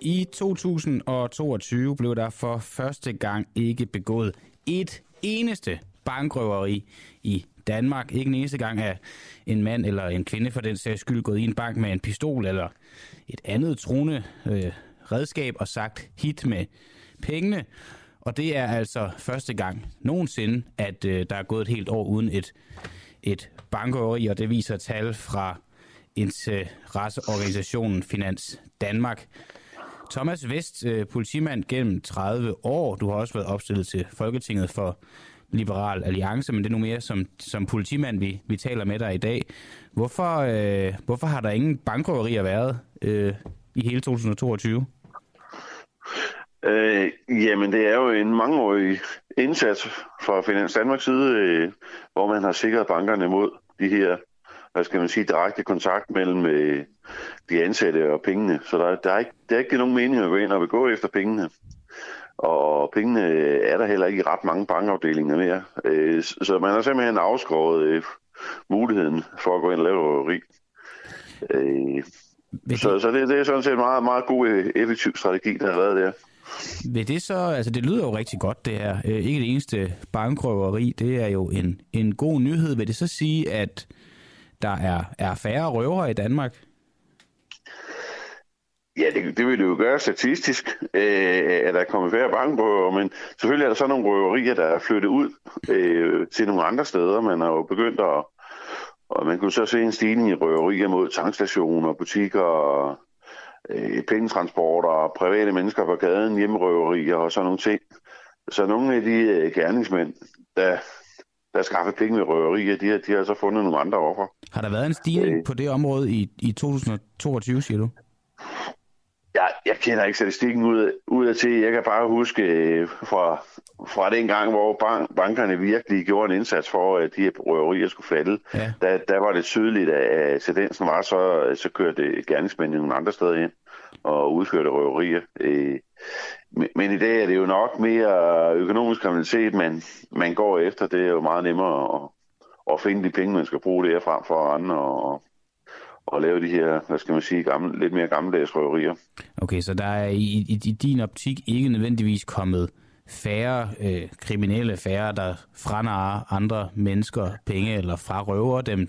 I 2022 blev der for første gang ikke begået et eneste bankrøveri i Danmark. Ikke en eneste gang er en mand eller en kvinde for den sags skyld gået i en bank med en pistol eller et andet truende øh, redskab og sagt hit med pengene. Og det er altså første gang nogensinde, at øh, der er gået et helt år uden et, et bankrøveri, og det viser tal fra interesseorganisationen Finans Danmark. Thomas Vest, øh, politimand gennem 30 år. Du har også været opstillet til Folketinget for Liberal Alliance, men det er nu mere som, som politimand, vi, vi taler med dig i dag. Hvorfor, øh, hvorfor har der ingen bankrøverier været øh, i hele 2022? Øh, jamen, det er jo en mangeårig indsats fra Finans Danmarks side, øh, hvor man har sikret bankerne mod de her, hvad skal man sige, direkte kontakt mellem øh, de ansatte og pengene. Så der, der, er ikke, der er ikke nogen mening at gå ind og gå efter pengene. Og pengene er der heller ikke i ret mange bankafdelinger mere. Øh, så man har simpelthen afskåret øh, muligheden for at gå ind og lave røveri. Øh, så, så det, det er sådan set en meget, meget god, øh, effektiv strategi, der har været der. Vil det så, altså det lyder jo rigtig godt det her. Ikke det eneste bankrøveri, det er jo en, en god nyhed. Vil det så sige, at der er, er færre røvere i Danmark? Ja, det, det vil det jo gøre statistisk, øh, at der er kommet færre bankrøver, men selvfølgelig er der så nogle røverier, der er flyttet ud øh, til nogle andre steder. Man har jo begyndt at, og man kunne så se en stigning i røverier mod tankstationer, butikker, øh, pengetransporter, private mennesker på gaden, hjemmerøverier og sådan nogle ting. Så nogle af de øh, gerningsmænd, der, der skaffer penge med røverier, de, de har så fundet nogle andre offer. Har der været en stigning øh, på det område i, i 2022, siger du? Jeg, jeg kender ikke statistikken ud, ud af til. Jeg kan bare huske øh, fra, fra den gang, hvor bank, bankerne virkelig gjorde en indsats for, at de her røverier skulle falde. Ja. Der, der var det tydeligt, at tendensen var, så, så kørte gerningsmændene nogle andre steder ind og udførte røverier. Øh, men i dag er det jo nok mere økonomisk kriminalitet, man, man går efter. Det er jo meget nemmere at, at finde de penge, man skal bruge der frem for andre og, og lave de her, hvad skal man sige, gamle, lidt mere gammeldags røverier. Okay, så der er i, i, i din optik ikke nødvendigvis kommet færre øh, kriminelle, færre, der franarer andre mennesker penge, eller frarøver dem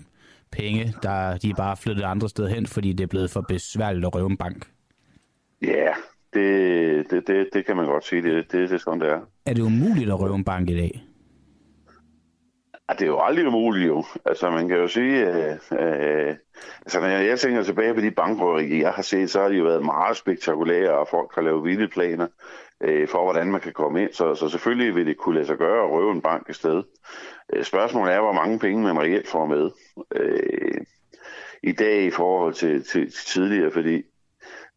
penge, der de er bare flyttet andre steder hen, fordi det er blevet for besværligt at røve en bank? Ja, yeah, det, det, det, det kan man godt sige. Det, det, det er sådan, det er. Er det umuligt at røve en bank i dag? Ja, det er jo aldrig umuligt jo. Altså man kan jo sige, øh, øh, altså når jeg tænker tilbage på de bankrøverier, jeg har set, så har de jo været meget spektakulære, og folk har lavet vilde planer øh, for, hvordan man kan komme ind. Så, så selvfølgelig vil det kunne lade sig gøre at røve en bank et sted. Øh, spørgsmålet er, hvor mange penge man reelt får med øh, i dag i forhold til, til, til tidligere, fordi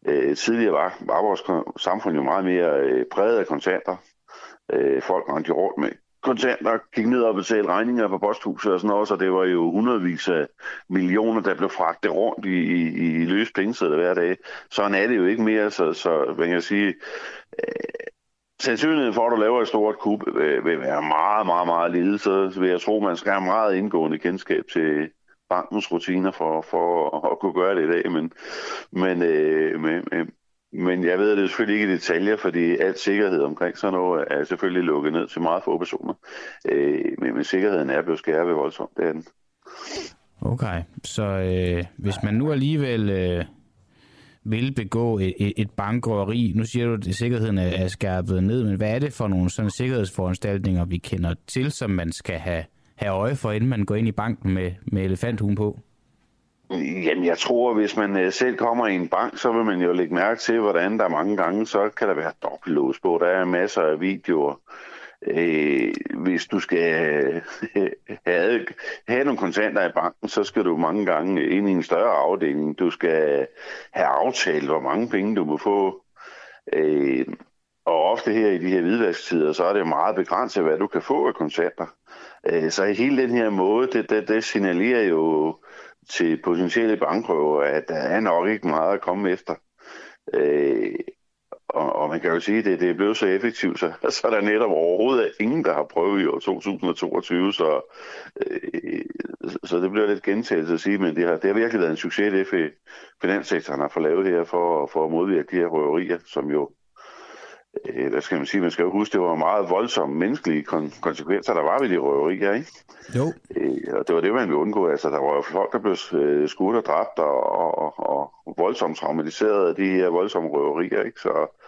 øh, tidligere var, var vores samfund jo meget mere øh, præget af kontanter. Øh, folk rendte rundt med kontanter, gik ned og betalte regninger på posthuset og sådan noget, så det var jo hundredvis af millioner, der blev fragtet rundt i, i, i løs pengesedler hver dag. Sådan er det jo ikke mere, så, så man kan sige, øh, sandsynligheden for, at du laver et stort kub, vil, vil være meget, meget, meget lille, så vil jeg tro, man skal have meget indgående kendskab til bankens rutiner for, for at, kunne gøre det i dag, men, men, øh, men, men jeg ved det selvfølgelig ikke i detaljer, fordi alt sikkerhed omkring sådan noget er selvfølgelig lukket ned til meget få personer. Øh, men, men sikkerheden er blevet skærpet voldsomt, det er den. Okay, så øh, hvis man nu alligevel øh, vil begå et, et, et bankrøveri, nu siger du, at sikkerheden er, er skærpet ned, men hvad er det for nogle sådan sikkerhedsforanstaltninger, vi kender til, som man skal have, have øje for, inden man går ind i banken med, med elefanthugen på? Jamen, jeg tror, hvis man øh, selv kommer i en bank, så vil man jo lægge mærke til, hvordan der mange gange, så kan der være dobbeltlås på. Der er masser af videoer. Øh, hvis du skal have, have nogle kontanter i banken, så skal du mange gange ind i en større afdeling. Du skal have aftalt, hvor mange penge du må få. Øh, og ofte her i de her hvidvasktider, så er det meget begrænset, hvad du kan få af kontanter. Øh, så hele den her måde, det, det, det signalerer jo til potentielle bankrøver, at der er nok ikke meget at komme efter. Øh, og, og man kan jo sige, at det, det er blevet så effektivt, så, så er der netop overhovedet ingen, der har prøvet i år 2022, så, øh, så det bliver lidt gentagelse at sige, men det har, det har virkelig været en succes, det finanssektoren har fået lavet her for, for at modvirke de her røverier, som jo øh, hvad skal man sige, man skal jo huske, det var meget voldsomme menneskelige kon- konsekvenser, der var ved de røverier, ikke? Jo. Øh, og det var det, man ville undgå. Altså, der var jo folk, der blev øh, skudt og dræbt og, og, og, og voldsomt traumatiseret af de her voldsomme røverier, ikke? Så,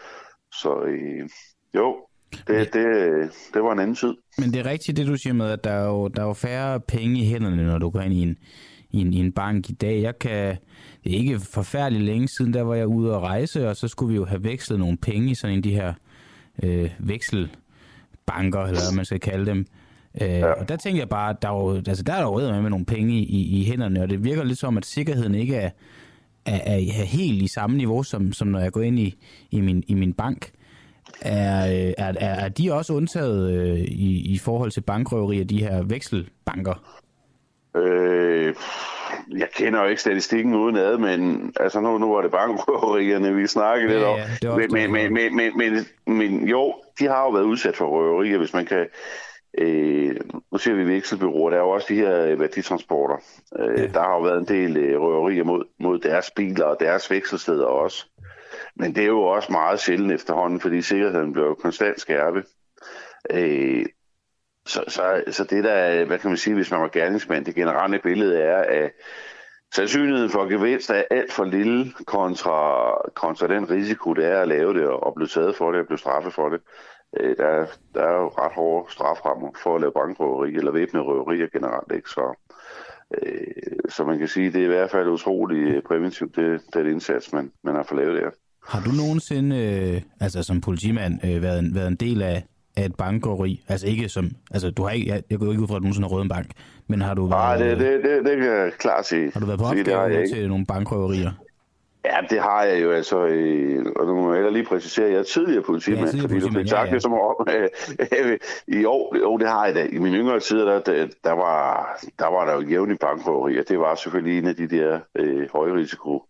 så øh, jo, det, det, det var en anden tid. Men det er rigtigt, det du siger med, at der er jo, der er jo færre penge i hænderne, når du går ind i en, i en, i en bank i dag. Jeg kan, ikke forfærdeligt længe siden, der var jeg ude at rejse, og så skulle vi jo have vekslet nogle penge i sådan en af de her øh, vekselbanker, eller hvad man skal kalde dem. Øh, ja. Og der tænker jeg bare, der er jo, altså der er der jo med nogle penge i, i hænderne, og det virker lidt som, at sikkerheden ikke er, er, er helt i samme niveau, som, som når jeg går ind i, i, min, i min bank. Er, er, er, er de også undtaget øh, i, i forhold til bankrøverier, de her vekselbanker? Øh, jeg kender jo ikke statistikken uden ad, men altså nu, nu var det bankrøverierne, vi snakkede ja, lidt om. Ja, men, men, men, men, men, men, men jo, de har jo været udsat for røverier, hvis man kan... Øh, nu ser vi vekselbyråer, der er jo også de her værditransporter. Øh, ja. Der har jo været en del øh, røverier mod, mod deres biler og deres vekselsteder også. Men det er jo også meget sjældent efterhånden, fordi sikkerheden bliver jo konstant skærpet. Øh, så, så, så det der, hvad kan man sige, hvis man var gerningsmand, det generelle billede er, at sandsynligheden for gevinst er alt for lille kontra, kontra den risiko, det er at lave det og blive taget for det og blive straffet for det. Øh, der, der er jo ret hårde straframmer for at lave bankrøveri eller væbne røverier generelt. Ikke? Så, øh, så man kan sige, det er i hvert fald utroligt præventivt, det, det indsats, man, man har fået lavet der. Har du nogensinde, øh, altså som politimand, øh, været, en, været en del af, af et bankrøveri? Altså ikke som, altså du har ikke, jeg, jeg går ikke ud fra, at du nogensinde har røvet en bank, men har du været... Nej, det, det, det, det kan jeg klart sige. Har du været på opgave til nogle bankrøverier? Ja, det har jeg jo altså, øh, og nu må jeg lige præcisere, jeg er tidligere politimand, ja, tidligere fordi politimand, du fik sagt ja, ja. det som om, øh, i år, jo, det har jeg da. I mine yngre tider, der, der, der, var, der var der jo jævnligt bankrøveri, og det var selvfølgelig en af de der øh, højrisiko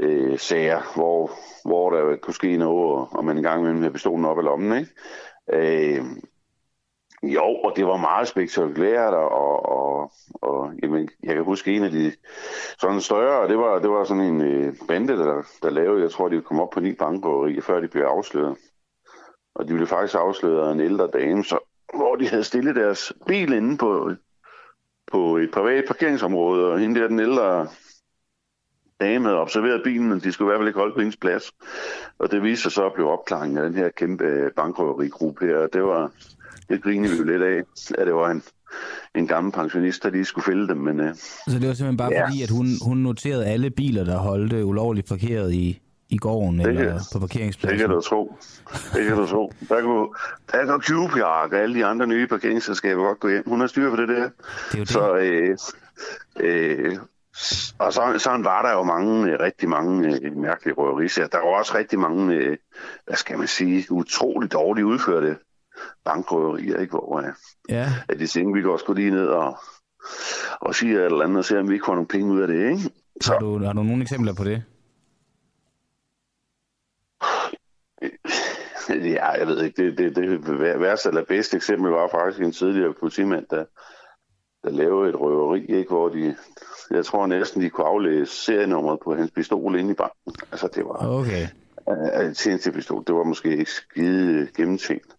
øh, sager, hvor, hvor der kunne ske noget, og man engang imellem havde pistolen op i lommen, ikke? Øh, jo, og det var meget spektakulært, og, og, og jamen, jeg kan huske en af de sådan større, det var, det var sådan en øh, bande, der, der lavede, jeg tror, de kom op på ni bankrøverier, før de blev afsløret. Og de blev faktisk afsløret af en ældre dame, så, hvor de havde stillet deres bil inde på, på et privat parkeringsområde, og hende der, den ældre dame havde observeret bilen, men de skulle i hvert fald ikke holde på hendes plads. Og det viste sig så at blive opklaringen af den her kæmpe bankrøverigruppe her. Det var, det grinede vi jo lidt af, at det var en, en gammel pensionist, der lige skulle fælde dem. Men, uh, så det var simpelthen bare ja. fordi, at hun, hun noterede alle biler, der holdte ulovligt parkeret i, i gården det eller kan, på parkeringspladsen? Det kan du tro. Det kan du tro. Der kunne, der kan QPR og alle de andre nye parkeringsselskaber godt gå hjem. Hun har styr på det der. Det er jo det. Så, øh, øh, og så, sådan var der jo mange, øh, rigtig mange øh, mærkelige røverisager. Der var også rigtig mange, øh, hvad skal man sige, utroligt dårligt udførte bankrøverier, ikke? hvor øh, ja. at de tænkte, vi går sgu lige ned og, og sige et eller andet, og se om vi ikke får nogle penge ud af det. Ikke? Så. Har, du, har du nogle eksempler på det? Ja, jeg ved ikke. Det, det, det værste eller bedste eksempel var faktisk en tidligere politimand, der, der lavede et røveri, ikke, hvor de, jeg tror næsten, de kunne aflæse serienummeret på hans pistol inde i banken. Altså, det var okay. Uh, til pistol. Det var måske ikke skide gennemtænkt.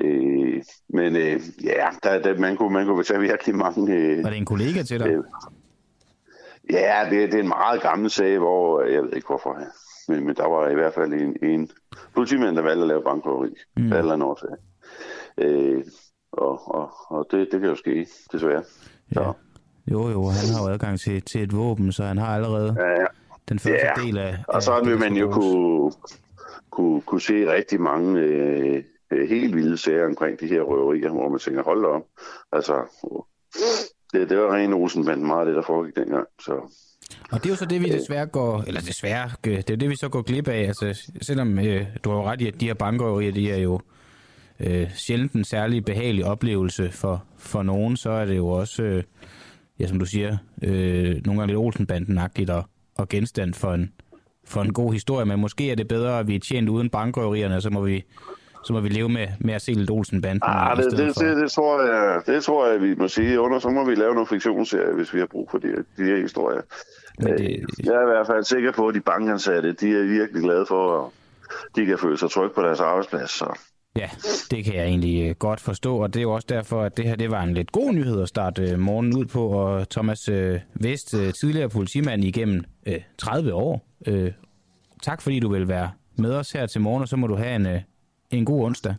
Øh, men øh, ja, der, der, man, kunne, man kunne tage virkelig mange... Øh, var det en kollega til dig? Øh, ja, det, det er en meget gammel sag, hvor jeg ved ikke hvorfor. Men, men der var i hvert fald en, en politimand, der valgte at lave bankrøveri. Mm. Eller en årsag. Øh, og og, og det, det kan jo ske, desværre. Ja. Så. Jo, jo, han har jo adgang til, til et våben, så han har allerede ja, ja. den første ja. del af... Og så vil man jo kunne, kunne, kunne se rigtig mange øh, øh, helt vilde sager omkring de her røverier, hvor man tænker, hold op. Altså, det, det var ren Rosenband meget det, der foregik dengang. Så. Og det er jo så det, vi desværre går, eller desværre, det er det, vi så går glip af. Altså, selvom øh, du har ret i, at de her bankrøverier, de er jo øh, sjældent en særlig behagelig oplevelse for, for nogen, så er det jo også, øh, ja, som du siger, øh, nogle gange lidt Olsenbanden-agtigt og, og genstand for en, for en god historie, men måske er det bedre, at vi er tjent uden bankrøverierne, så må vi, så må vi leve med, med at se lidt Olsen-banden. Ah, det, det, det, det, tror jeg, det tror jeg, vi må sige. Under så må vi lave nogle fiktionsserie, hvis vi har brug for de, de her historier. Men det... Øh, jeg er i hvert fald sikker på, at de bankansatte, de er virkelig glade for, at de kan føle sig trygge på deres arbejdsplads. Så. Ja, det kan jeg egentlig øh, godt forstå, og det er jo også derfor, at det her det var en lidt god nyhed at starte øh, morgenen ud på. Og Thomas Vest, tidligere politimand igennem 30 år, tak fordi du vil være med os her til morgen, og så må du have en, en god onsdag.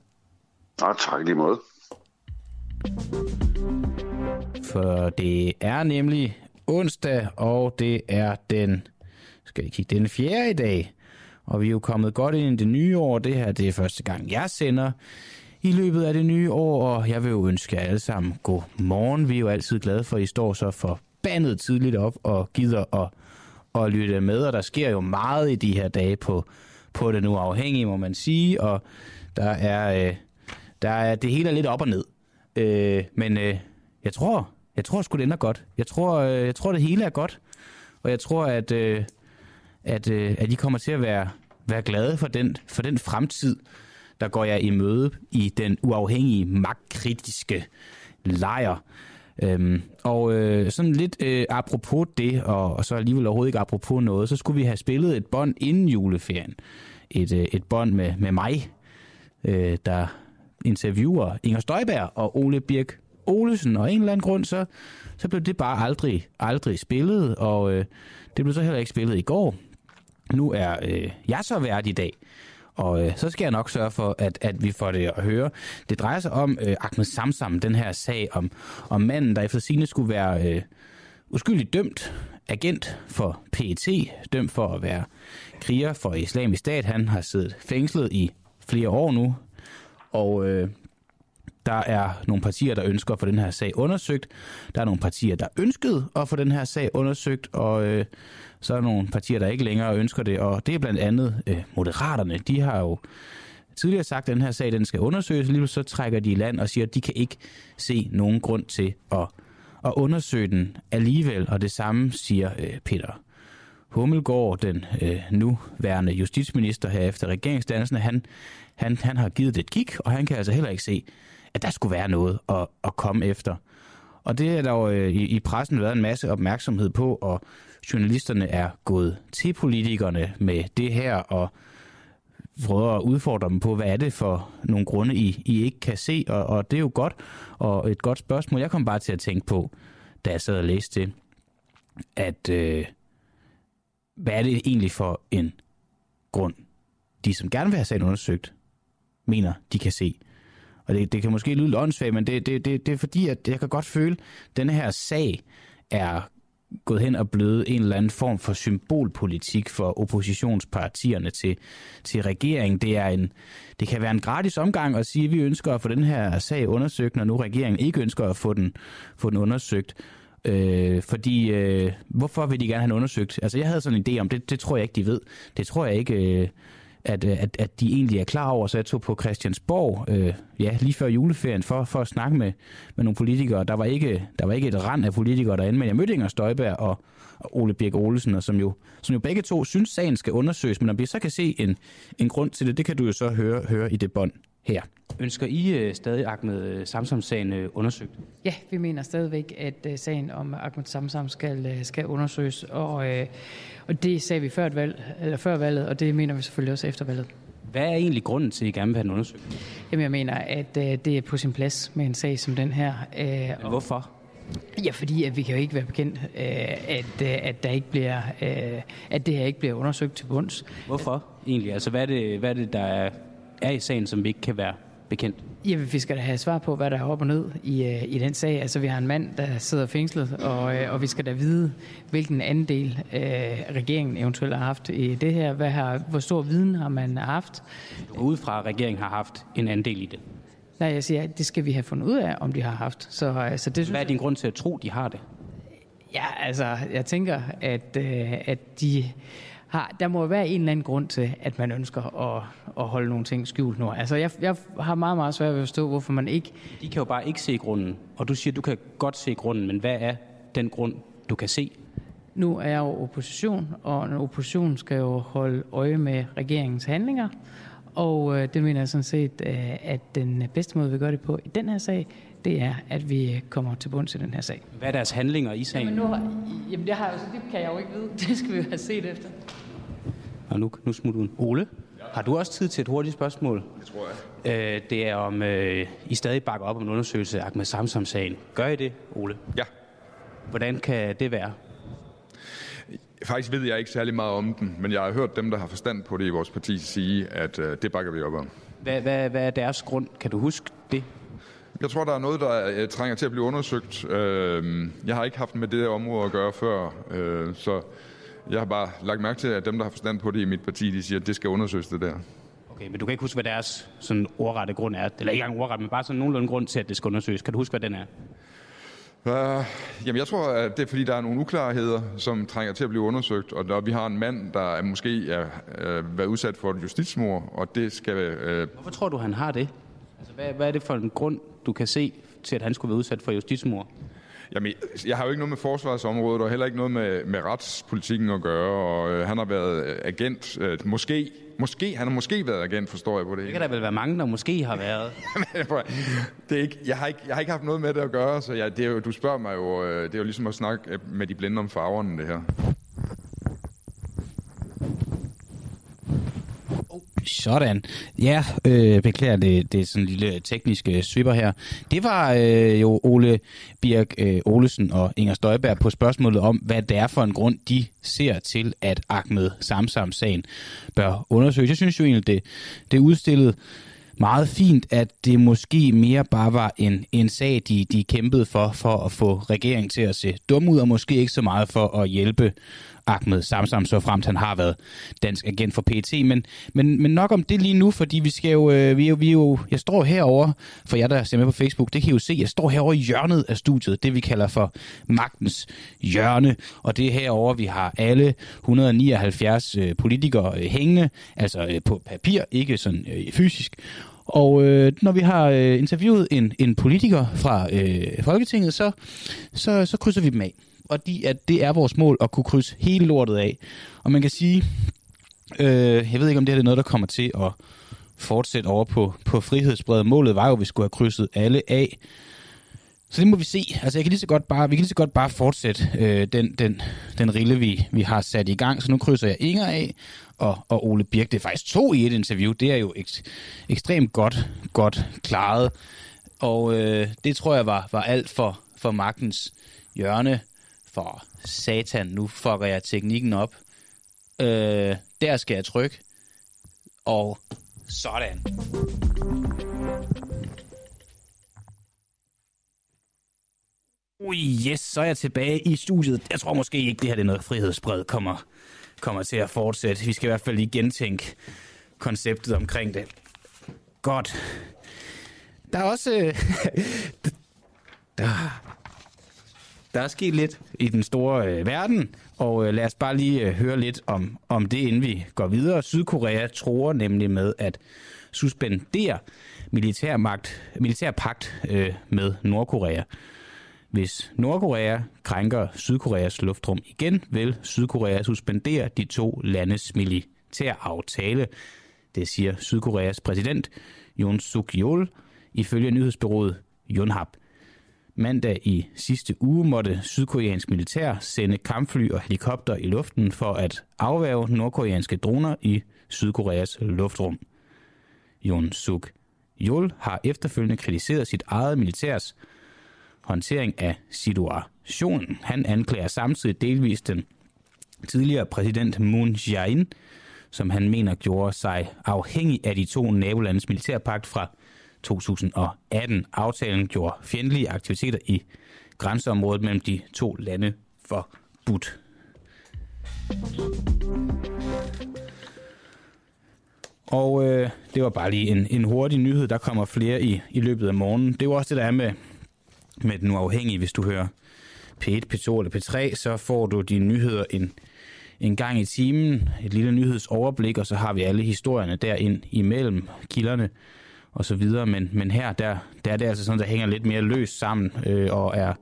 Ja, tak lige måde. For det er nemlig onsdag, og det er den, skal jeg kigge, den fjerde i dag. Og vi er jo kommet godt ind i det nye år. Det her det er første gang, jeg sender i løbet af det nye år, og jeg vil jo ønske jer alle sammen god morgen. Vi er jo altid glade for, at I står så forbandet tidligt op og gider at, at lytte med, og der sker jo meget i de her dage på, på det nu afhængige, må man sige, og der er, øh, der er det hele er lidt op og ned. Øh, men øh, jeg tror, jeg tror sgu, det ender godt. Jeg tror, øh, jeg tror, det hele er godt. Og jeg tror, at, øh, at, øh, at I kommer til at være, være glade for den, for den fremtid, der går jeg i møde i den uafhængige, magtkritiske lejr. Øhm, og øh, sådan lidt øh, apropos det, og, og så alligevel overhovedet ikke apropos noget, så skulle vi have spillet et bånd inden juleferien. Et, øh, et bånd med, med mig, øh, der interviewer Inger Støjberg og Ole Birk Olesen, og en eller anden grund, så, så blev det bare aldrig, aldrig spillet, og øh, det blev så heller ikke spillet i går. Nu er øh, jeg så vært i dag, og øh, så skal jeg nok sørge for, at, at vi får det at høre. Det drejer sig om øh, Ahmed Samsam, den her sag om, om manden, der efter sine skulle være øh, uskyldigt dømt agent for PET, dømt for at være kriger for islamisk stat. Han har siddet fængslet i flere år nu, og øh, der er nogle partier, der ønsker at få den her sag undersøgt. Der er nogle partier, der ønskede at få den her sag undersøgt, og øh, så er der nogle partier, der ikke længere ønsker det. Og det er blandt andet øh, Moderaterne. De har jo tidligere sagt, at den her sag den skal undersøges. Lige så trækker de i land og siger, at de kan ikke se nogen grund til at, at undersøge den alligevel. Og det samme siger øh, Peter Hummelgaard, den øh, nuværende justitsminister her efter regeringsdannelsen. Han, han, han har givet det et kig, og han kan altså heller ikke se, at der skulle være noget at, at komme efter. Og det er der jo øh, i, i pressen været en masse opmærksomhed på, og journalisterne er gået til politikerne med det her, og prøver at udfordre dem på, hvad er det for nogle grunde, I, I ikke kan se, og, og det er jo godt, og et godt spørgsmål. Jeg kom bare til at tænke på, da jeg sad og læste det, at øh, hvad er det egentlig for en grund, de som gerne vil have sagen undersøgt, mener, de kan se. Og det, det kan måske lyde åndssvagt, men det, det, det, det er fordi, at jeg kan godt føle, at denne her sag er gået hen og blevet en eller anden form for symbolpolitik for oppositionspartierne til, til regeringen. Det, er en, det kan være en gratis omgang at sige, at vi ønsker at få den her sag undersøgt, når nu regeringen ikke ønsker at få den, få den undersøgt. Øh, fordi, øh, hvorfor vil de gerne have den undersøgt? Altså, jeg havde sådan en idé om, det, det tror jeg ikke, de ved. Det tror jeg ikke, øh, at, øh, at, at de egentlig er klar over. Så jeg tog på Christiansborg øh, ja, lige før juleferien for, for at snakke med, med nogle politikere. Der var, ikke, der var ikke et rand af politikere derinde, men jeg mødte Inger Støjberg og, og Ole Birk Olesen, og som, jo, som jo begge to synes, sagen skal undersøges. Men om vi så kan se en, en grund til det, det kan du jo så høre, høre i det bånd her. Ønsker I øh, stadig Ahmed øh, Samsam-sagen øh, undersøgt? Ja, vi mener stadigvæk, at sagen om Ahmed Samsam skal, skal undersøges, og, og det sagde vi før, et valg, eller før valget, og det mener vi selvfølgelig også efter valget. Hvad er egentlig grunden til, at I gerne vil have den undersøgt? Jamen, jeg mener, at øh, det er på sin plads med en sag som den her. Øh, hvorfor? Ja, fordi at vi kan jo ikke være bekendt, øh, at, øh, at, der ikke bliver, øh, at det her ikke bliver undersøgt til bunds. Hvorfor egentlig? Altså, hvad er det, hvad er det der er er i sagen, som vi ikke kan være bekendt? Ja, vi skal da have svar på, hvad der er op og ned i, øh, i den sag. Altså, vi har en mand, der sidder fængslet, og, øh, og vi skal da vide, hvilken andel øh, regeringen eventuelt har haft i det her. Hvad har, hvor stor viden har man haft? Udefra, at regeringen har haft en andel i det? Nej, jeg siger, det skal vi have fundet ud af, om de har haft. Så, altså, det, Hvad er din grund til at tro, de har det? Ja, altså, jeg tænker, at, at de har, der må være en eller anden grund til, at man ønsker at, at holde nogle ting skjult nu. Altså, jeg, jeg har meget, meget svært ved at forstå, hvorfor man ikke... De kan jo bare ikke se grunden, og du siger, du kan godt se grunden, men hvad er den grund, du kan se? Nu er jeg jo opposition, og en opposition skal jo holde øje med regeringens handlinger. Og øh, det mener jeg sådan set, øh, at den bedste måde, vi gør det på i den her sag, det er, at vi kommer til bunds i den her sag. Hvad er deres handlinger i sagen? Jamen, nu har, jamen det, har, det kan jeg jo ikke vide. Det skal vi jo have set efter. Og nu, nu smutter hun. Ole, har du også tid til et hurtigt spørgsmål? Det tror jeg. Øh, det er om, øh, I stadig bakker op om en undersøgelse af Ahmed Samsam-sagen. Gør I det, Ole? Ja. Hvordan kan det være? Faktisk ved jeg ikke særlig meget om den, men jeg har hørt dem, der har forstand på det i vores parti, sige, at øh, det bakker vi op om. Hvad, hvad, hvad er deres grund? Kan du huske det? Jeg tror, der er noget, der øh, trænger til at blive undersøgt. Øh, jeg har ikke haft med det område at gøre før, øh, så jeg har bare lagt mærke til, at dem, der har forstand på det i mit parti, de siger, at det skal undersøges det der. Okay, men du kan ikke huske, hvad deres sådan ordrette grund er? Eller ikke engang ordret, men bare sådan nogenlunde grund til, at det skal undersøges. Kan du huske, hvad den er? Uh, jamen, jeg tror, at det er, fordi der er nogle uklarheder, som trænger til at blive undersøgt, og når vi har en mand, der er, måske er uh, været udsat for et justitsmord, og det skal... Uh... Hvorfor tror du, han har det? Altså, hvad, hvad er det for en grund, du kan se til, at han skulle være udsat for justitsmord? Jamen, jeg har jo ikke noget med forsvarsområdet, og heller ikke noget med, med retspolitikken at gøre, og øh, han har været agent, øh, måske, måske, han har måske været agent, forstår jeg på det. Det kan der vel være mange, der måske har været. det er ikke, jeg, har ikke, jeg har ikke haft noget med det at gøre, så jeg, det er jo, du spørger mig jo, øh, det er jo ligesom at snakke med de blinde om farverne, det her. Sådan. Ja, øh, beklager det, det er sådan en lille tekniske øh, sweeper øh, her. Det var øh, jo Ole Birk øh, Olesen og Inger Støjberg på spørgsmålet om, hvad det er for en grund, de ser til, at Ahmed Samsam-sagen bør undersøges. Jeg synes jo egentlig, det, det udstillede meget fint, at det måske mere bare var en, en sag, de, de kæmpede for, for at få regeringen til at se dum ud, og måske ikke så meget for at hjælpe Ahmed Samsam, så fremt han har været dansk agent for PT. Men, men, men nok om det lige nu, fordi vi skal jo, øh, vi, er jo, vi er jo, jeg står herover for jer, der ser med på Facebook, det kan I jo se, jeg står herover i hjørnet af studiet, det vi kalder for magtens hjørne, og det er herover vi har alle 179 øh, politikere øh, hængende, altså øh, på papir, ikke sådan øh, fysisk, og øh, når vi har øh, interviewet en, en politiker fra øh, Folketinget, så, så, så krydser vi dem af fordi at det er vores mål at kunne krydse hele lortet af. Og man kan sige, øh, jeg ved ikke om det her er noget, der kommer til at fortsætte over på, på frihedsbredet. Målet var jo, at vi skulle have krydset alle af. Så det må vi se. Altså, jeg kan lige så godt bare, vi kan lige så godt bare fortsætte øh, den, den, den rille, vi, vi har sat i gang. Så nu krydser jeg Inger af, og, og Ole Birk. Det er faktisk to i et interview. Det er jo ek, ekstremt godt, godt klaret. Og øh, det tror jeg var, var alt for, for magtens hjørne for satan, nu fucker jeg teknikken op. Øh, der skal jeg trykke. Og sådan. Ui, yes, så er jeg tilbage i studiet. Jeg tror måske ikke, det her det er noget frihedsbred kommer, kommer til at fortsætte. Vi skal i hvert fald lige gentænke konceptet omkring det. Godt. Der er også... Øh, der, der er sket lidt i den store øh, verden, og øh, lad os bare lige øh, høre lidt om, om det, inden vi går videre. Sydkorea tror nemlig med at suspendere militærmagt, militærpagt øh, med Nordkorea. Hvis Nordkorea krænker Sydkoreas luftrum igen, vil Sydkorea suspendere de to landes militæraftale. Det siger Sydkoreas præsident Yoon suk yeol ifølge nyhedsbyrået Yonhap. Mandag i sidste uge måtte sydkoreansk militær sende kampfly og helikopter i luften for at afværge nordkoreanske droner i Sydkoreas luftrum. Jon Suk Jol har efterfølgende kritiseret sit eget militærs håndtering af situationen. Han anklager samtidig delvist den tidligere præsident Moon Jae-in, som han mener gjorde sig afhængig af de to nabolandes militærpagt fra 2018. Aftalen gjorde fjendtlige aktiviteter i grænseområdet mellem de to lande forbudt. Og øh, det var bare lige en, en hurtig nyhed. Der kommer flere i, i løbet af morgenen. Det er jo også det, der er med, med den uafhængige. Hvis du hører P1, P2 eller P3, så får du dine nyheder en, en gang i timen. Et lille nyhedsoverblik, og så har vi alle historierne derind imellem kilderne og så videre. Men, men her, der, der er det altså sådan, der hænger lidt mere løst sammen øh, og er,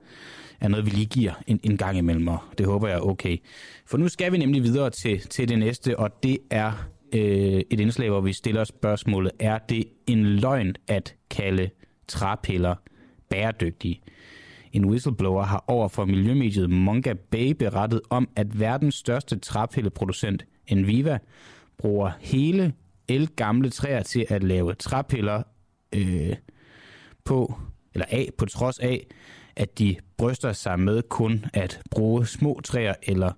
er noget, vi lige giver en, en gang imellem, og det håber jeg er okay. For nu skal vi nemlig videre til, til det næste, og det er øh, et indslag, hvor vi stiller spørgsmålet, er det en løgn at kalde træpiller bæredygtige? En whistleblower har over for miljømediet Monga Bay berettet om, at verdens største træpilleproducent, Enviva, bruger hele el gamle træer til at lave træpiller øh, på, eller af, på trods af, at de bryster sig med kun at bruge små træer eller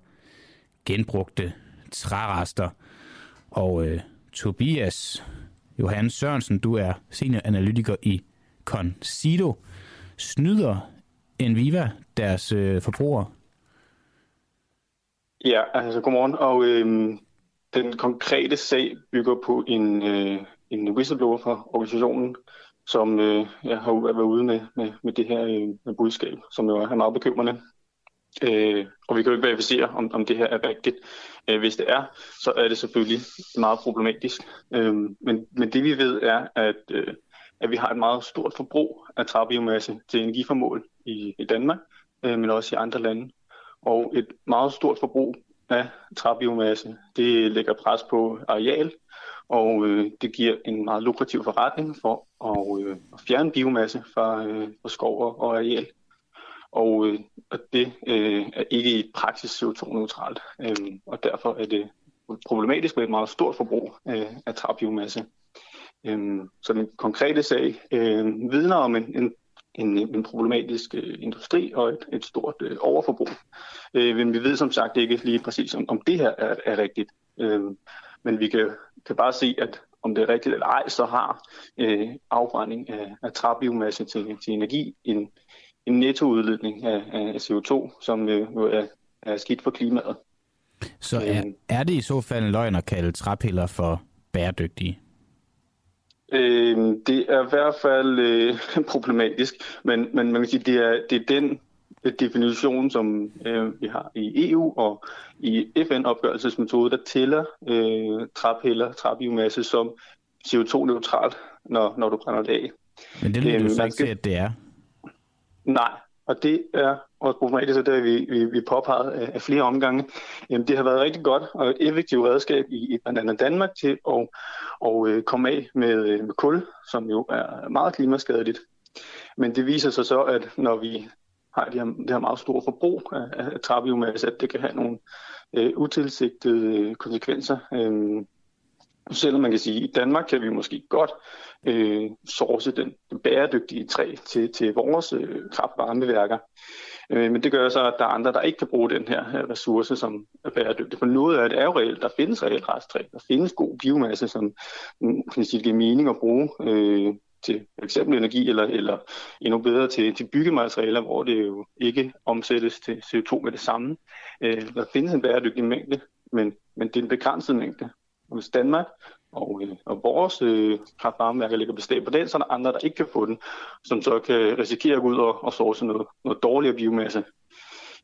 genbrugte trærester. Og øh, Tobias Johan Sørensen, du er senioranalytiker i Consido. Snyder Enviva deres øh, forbrugere? Ja, altså godmorgen. Og øh, den konkrete sag bygger på en, øh, en whistleblower fra organisationen, som øh, jeg har været ude med, med, med det her øh, budskab, som jo er meget bekymrende. Øh, og vi kan jo ikke verificere, om, om det her er rigtigt. Øh, hvis det er, så er det selvfølgelig meget problematisk. Øh, men, men det vi ved er, at, øh, at vi har et meget stort forbrug af træbiomasse til energiformål i, i Danmark, øh, men også i andre lande. Og et meget stort forbrug af træbiomasse, det lægger pres på areal, og øh, det giver en meget lukrativ forretning for at, øh, at fjerne biomasse fra, øh, fra skov og areal. Og, øh, og det øh, er ikke i praksis CO2-neutralt, øh, og derfor er det problematisk med et meget stort forbrug øh, af træbiomasse. Øh, så den konkrete sag øh, vidner om en, en en, en problematisk øh, industri og et, et stort øh, overforbrug. Øh, men vi ved som sagt ikke lige præcis, om, om det her er, er rigtigt. Øh, men vi kan, kan bare se, at om det er rigtigt eller ej, så har øh, afbrænding af, af træbiomasse til, til energi en, en nettoudledning af, af CO2, som øh, jo er, er skidt for klimaet. Så er, øh, er det i så fald en løgn at kalde træpiller for bæredygtige? Øh, det er i hvert fald øh, problematisk, men, men man kan sige, det er, det er den definition, som øh, vi har i EU og i FN-opgørelsesmetode, der tæller øh, træpiller, træbiomasse som CO2-neutralt, når, når du brænder det af. Men det vil du øh, så ikke se, at det er? Nej, og det er også problematisk, og det har vi, vi, vi påpeget af flere omgange. Jamen, det har været rigtig godt og et effektivt redskab i, i blandt andet Danmark til at og, øh, komme af med, øh, med kul, som jo er meget klimaskadeligt. Men det viser sig så, at når vi har det her, det her meget store forbrug af, af træbiomasse, at det kan have nogle øh, utilsigtede øh, konsekvenser. Øh, selvom man kan sige, at i Danmark kan vi måske godt øh, source den, den bæredygtige træ til, til vores øh, kraftvarmeværker. Øh, men det gør så, at der er andre, der ikke kan bruge den her ressource, som er bæredygtig. For noget af det er jo reelt. Der findes reelt resttræ. Der findes god biomasse, som mm, kan sige, giver mening at bruge øh, til eksempel energi, eller, eller endnu bedre til, til byggematerialer, hvor det jo ikke omsættes til CO2 med det samme. Øh, der findes en bæredygtig mængde, men, men det er en begrænset mængde. Og hvis Danmark og, øh, og vores øh, kraftvarmeværker ligger bestemt på den, så er der andre, der ikke kan få den, som så kan risikere at gå ud og, og source noget, noget dårligere biomasse.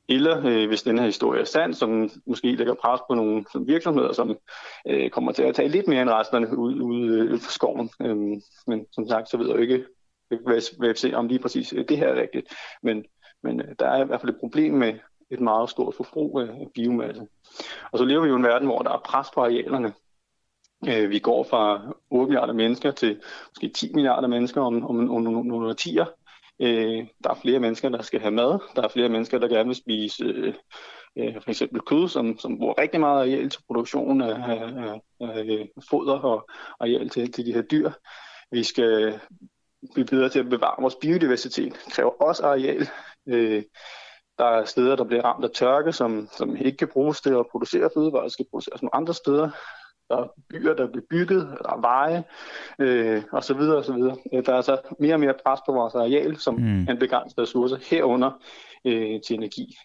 Eller øh, hvis den her historie er sand, som måske lægger pres på nogle virksomheder, som øh, kommer til at tage lidt mere end resterne ud, ud, øh, fra skoven. Øhm, men som sagt, så ved jeg jo ikke, hvad jeg se om lige præcis øh, det her er rigtigt. Men, men øh, der er i hvert fald et problem med et meget stort forbrug af biomasse. Og så lever vi jo i en verden, hvor der er pres på arealerne. Øh, vi går fra 8 milliarder mennesker til måske 10 milliarder mennesker om, om, om, om nogle årtier. Øh, der er flere mennesker, der skal have mad. Der er flere mennesker, der gerne vil spise øh, øh, for eksempel kød, som, som bruger rigtig meget areal til produktion af, af, af øh, foder og areal til, til de her dyr. Vi skal blive bedre til at bevare vores biodiversitet. Det kræver også areal. Øh, der er steder, der bliver ramt af tørke, som, som ikke kan bruges til at producere fødevarer, skal produceres nogle andre steder. Der er byer, der bliver bygget, der er veje, øh, og så videre, og så videre. Øh, der er altså mere og mere pres på vores areal, som mm. en begrænset ressource herunder øh, til energi.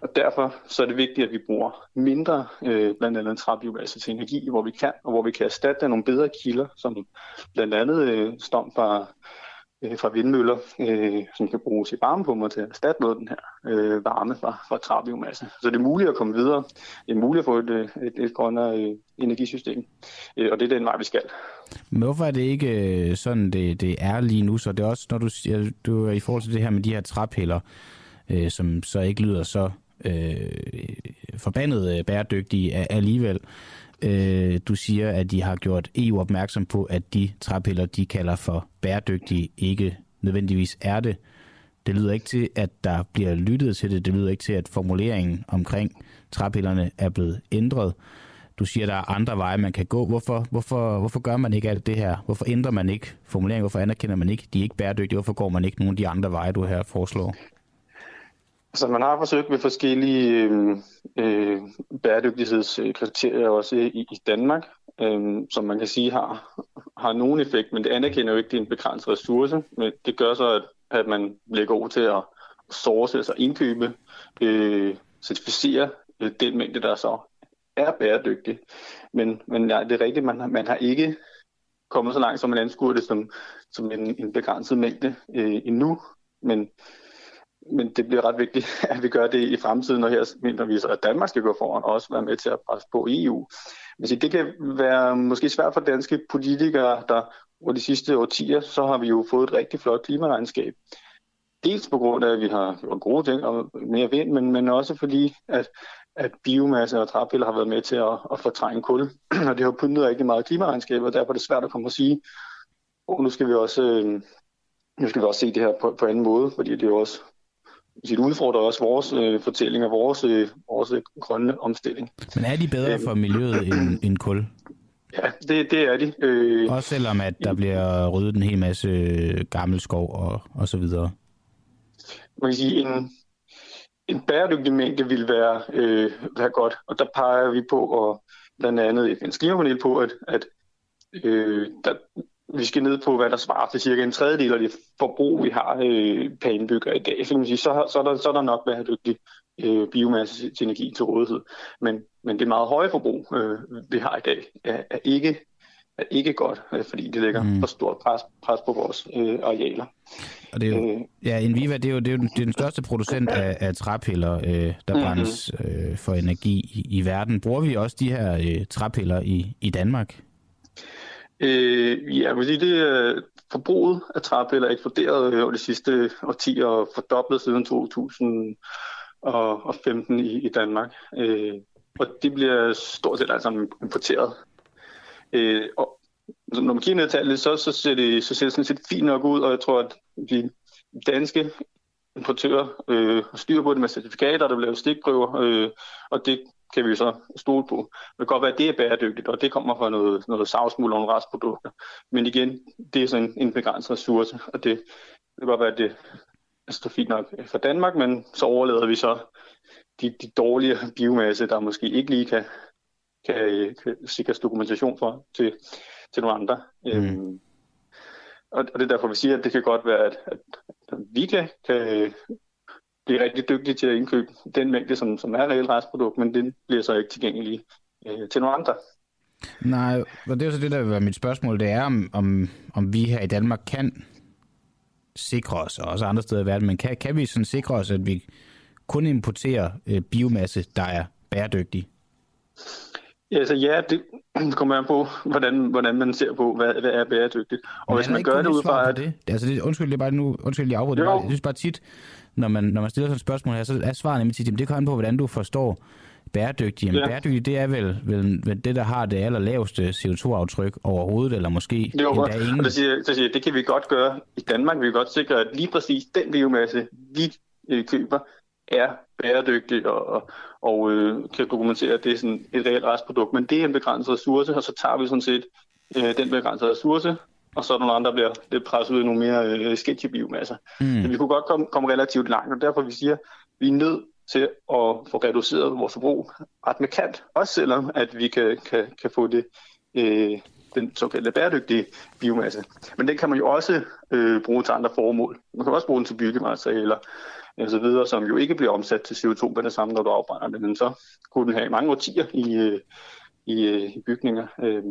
Og derfor så er det vigtigt, at vi bruger mindre, øh, blandt andet træbiomasse til energi, hvor vi kan, og hvor vi kan erstatte nogle bedre kilder, som blandt andet øh, stom fra øh, fra vindmøller, øh, som kan bruges i varmepumper til at erstatte noget af den her øh, varme fra, fra træbiomasse. Så det er muligt at komme videre. Det er muligt at få et, øh, et, et grønnere øh, energisystem, øh, og det er den vej, vi skal. Men hvorfor er det ikke øh, sådan, det, det er lige nu? Så det er også, når du siger, du er i forhold til det her med de her træpiller, øh, som så ikke lyder så øh, forbandet øh, bæredygtige alligevel. Øh, du siger, at de har gjort EU opmærksom på, at de træpiller, de kalder for bæredygtige, ikke nødvendigvis er det. Det lyder ikke til, at der bliver lyttet til det. Det lyder ikke til, at formuleringen omkring træpillerne er blevet ændret. Du siger, at der er andre veje, man kan gå. Hvorfor, hvorfor, hvorfor gør man ikke alt det her? Hvorfor ændrer man ikke formuleringen? Hvorfor anerkender man ikke, de er ikke bæredygtige? Hvorfor går man ikke nogen af de andre veje, du her foreslår? Altså, man har forsøgt med forskellige øh, øh, bæredygtighedskriterier også i, i Danmark, øh, som man kan sige har, har nogen effekt, men det anerkender jo ikke, det er en begrænset ressource. Men det gør så, at, at man bliver god til at source, altså indkøbe, øh, certificere øh, den mængde, der så er bæredygtig. Men, men ja, det er rigtigt, man, man har ikke kommet så langt, som man anskuer det som, som en, en begrænset mængde øh, endnu. Men men det bliver ret vigtigt, at vi gør det i fremtiden, og her mener vi så, at Danmark skal gå foran og også være med til at presse på EU. Men det kan være måske svært for danske politikere, der over de sidste årtier, så har vi jo fået et rigtig flot klimaregnskab. Dels på grund af, at vi har gjort gode ting og mere vind, men, men også fordi, at, at biomasse og træpiller har været med til at, at fortrænge kul. og det har pyntet rigtig meget klimaregnskab, og derfor er det svært at komme og sige, oh, nu skal vi også, øh, nu skal vi også se det her på, på anden måde, fordi det er jo også det udfordrer også vores øh, fortælling og vores, øh, vores grønne omstilling. Men er de bedre for miljøet end, end kul? Ja, det, det er de. Øh, også selvom at der bliver ryddet en hel masse gammel skov og, og så videre? Man kan sige, en, en bæredygtig mængde vil være, øh, være godt, og der peger vi på, og blandt andet FN's klimapanel på, at, at øh, der, vi skal ned på, hvad der svarer til cirka en tredjedel af det forbrug, vi har øh, per indbygger i dag. Så, kan man sige, så, så, er der, så er der nok bæredygtig øh, biomasse til energi til rådighed. Men, men det meget høje forbrug, øh, vi har i dag, er, er, ikke, er ikke godt, øh, fordi det lægger mm. for stort pres, pres på vores øh, arealer. Og det er jo, øh, ja, Enviva, det er jo, det er jo den, det er den største producent af, af træpiller, øh, der mm-hmm. brændes øh, for energi i, i verden. Bruger vi også de her øh, træpiller i, i Danmark? Øh, ja, jeg vil sige, det øh, er forbruget af træpiller er eksploderet øh, over de sidste årtier og fordoblet siden 2015 i, i Danmark. Øh, og det bliver stort set altså importeret. Øh, og altså, når man kigger ned tallet, så, så, ser det, så ser det sådan set fint nok ud, og jeg tror, at de danske importører øh, styrer på det med certifikater, der bliver stikprøver, øh, og det kan vi så stole på. Det kan godt være, at det er bæredygtigt, og det kommer fra noget, noget savsmuld og nogle restprodukter. Men igen, det er sådan en begrænset ressource, og det, det kan godt være, at det er fint nok for Danmark, men så overlader vi så de, de dårlige biomasse, der måske ikke lige kan, kan, kan sikres dokumentation for, til, til nogle andre. Mm. Øhm, og, og det er derfor, vi siger, at det kan godt være, at, at, at vi kan, kan blive rigtig dygtige til at indkøbe den mængde, som, som er reelt restprodukt, men den bliver så ikke tilgængelig øh, til nogle andre. Nej, og det er så det, der vil være mit spørgsmål. Det er, om, om, om vi her i Danmark kan sikre os, og også andre steder i verden, men kan, kan vi sådan sikre os, at vi kun importerer øh, biomasse, der er bæredygtig? Ja, altså ja, det kommer an på, hvordan, hvordan man ser på, hvad, hvad er bæredygtigt. Og men hvis man gør det ud fra... At... Det? Altså, det, undskyld, det er bare nu, undskyld, jeg afbryder. Jeg synes bare tit, når man, når man stiller sådan et spørgsmål her, så er svaret nemlig tit, det kommer an på, hvordan du forstår bæredygtig. Jamen, ja. bæredygtig, det er vel, vel, vel det, der har det allerlaveste CO2-aftryk overhovedet, eller måske jo, endda ingen. Og det, siger, det, siger, det kan vi godt gøre i Danmark. Vi kan godt sikre, at lige præcis den biomasse, vi øh, køber, er bæredygtig og, og, og øh, kan dokumentere, at det er sådan et reelt restprodukt. Men det er en begrænset ressource, og så tager vi sådan set øh, den begrænsede ressource, og så er der nogle andre, der bliver lidt presset ud i nogle mere øh, sketchy biomasser. Mm. Så vi kunne godt komme, komme relativt langt, og derfor vi siger, at vi er nødt til at få reduceret vores forbrug ret markant, også selvom at vi kan, kan, kan få det øh, den såkaldte bæredygtige biomasse. Men den kan man jo også øh, bruge til andre formål. Man kan også bruge den til byggematerialer og så videre, som jo ikke bliver omsat til CO2 med det samme, når du afbrænder det. Men så kunne den have mange årtier i, øh, i, øh, i bygninger. Øh,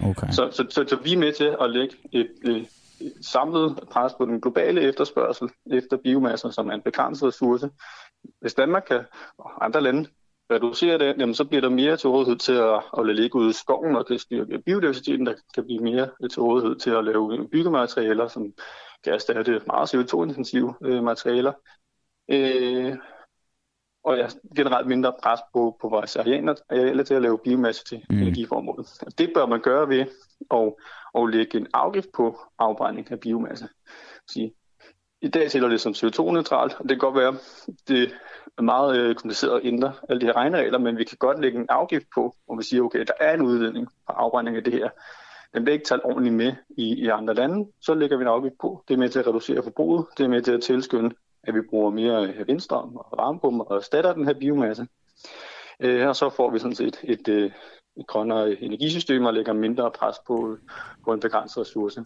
Okay. Så, så, så, så vi er med til at lægge et, et, et samlet pres på den globale efterspørgsel efter biomasse, som er en begrænset ressource. Hvis Danmark kan, og andre lande reducere det, jamen, så bliver der mere til rådighed til at, at lade ligge ude i skoven og det styrker biodiversiteten. Der kan blive mere til rådighed til at lave byggematerialer, som kan erstatte meget CO2-intensive øh, materialer. Øh, og ja, generelt mindre pres på, på vores arealer, arealer til at lave biomasse til mm. energiformålet. Det bør man gøre ved at, at lægge en afgift på afbrænding af biomasse. Sige, I dag tæller det som CO2-neutralt, og det kan godt være, det er meget øh, kompliceret at ændre alle de her regneregler, men vi kan godt lægge en afgift på, og vi siger, okay, der er en udledning på afbrænding af det her. Den bliver ikke talt ordentligt med i, i andre lande, så lægger vi en afgift på. Det er med til at reducere forbruget, det er med til at tilskynde at vi bruger mere øh, vindstrøm og varmepumper og erstatter den her biomasse. Øh, og så får vi sådan set et, et, et grønnere energisystem og lægger mindre pres på, på en begrænset ressource.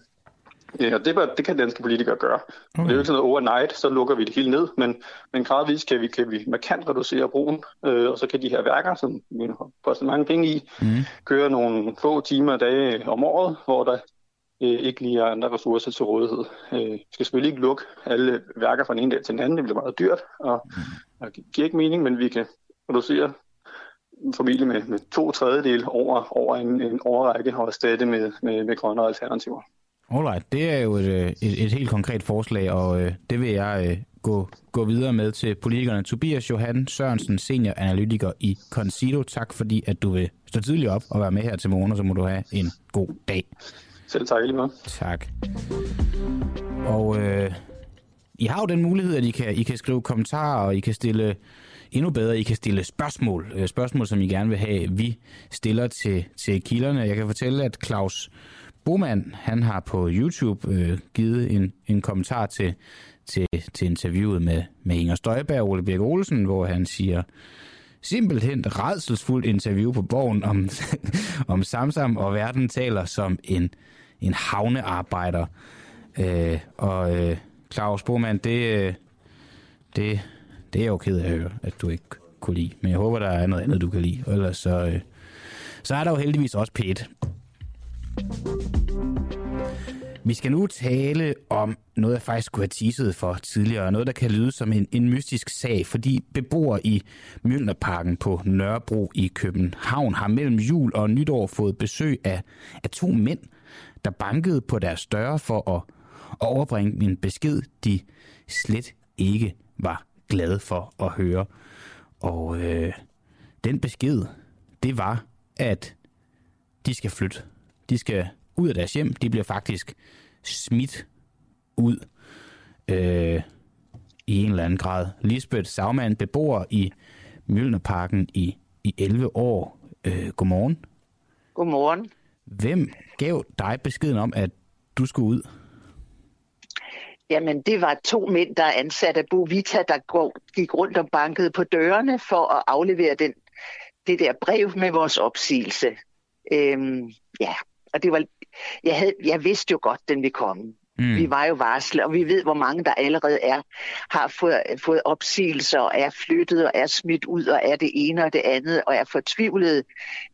Ja, og det, det kan danske politikere gøre. Okay. Det er jo ikke sådan noget overnight, så lukker vi det hele ned, men, men gradvist kan vi, kan vi markant reducere brugen, øh, og så kan de her værker, som vi koster mange penge i, mm. køre nogle få timer og dage om året, hvor der øh, ikke lige har andre ressourcer til rådighed. Øh, vi skal selvfølgelig ikke lukke alle værker fra den ene dag til den anden, det bliver meget dyrt, og, mm. og giver ikke mening, men vi kan reducere formentlig med, med to tredjedel over, over en, en overrække og erstatte med, med, med grønne alternativer. Alright, det er jo et, øh, et, et helt konkret forslag, og øh, det vil jeg øh, gå, gå videre med til politikerne. Tobias Johan Sørensen, senior analytiker i Consido. Tak fordi, at du vil stå tidligt op og være med her til morgen, og så må du have en god dag. Selv tak, lige Tak. Og øh, I har jo den mulighed, at I kan, I kan skrive kommentarer, og I kan stille endnu bedre, I kan stille spørgsmål. Øh, spørgsmål, som I gerne vil have, vi stiller til, til kilderne. Jeg kan fortælle, at Claus Boman, han har på YouTube øh, givet en, en kommentar til, til, til interviewet med, med Inger Støjberg og Ole Birk Olsen, hvor han siger, simpelthen redselsfuldt interview på borgen om, om Samsam, og verden taler som en, en havnearbejder. Øh, og øh, Claus Bormann, det, øh, det, det er jeg jo ked af at høre, at du ikke kunne lide. Men jeg håber, der er noget andet, du kan lide. Ellers så, øh, så er der jo heldigvis også pæt. Vi skal nu tale om noget, jeg faktisk kunne have teaset for tidligere. Noget, der kan lyde som en, en mystisk sag, fordi beboere i Mjølnerparken på Nørrebro i København har mellem jul og nytår fået besøg af, af to mænd, der bankede på deres døre for at overbringe en besked, de slet ikke var glade for at høre. Og øh, den besked, det var, at de skal flytte. De skal ud af deres hjem. De bliver faktisk smidt ud øh, i en eller anden grad. Lisbeth Sagmann, beboer i Mjølnerparken i, i 11 år. Øh, godmorgen. Godmorgen. Hvem gav dig beskeden om, at du skulle ud? Jamen, det var to mænd, der er ansat af Bo Vita, der gik rundt og bankede på dørene for at aflevere den, det der brev med vores opsigelse. Øhm, ja, og det var, jeg, havde, jeg vidste jo godt, den ville komme. Mm. Vi var jo varslet, og vi ved, hvor mange der allerede er, har fået, fået opsigelser og er flyttet og er smidt ud og er det ene og det andet og er fortvivlet.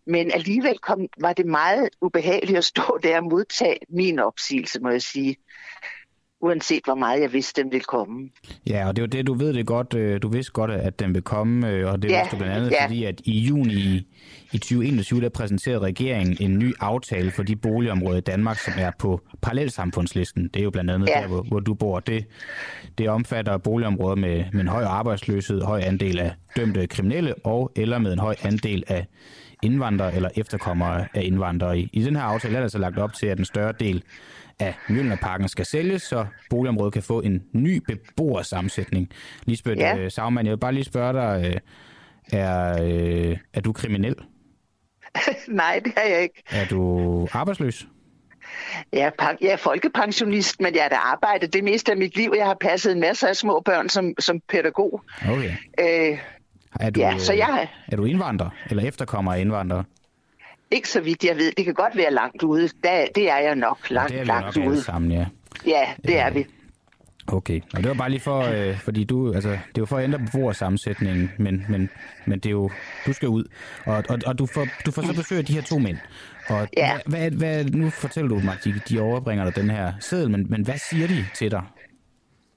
Men alligevel kom, var det meget ubehageligt at stå der og modtage min opsigelse, må jeg sige uanset hvor meget jeg vidste, den ville komme. Ja, og det var det, du ved det godt, øh, du vidste godt, at den vil komme, øh, og det ja, du blandt andet, ja. fordi at i juni i, i 2021, der præsenterede regeringen en ny aftale for de boligområder i Danmark, som er på parallelsamfundslisten. Det er jo blandt andet ja. der, hvor, hvor du bor. Det, det omfatter boligområder med, med en høj arbejdsløshed, høj andel af dømte kriminelle, og eller med en høj andel af indvandrere eller efterkommere af indvandrere. I, i den her aftale er der så lagt op til, at en større del af Mjølnerparken skal sælges, så boligområdet kan få en ny beboersammensætning. Lisbeth ja. øh, Sagmann, jeg vil bare lige spørge dig, øh, er, øh, er du kriminel? Nej, det er jeg ikke. Er du arbejdsløs? Jeg er, jeg er folkepensionist, men jeg har da arbejdet det meste af mit liv. Jeg har passet en masse af små børn som, som pædagog. Okay. Øh, er du, ja, så jeg... er du indvandrer, eller efterkommer af indvandrere? Ikke så vidt jeg ved. Det kan godt være langt ude. Der, det er jeg nok langt, ja, det er langt nok ude. Sammen, ja. ja, det er vi. Okay, og det var bare lige for, øh, fordi du, altså, det var for at ændre beboersammensætningen, men, men, men det er jo, du skal ud, og, og, og du, får, du får så besøg af de her to mænd. Og ja. hvad, hvad, hvad, nu fortæller du mig, de, de overbringer dig den her seddel, men, men hvad siger de til dig?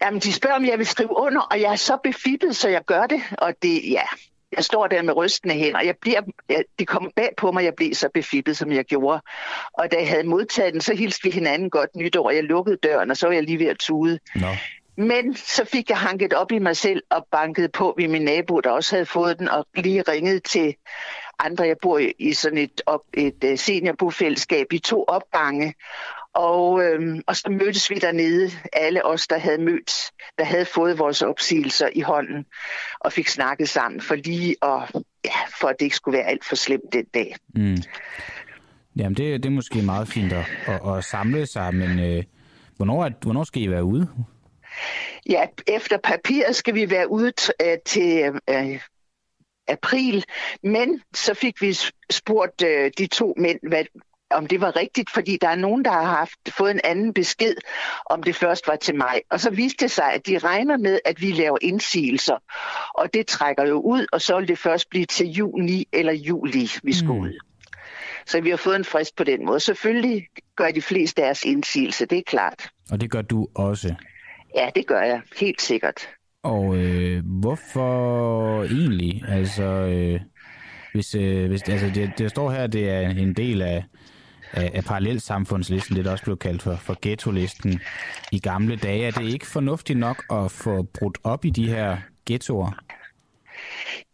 Jamen, de spørger, om jeg vil skrive under, og jeg er så befippet, så jeg gør det, og det, ja, Jeg står der med rystende hænder, og jeg bliver, jeg, det kommer bag på mig, jeg blev så befippet, som jeg gjorde. Og da jeg havde modtaget den, så hilste vi hinanden godt nytår, og jeg lukkede døren, og så var jeg lige ved at tude. Nå. Men så fik jeg hanket op i mig selv og banket på ved min nabo, der også havde fået den, og lige ringet til andre. Jeg bor i sådan et, op, et uh, seniorbofællesskab i to opgange, og, øhm, og så mødtes vi dernede, alle os, der havde mødt, der havde fået vores opsigelser i hånden, og fik snakket sammen for lige at, ja, for at det ikke skulle være alt for slemt den dag. Mm. Jamen, det, det er måske meget fint at, at, at samle sig, men øh, hvornår, er, hvornår skal I være ude? Ja, efter papiret skal vi være ude øh, til øh, april, men så fik vi spurgt øh, de to mænd, hvad, om det var rigtigt, fordi der er nogen, der har haft fået en anden besked, om det først var til mig. Og så viste det sig, at de regner med, at vi laver indsigelser. Og det trækker jo ud, og så vil det først blive til juni eller juli, vi skal mm. ud. Så vi har fået en frist på den måde. Selvfølgelig gør de fleste deres indsigelse, det er klart. Og det gør du også? Ja, det gør jeg, helt sikkert. Og øh, hvorfor egentlig? Altså, øh, hvis, øh, hvis, altså det, det står her, det er en del af, af, af parallelsamfundslisten, det der også blev kaldt for, for ghetto-listen i gamle dage. Er det ikke fornuftigt nok at få brudt op i de her ghettoer?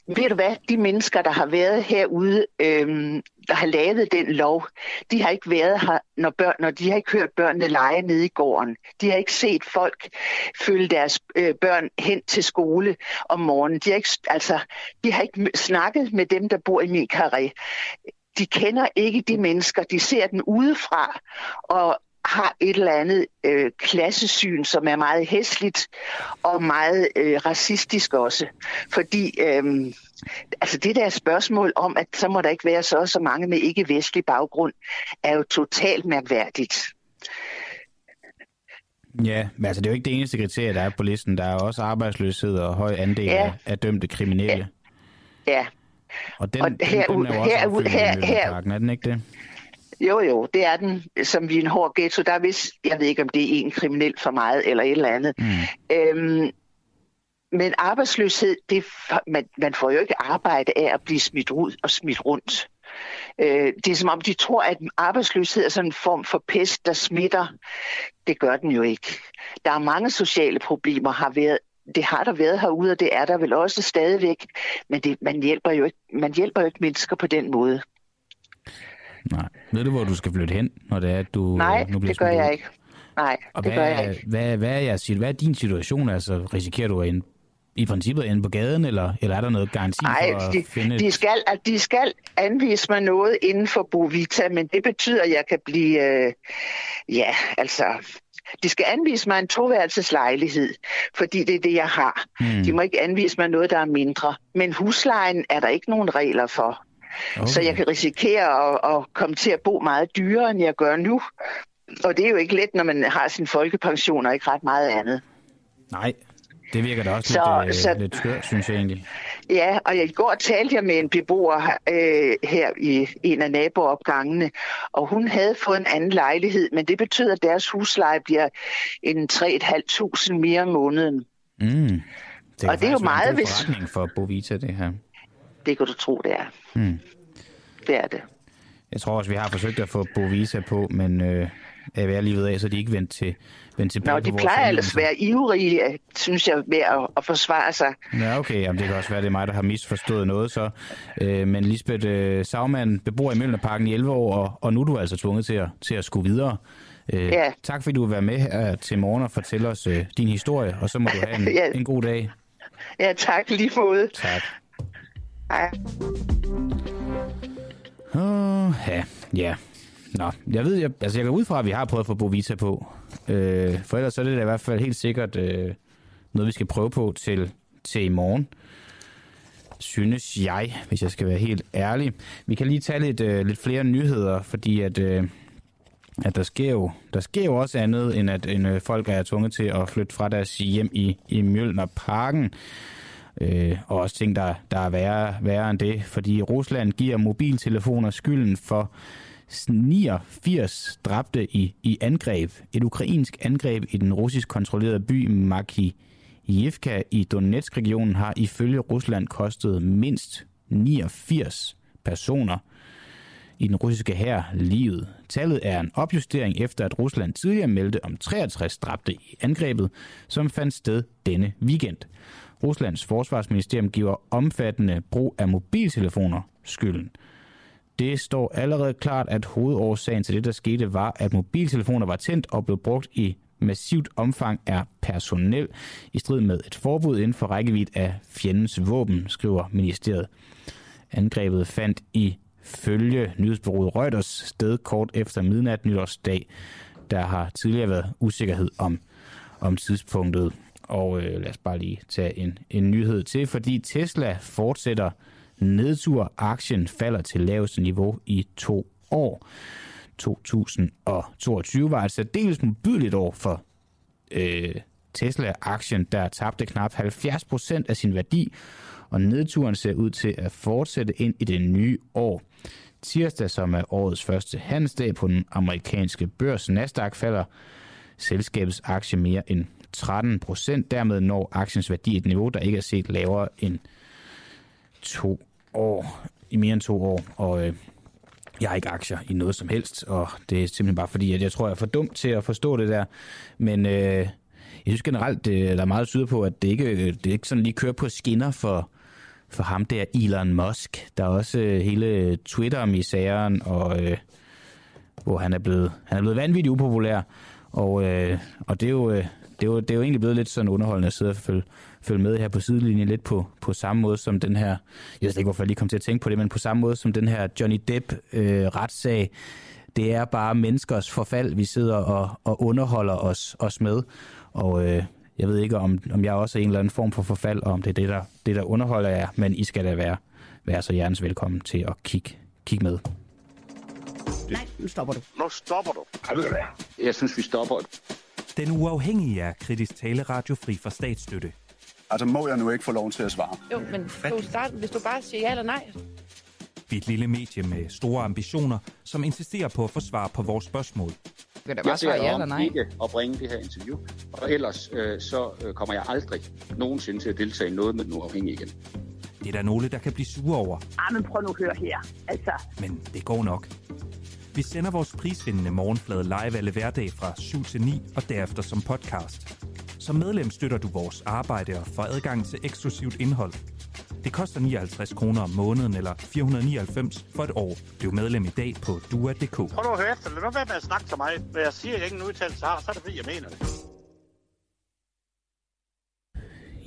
ved du hvad, de mennesker, der har været herude, øhm, der har lavet den lov, de har ikke været her, når, børn, når de har ikke hørt børnene lege nede i gården. De har ikke set folk følge deres øh, børn hen til skole om morgenen. De har, ikke, altså, de har ikke snakket med dem, der bor i min karré. De kender ikke de mennesker, de ser dem udefra, og har et eller andet øh, klassesyn, som er meget hæsligt og meget øh, racistisk også. Fordi øh, altså det der spørgsmål om, at så må der ikke være så så mange med ikke-vestlig baggrund, er jo totalt mærkværdigt. Ja, men altså det er jo ikke det eneste kriterie, der er på listen. Der er også arbejdsløshed og høj andel ja. af, af dømte kriminelle. Ja. ja. Og den, og her, den, den er jo også her, her, her, er den ikke det? Jo, jo, det er den, som vi er en hård ghetto. Der er vist, jeg ved ikke, om det er en kriminel for meget eller et eller andet. Mm. Øhm, men arbejdsløshed, det, man, man får jo ikke arbejde af at blive smidt ud og smidt rundt. Øh, det er som om, de tror, at arbejdsløshed er sådan en form for pest, der smitter. Det gør den jo ikke. Der er mange sociale problemer, har været det har der været herude, og det er der vel også stadigvæk, men det, man, hjælper jo ikke, man hjælper jo ikke mennesker på den måde. Nej. Ved du, hvor du skal flytte hen, når det er, at du Nej, nu bliver det gør jeg ud? ikke. Nej, og det hvad, gør jeg ikke. Hvad, hvad, er jeres, hvad er din situation? Altså, risikerer du ind, i princippet inde på gaden, eller, eller er der noget garanti Nej, for at de, finde de skal, at de skal anvise mig noget inden for Bovita, men det betyder, at jeg kan blive, øh, ja, altså, de skal anvise mig en toværelseslejlighed, fordi det er det, jeg har. Mm. De må ikke anvise mig noget, der er mindre. Men huslejen er der ikke nogen regler for. Okay. Så jeg kan risikere at, at komme til at bo meget dyrere, end jeg gør nu. Og det er jo ikke let, når man har sin folkepension og ikke ret meget andet. Nej, det virker da også så, lidt, øh, så, lidt skørt, synes jeg egentlig. Ja, og i går talte jeg med en beboer øh, her i en af naboopgangene, og hun havde fået en anden lejlighed, men det betyder, at deres husleje bliver en 3.500 mere om måneden. Mm. Det og det er jo meget, hvis... for Bovita, det her. Det kan du tro, det er. Hmm. Det er det. Jeg tror også, vi har forsøgt at få Bovisa på, men øh, jeg lige ved af, så de ikke vendt til vendt tilbage Nå, de plejer ellers være ivrige, synes jeg, ved at, at forsvare sig. Ja, okay. Jamen, det kan også være, det er mig, der har misforstået noget. Så. Øh, men Lisbeth øh, Sagmann bebor i Møllerparken i 11 år, og, og nu er du altså tvunget til at, til at skulle videre. Øh, ja. Tak fordi du vil være med her til morgen og fortælle os øh, din historie, og så må du have en, ja. en god dag. Ja, tak lige måde. Tak. Hej. Uh, ja, ja. Nå, jeg ved, jeg, altså jeg går ud fra, at vi har prøvet at få Bovita på. Øh, for ellers så er det da i hvert fald helt sikkert øh, noget, vi skal prøve på til, til i morgen. Synes jeg, hvis jeg skal være helt ærlig. Vi kan lige tage lidt, øh, lidt flere nyheder, fordi at, øh, at der, sker jo, der sker jo også andet, end at end, øh, folk er tvunget til at flytte fra deres hjem i, i Mjølnerparken. Øh, og også ting, der, der er værre, værre end det, fordi Rusland giver mobiltelefoner skylden for 89 dræbte i, i angreb. Et ukrainsk angreb i den russisk kontrollerede by Makijevka i Donetsk-regionen har ifølge Rusland kostet mindst 89 personer i den russiske hær livet. Tallet er en opjustering efter, at Rusland tidligere meldte om 63 dræbte i angrebet, som fandt sted denne weekend. Ruslands forsvarsministerium giver omfattende brug af mobiltelefoner skylden. Det står allerede klart, at hovedårsagen til det, der skete, var, at mobiltelefoner var tændt og blev brugt i massivt omfang er personel i strid med et forbud inden for rækkevidde af fjendens våben, skriver ministeriet. Angrebet fandt i følge nyhedsbureauet Reuters sted kort efter midnat nytårsdag. Der har tidligere været usikkerhed om, om tidspunktet. Og øh, lad os bare lige tage en, en nyhed til, fordi Tesla fortsætter nedtur. Aktien falder til laveste niveau i to år. 2022 var et særdeles modbydeligt år for øh, Tesla-aktien, der tabte knap 70% af sin værdi, og nedturen ser ud til at fortsætte ind i det nye år. Tirsdag, som er årets første handelsdag på den amerikanske børs Nasdaq, falder selskabets aktie mere end 13 procent. Dermed når aktiens værdi et niveau, der ikke er set lavere end to år, i mere end to år. Og øh, jeg har ikke aktier i noget som helst, og det er simpelthen bare fordi, at jeg tror, jeg er for dum til at forstå det der. Men øh, jeg synes generelt, det, der er meget tyder på, at det ikke, øh, det ikke sådan lige kører på skinner for, for ham der, Elon Musk. Der er også øh, hele Twitter-misæren, og øh, hvor han er blevet, han er blevet vanvittigt upopulær. Og, øh, og det, er jo, øh, det, er jo, det er jo egentlig blevet lidt sådan underholdende at sidde og følge, følge med her på sidelinjen, lidt på, på samme måde som den her, jeg ved ikke, hvorfor jeg lige kom til at tænke på det, men på samme måde som den her Johnny Depp-retssag, øh, det er bare menneskers forfald, vi sidder og, og underholder os, os med. Og øh, jeg ved ikke, om, om jeg også er en eller anden form for forfald, og om det er det, der, det, der underholder jer, men I skal da være, være så hjertens velkommen til at kigge, kigge med. Nej, nu stopper du. Nu stopper du. Jeg ved det. Jeg synes, vi stopper. Den uafhængige er kritisk taleradio fri for statsstøtte. Altså, må jeg nu ikke få lov til at svare? Jo, men du starte, hvis du bare siger ja eller nej. Vi er et lille medie med store ambitioner, som insisterer på at få svar på vores spørgsmål. Kan da bare Jeg svare ja eller nej. ikke at bringe det her interview, og ellers øh, så øh, kommer jeg aldrig nogensinde til at deltage i noget med den uafhængige igen. Det er der nogle, der kan blive sure over, Ah, men prøv nu at høre her. Altså, men det går nok. Vi sender vores prisvindende morgenflade live alle hverdag fra 7 til 9 og derefter som podcast. Som medlem støtter du vores arbejde og får adgang til eksklusivt indhold. Det koster 59 kroner om måneden eller 499 for et år. Bliv medlem i dag på dua.dk. Prøv nu at høre efter. Lad nu være med at snakke til mig. Hvad jeg siger, jeg ikke en udtalelse har, så er det fordi, jeg mener det.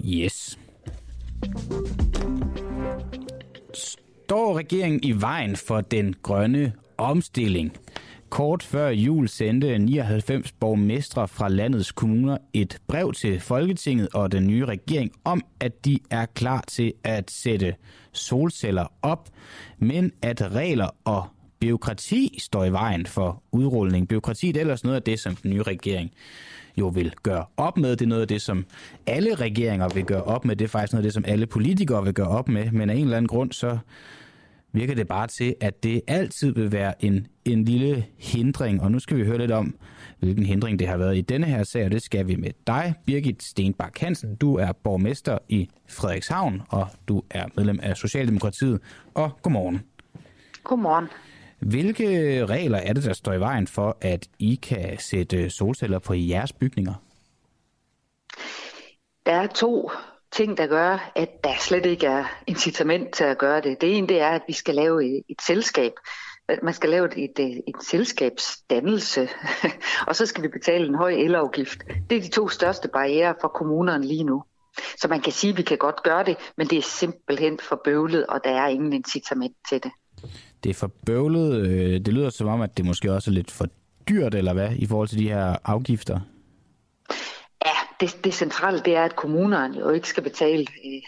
Yes. Står regeringen i vejen for den grønne omstilling? Kort før jul sendte 99 borgmestre fra landets kommuner et brev til Folketinget og den nye regering om, at de er klar til at sætte solceller op, men at regler og byråkrati står i vejen for udrulning. Byråkrati det er ellers noget af det, som den nye regering jo vil gøre op med. Det er noget af det, som alle regeringer vil gøre op med. Det er faktisk noget af det, som alle politikere vil gøre op med. Men af en eller anden grund, så virker det bare til, at det altid vil være en, en lille hindring. Og nu skal vi høre lidt om, hvilken hindring det har været i denne her sag, og det skal vi med dig, Birgit Stenbak Hansen. Du er borgmester i Frederikshavn, og du er medlem af Socialdemokratiet. Og godmorgen. Godmorgen. Hvilke regler er det, der står i vejen for, at I kan sætte solceller på jeres bygninger? Der er to ting, der gør, at der slet ikke er incitament til at gøre det. Det ene det er, at vi skal lave et, et selskab. Man skal lave et, et, et selskabsdannelse, og så skal vi betale en høj elafgift. Det er de to største barriere for kommunerne lige nu. Så man kan sige, at vi kan godt gøre det, men det er simpelthen for bøvlet, og der er ingen incitament til det. Det er for bøvlet. Øh, det lyder som om, at det måske også er lidt for dyrt, eller hvad, i forhold til de her afgifter? Det, det centrale det er, at kommunerne jo ikke skal betale øh,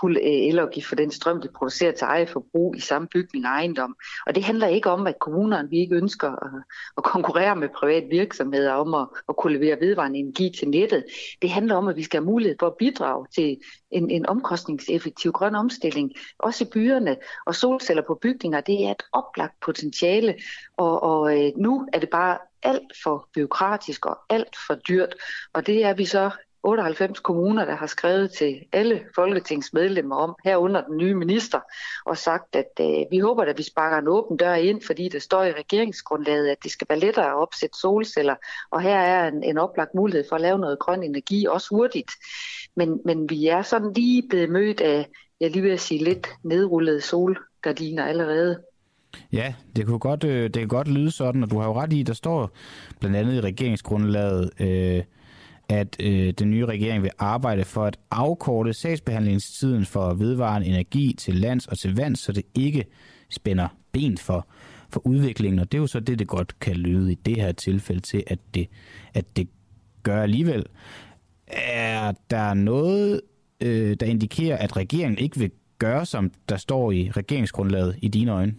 fuld øh, elafgift for den strøm, de producerer til eget forbrug i samme bygning og ejendom. Og det handler ikke om, at kommunerne vi ikke ønsker at, at konkurrere med private virksomheder om at, at kunne levere vedvarende energi til nettet. Det handler om, at vi skal have mulighed for at bidrage til en, en omkostningseffektiv grøn omstilling, også i byerne. Og solceller på bygninger, det er et oplagt potentiale. Og, og øh, nu er det bare alt for byråkratisk og alt for dyrt. Og det er vi så 98 kommuner, der har skrevet til alle folketingsmedlemmer om, herunder den nye minister, og sagt, at øh, vi håber, at vi sparker en åben dør ind, fordi det står i regeringsgrundlaget, at det skal være lettere at opsætte solceller, og her er en, en oplagt mulighed for at lave noget grøn energi, også hurtigt. Men, men vi er sådan lige blevet mødt af, jeg lige vil sige, lidt nedrullede solgardiner allerede. Ja, det kunne godt, øh, det kan godt lyde sådan, og du har jo ret i, der står blandt andet i regeringsgrundlaget, øh, at øh, den nye regering vil arbejde for at afkorte sagsbehandlingstiden for vedvarende energi til lands og til vand, så det ikke spænder ben for, for udviklingen. Og det er jo så det, det godt kan lyde i det her tilfælde til, at det, at det gør alligevel. Er der noget, øh, der indikerer, at regeringen ikke vil gøre, som der står i regeringsgrundlaget i dine øjne?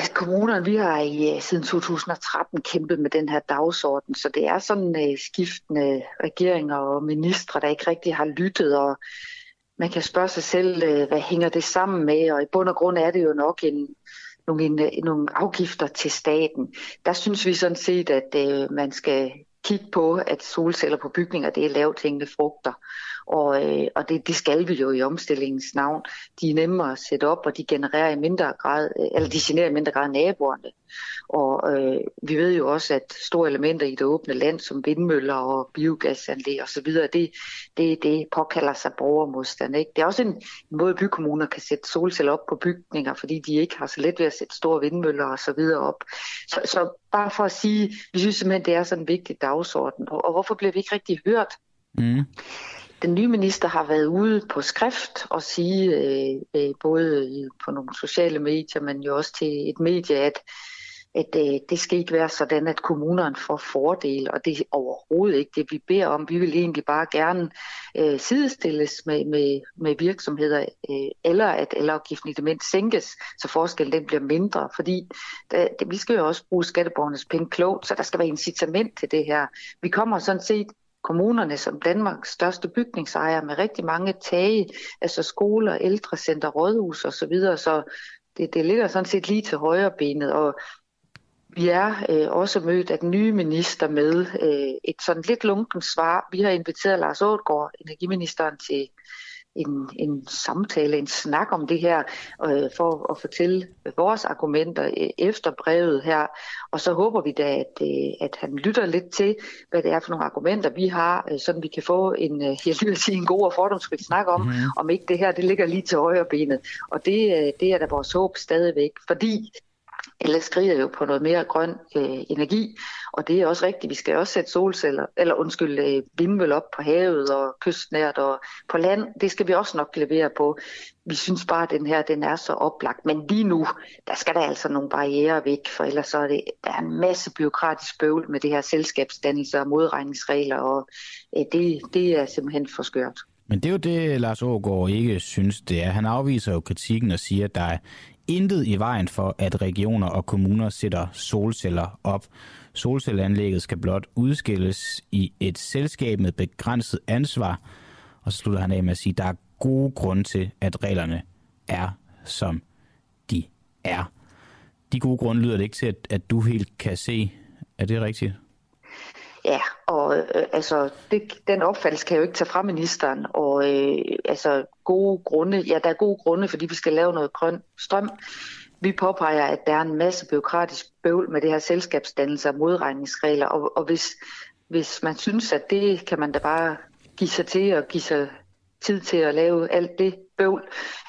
Øh, kommunerne, vi har i, øh, siden 2013 kæmpet med den her dagsorden, så det er sådan uh, skiftende regeringer og ministre, der ikke rigtig har lyttet, og man kan spørge sig selv, uh, hvad hænger det sammen med, og i bund og grund er det jo nok en, nogle, en, nogle afgifter til staten. Der synes vi sådan set, at uh, man skal kigge på, at solceller på bygninger, det er lavt hængende frugter. Og, øh, og det, det skal vi jo i omstillingens navn. De er nemmere at sætte op, og de genererer i mindre grad, øh, eller de genererer i mindre grad naboerne. Og øh, vi ved jo også, at store elementer i det åbne land, som vindmøller og biogasanlæg osv., det, det, det påkalder sig borgermodstand. Ikke? Det er også en måde, bykommuner kan sætte solceller op på bygninger, fordi de ikke har så let ved at sætte store vindmøller osv. op. Så, så bare for at sige, vi synes simpelthen, det er sådan en vigtig dagsorden. Og, og hvorfor bliver vi ikke rigtig hørt? Mm den nye minister har været ude på skrift og sige, øh, øh, både på nogle sociale medier, men jo også til et medie, at, at øh, det skal ikke være sådan, at kommunerne får fordel, og det er overhovedet ikke det, vi beder om. Vi vil egentlig bare gerne øh, sidestilles med, med, med virksomheder, øh, eller at elafgiften i det mindste sænkes, så forskellen den bliver mindre, fordi der, det, vi skal jo også bruge skatteborgernes penge klogt, så der skal være incitament til det her. Vi kommer sådan set kommunerne som Danmarks største bygningsejer med rigtig mange tage, altså skoler, ældrecenter, rådhus osv., så, videre. så det, det ligger sådan set lige til højre benet, og vi er øh, også mødt af den nye minister med øh, et sådan lidt lunken svar. Vi har inviteret Lars Aargaard, energiministeren, til en, en samtale, en snak om det her, øh, for at fortælle vores argumenter øh, efter brevet her. Og så håber vi da, at, øh, at han lytter lidt til, hvad det er for nogle argumenter, vi har, øh, så vi kan få en, øh, jeg vil sige, en god og fordomsfri snak om, mm. om ikke det her det ligger lige til højre benet. Og det, øh, det er da vores håb stadigvæk, fordi alle skriger jo på noget mere grøn øh, energi, og det er også rigtigt. Vi skal også sætte solceller, eller undskyld, øh, vindmøller op på havet og kystnært og på land. Det skal vi også nok levere på. Vi synes bare, at den her den er så oplagt. Men lige nu, der skal der altså nogle barriere væk, for ellers så er det, der er en masse byråkratisk bøvl med det her selskabsdannelse og modregningsregler, og øh, det, det er simpelthen for skørt. Men det er jo det, Lars Ågaard ikke synes, det er. Han afviser jo kritikken og siger, at der intet i vejen for, at regioner og kommuner sætter solceller op. Solcelleanlægget skal blot udskilles i et selskab med begrænset ansvar. Og så slutter han af med at sige, at der er gode grunde til, at reglerne er, som de er. De gode grunde lyder det ikke til, at, at du helt kan se. Er det rigtigt? Ja, og øh, altså, det, den opfattelse kan jeg jo ikke tage fra ministeren. Og øh, altså, gode grunde, ja, der er gode grunde, fordi vi skal lave noget grøn strøm. Vi påpeger, at der er en masse byråkratisk bøvl med det her selskabsdannelse og modregningsregler, og, og hvis, hvis man synes, at det kan man da bare give sig til og give sig tid til at lave alt det bøvl,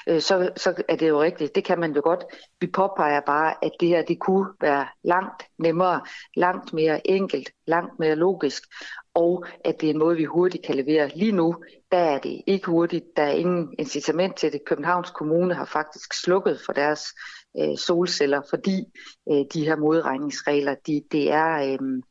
øh, så, så er det jo rigtigt. Det kan man jo godt. Vi påpeger bare, at det her det kunne være langt nemmere, langt mere enkelt, langt mere logisk, og at det er en måde, vi hurtigt kan levere. Lige nu, der er det ikke hurtigt. Der er ingen incitament til det. Københavns Kommune har faktisk slukket for deres øh, solceller, fordi øh, de her modregningsregler, de, det er... Øh,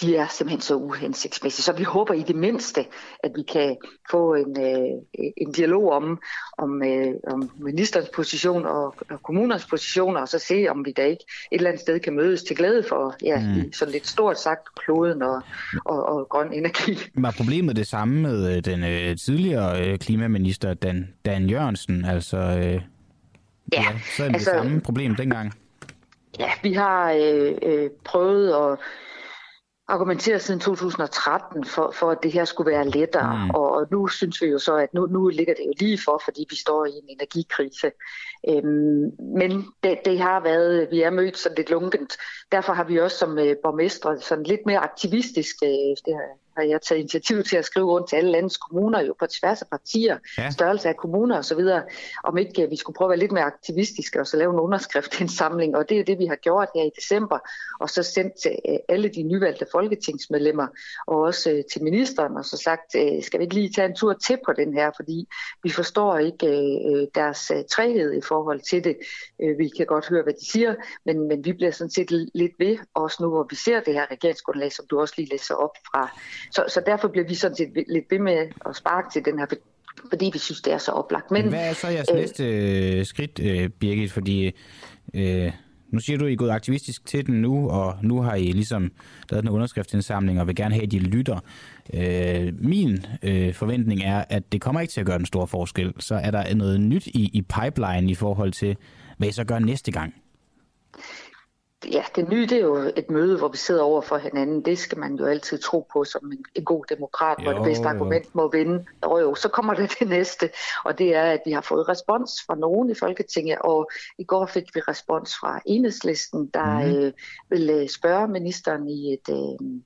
de er simpelthen så uhensigtsmæssige. Så vi håber i det mindste, at vi kan få en, øh, en dialog om, om, øh, om ministerens position og, og kommunernes position, og så se, om vi da ikke et eller andet sted kan mødes til glæde for, ja, mm. sådan lidt stort sagt, kloden og, og, og grøn energi. Var problemet det samme med øh, den øh, tidligere øh, klimaminister, Dan, Dan Jørgensen? Altså, øh, ja, ja, så er det altså, det samme problem dengang. Ja, vi har øh, øh, prøvet at argumenteret siden 2013 for, for, at det her skulle være lettere. Mm. Og, og nu synes vi jo så, at nu, nu ligger det jo lige for, fordi vi står i en energikrise. Øhm, men det, det har været, vi er mødt sådan lidt lunkent. Derfor har vi også som øh, borgmestre sådan lidt mere aktivistisk, øh, det har har jeg taget initiativ til at skrive rundt til alle landets kommuner, jo på tværs af partier, ja. størrelse af kommuner osv., om ikke øh, vi skulle prøve at være lidt mere aktivistiske og så lave en underskriftindsamling, og det er det, vi har gjort her i december, og så sendt til øh, alle de nyvalgte folketingsmedlemmer, og også øh, til ministeren, og så sagt, skal vi ikke lige tage en tur til på den her, fordi vi forstår ikke deres træhed i forhold til det. Vi kan godt høre, hvad de siger, men, men vi bliver sådan set lidt ved, også nu hvor vi ser det her regeringsgrundlag, som du også lige læser op fra så, så derfor bliver vi sådan set lidt ved med at sparke til den her fordi vi synes, det er så oplagt. Men, Hvad er så jeres øh, næste øh, skridt, øh, Birgit? Fordi øh, nu siger du, at I er gået aktivistisk til den nu, og nu har I ligesom lavet en underskriftsindsamling og vil gerne have, at de lytter. Øh, min øh, forventning er, at det kommer ikke til at gøre den store forskel. Så er der noget nyt i, i pipeline i forhold til, hvad I så gør næste gang? Ja, det nye det er jo et møde, hvor vi sidder over for hinanden. Det skal man jo altid tro på som en, en god demokrat, jo, hvor det bedste argument jo. må vinde. Og jo, så kommer det det næste, og det er, at vi har fået respons fra nogen i Folketinget, og i går fik vi respons fra enhedslisten, der mm. øh, vil øh, spørge ministeren i et... Øh,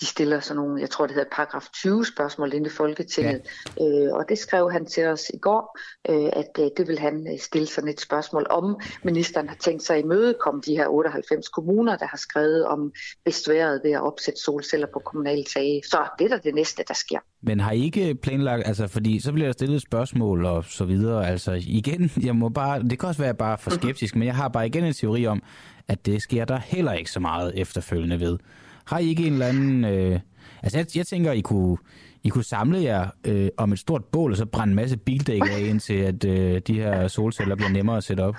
de stiller sådan nogle, jeg tror det hedder paragraf 20 spørgsmål inde i Folketinget. Ja. Øh, og det skrev han til os i går, øh, at øh, det vil han øh, stille sådan et spørgsmål om. Ministeren har tænkt sig at komme de her 98 kommuner, der har skrevet om bestværet ved at opsætte solceller på kommunale tage. Så det er da det næste, der sker. Men har I ikke planlagt, altså fordi så bliver der stillet spørgsmål og så videre, altså igen, jeg må bare, det kan også være bare for skeptisk, mm-hmm. men jeg har bare igen en teori om, at det sker der heller ikke så meget efterfølgende ved. Har I ikke en eller anden... Øh, altså, jeg, jeg tænker, I kunne, i kunne samle jer øh, om et stort bål, og så brænde en masse bildæk af, indtil at øh, de her solceller bliver nemmere at sætte op.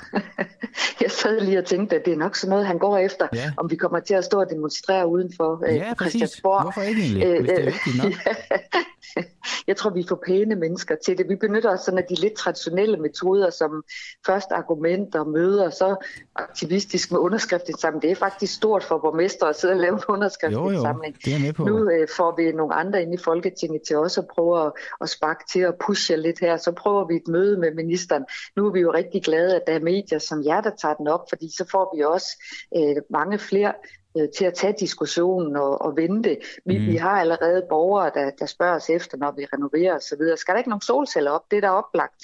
jeg sad lige og tænkte, at det er nok sådan noget, han går efter, ja. om vi kommer til at stå og demonstrere udenfor øh, ja, Christiansborg. Hvorfor ikke egentlig, hvis det er øh, vigtigt nok? ja. Jeg tror, vi for pæne mennesker til det. Vi benytter os sådan af de lidt traditionelle metoder, som først argumenter, møder, så aktivistisk med underskriftsindsamling. Det er faktisk stort for borgmester at sidde og lave en underskriftsindsamling. Jo, jo, det er med på. Nu øh, får vi nogle andre ind i Folketinget til også at prøve at, at sparke til og pushe lidt her. Så prøver vi et møde med ministeren. Nu er vi jo rigtig glade, at der er medier som jer, der tager den op, fordi så får vi også øh, mange flere øh, til at tage diskussionen og, og vente. Vi, mm. vi har allerede borgere, der, der spørger os efter, når vi renoverer osv. Skal der ikke nogen solceller op? Det er der oplagt.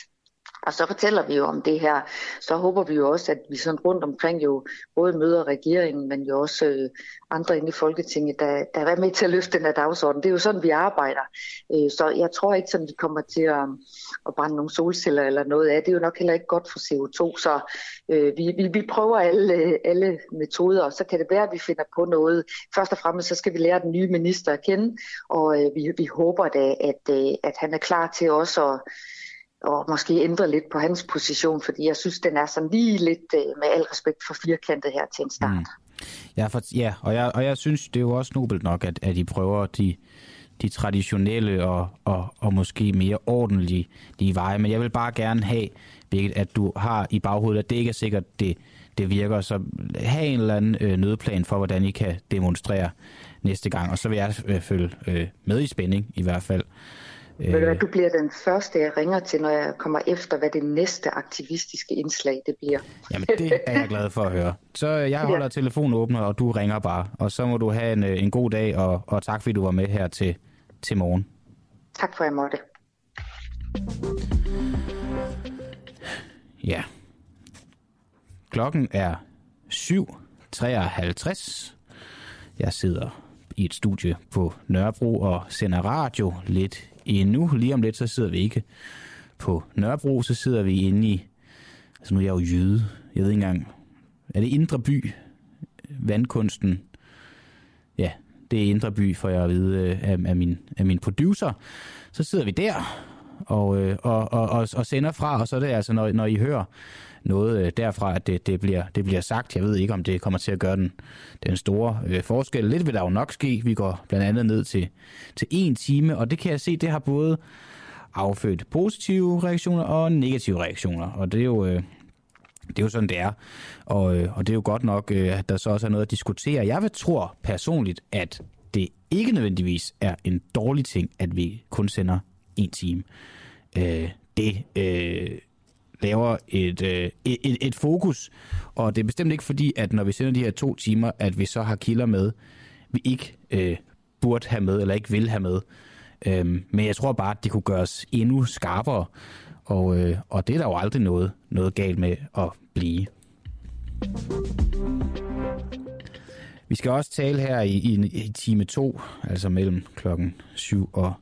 Og så fortæller vi jo om det her. Så håber vi jo også, at vi sådan rundt omkring jo både møder regeringen, men jo også øh, andre inde i Folketinget, der, der er med til at løfte den her dagsorden. Det er jo sådan, vi arbejder. Øh, så jeg tror ikke, sådan, vi kommer til at, at brænde nogle solceller eller noget af. Det er jo nok heller ikke godt for CO2. Så øh, vi, vi, vi prøver alle, alle metoder, og så kan det være, at vi finder på noget. Først og fremmest så skal vi lære den nye minister at kende, og øh, vi, vi håber da, at, øh, at han er klar til også at og måske ændre lidt på hans position, fordi jeg synes, den er sådan lige lidt, øh, med al respekt for firkantet her til en start. Mm. Ja, for, ja og, jeg, og jeg synes, det er jo også nobelt nok, at, at I prøver de, de traditionelle og, og, og måske mere ordentlige de veje. Men jeg vil bare gerne have, hvilket at du har i baghovedet, at det ikke er sikkert, det, det virker. Så have en eller anden øh, nødplan for, hvordan I kan demonstrere næste gang. Og så vil jeg øh, følge øh, med i spænding i hvert fald. Ved du hvad, du bliver den første, jeg ringer til, når jeg kommer efter, hvad det næste aktivistiske indslag det bliver. Jamen, det er jeg glad for at høre. Så jeg holder ja. telefonen åben, og du ringer bare. Og så må du have en, en god dag, og, og tak fordi du var med her til, til morgen. Tak for, at jeg måtte. Ja. Klokken er 7.53. Jeg sidder i et studie på Nørrebro og sender radio lidt endnu. Lige om lidt, så sidder vi ikke på Nørrebro, så sidder vi inde i... Altså nu er jeg jo jøde. Jeg ved ikke engang... Er det Indre By? Vandkunsten? Ja, det er Indre By, for jeg at vide øh, af, af, min, af min producer. Så sidder vi der og, øh, og, og, og, og sender fra, og så er det altså, når, når I hører noget øh, derfra, at det, det, bliver, det bliver sagt. Jeg ved ikke, om det kommer til at gøre den, den store øh, forskel. Lidt vil der jo nok ske. Vi går blandt andet ned til, til en time, og det kan jeg se, det har både affødt positive reaktioner og negative reaktioner. Og det er jo, øh, det er jo sådan, det er. Og, øh, og det er jo godt nok, øh, at der så også er noget at diskutere. Jeg vil tror personligt, at det ikke nødvendigvis er en dårlig ting, at vi kun sender en time. Øh, det øh, laver et, øh, et, et fokus, og det er bestemt ikke fordi, at når vi sender de her to timer, at vi så har kilder med, vi ikke øh, burde have med, eller ikke vil have med. Øhm, men jeg tror bare, at det kunne gøres endnu skarpere, og, øh, og det er der jo aldrig noget, noget galt med at blive. Vi skal også tale her i, i, i time 2, altså mellem klokken 7 og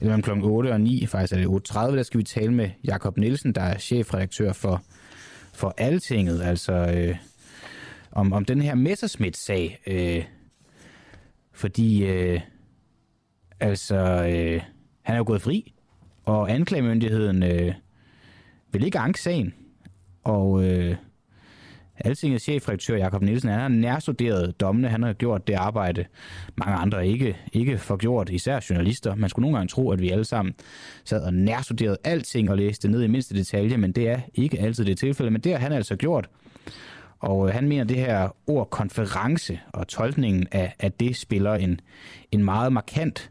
eller mellem kl. 8 og 9, faktisk er det 8.30, der skal vi tale med Jakob Nielsen, der er chefredaktør for, for Altinget, altså øh, om, om den her Messerschmidt-sag. Øh, fordi øh, altså, øh, han er jo gået fri, og anklagemyndigheden øh, vil ikke anke sagen. Og øh, Altingets chefredaktør Jakob Nielsen, han har nærstuderet dommene. Han har gjort det arbejde, mange andre ikke, ikke får gjort, især journalister. Man skulle nogle gange tro, at vi alle sammen sad og nærstuderede alting og læste ned i mindste detalje, men det er ikke altid det tilfælde. Men det har han altså gjort. Og han mener, at det her ord konference og tolkningen af, af det spiller en, en meget markant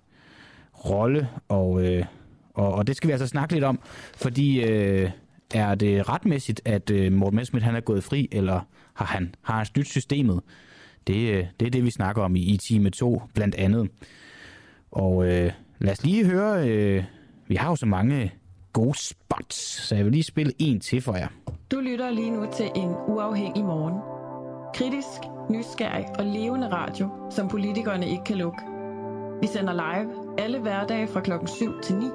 rolle, og, øh, og, og det skal vi altså snakke lidt om, fordi øh, er det retmæssigt, at øh, Morten Messerschmidt han er gået fri, eller har han, har han snydt systemet? Det, øh, det er det, vi snakker om i, i time 2, blandt andet. Og øh, lad os lige høre, øh, vi har jo så mange gode spots, så jeg vil lige spille en til for jer. Du lytter lige nu til en uafhængig morgen. Kritisk, nysgerrig og levende radio, som politikerne ikke kan lukke. Vi sender live alle hverdage fra klokken 7 til 9.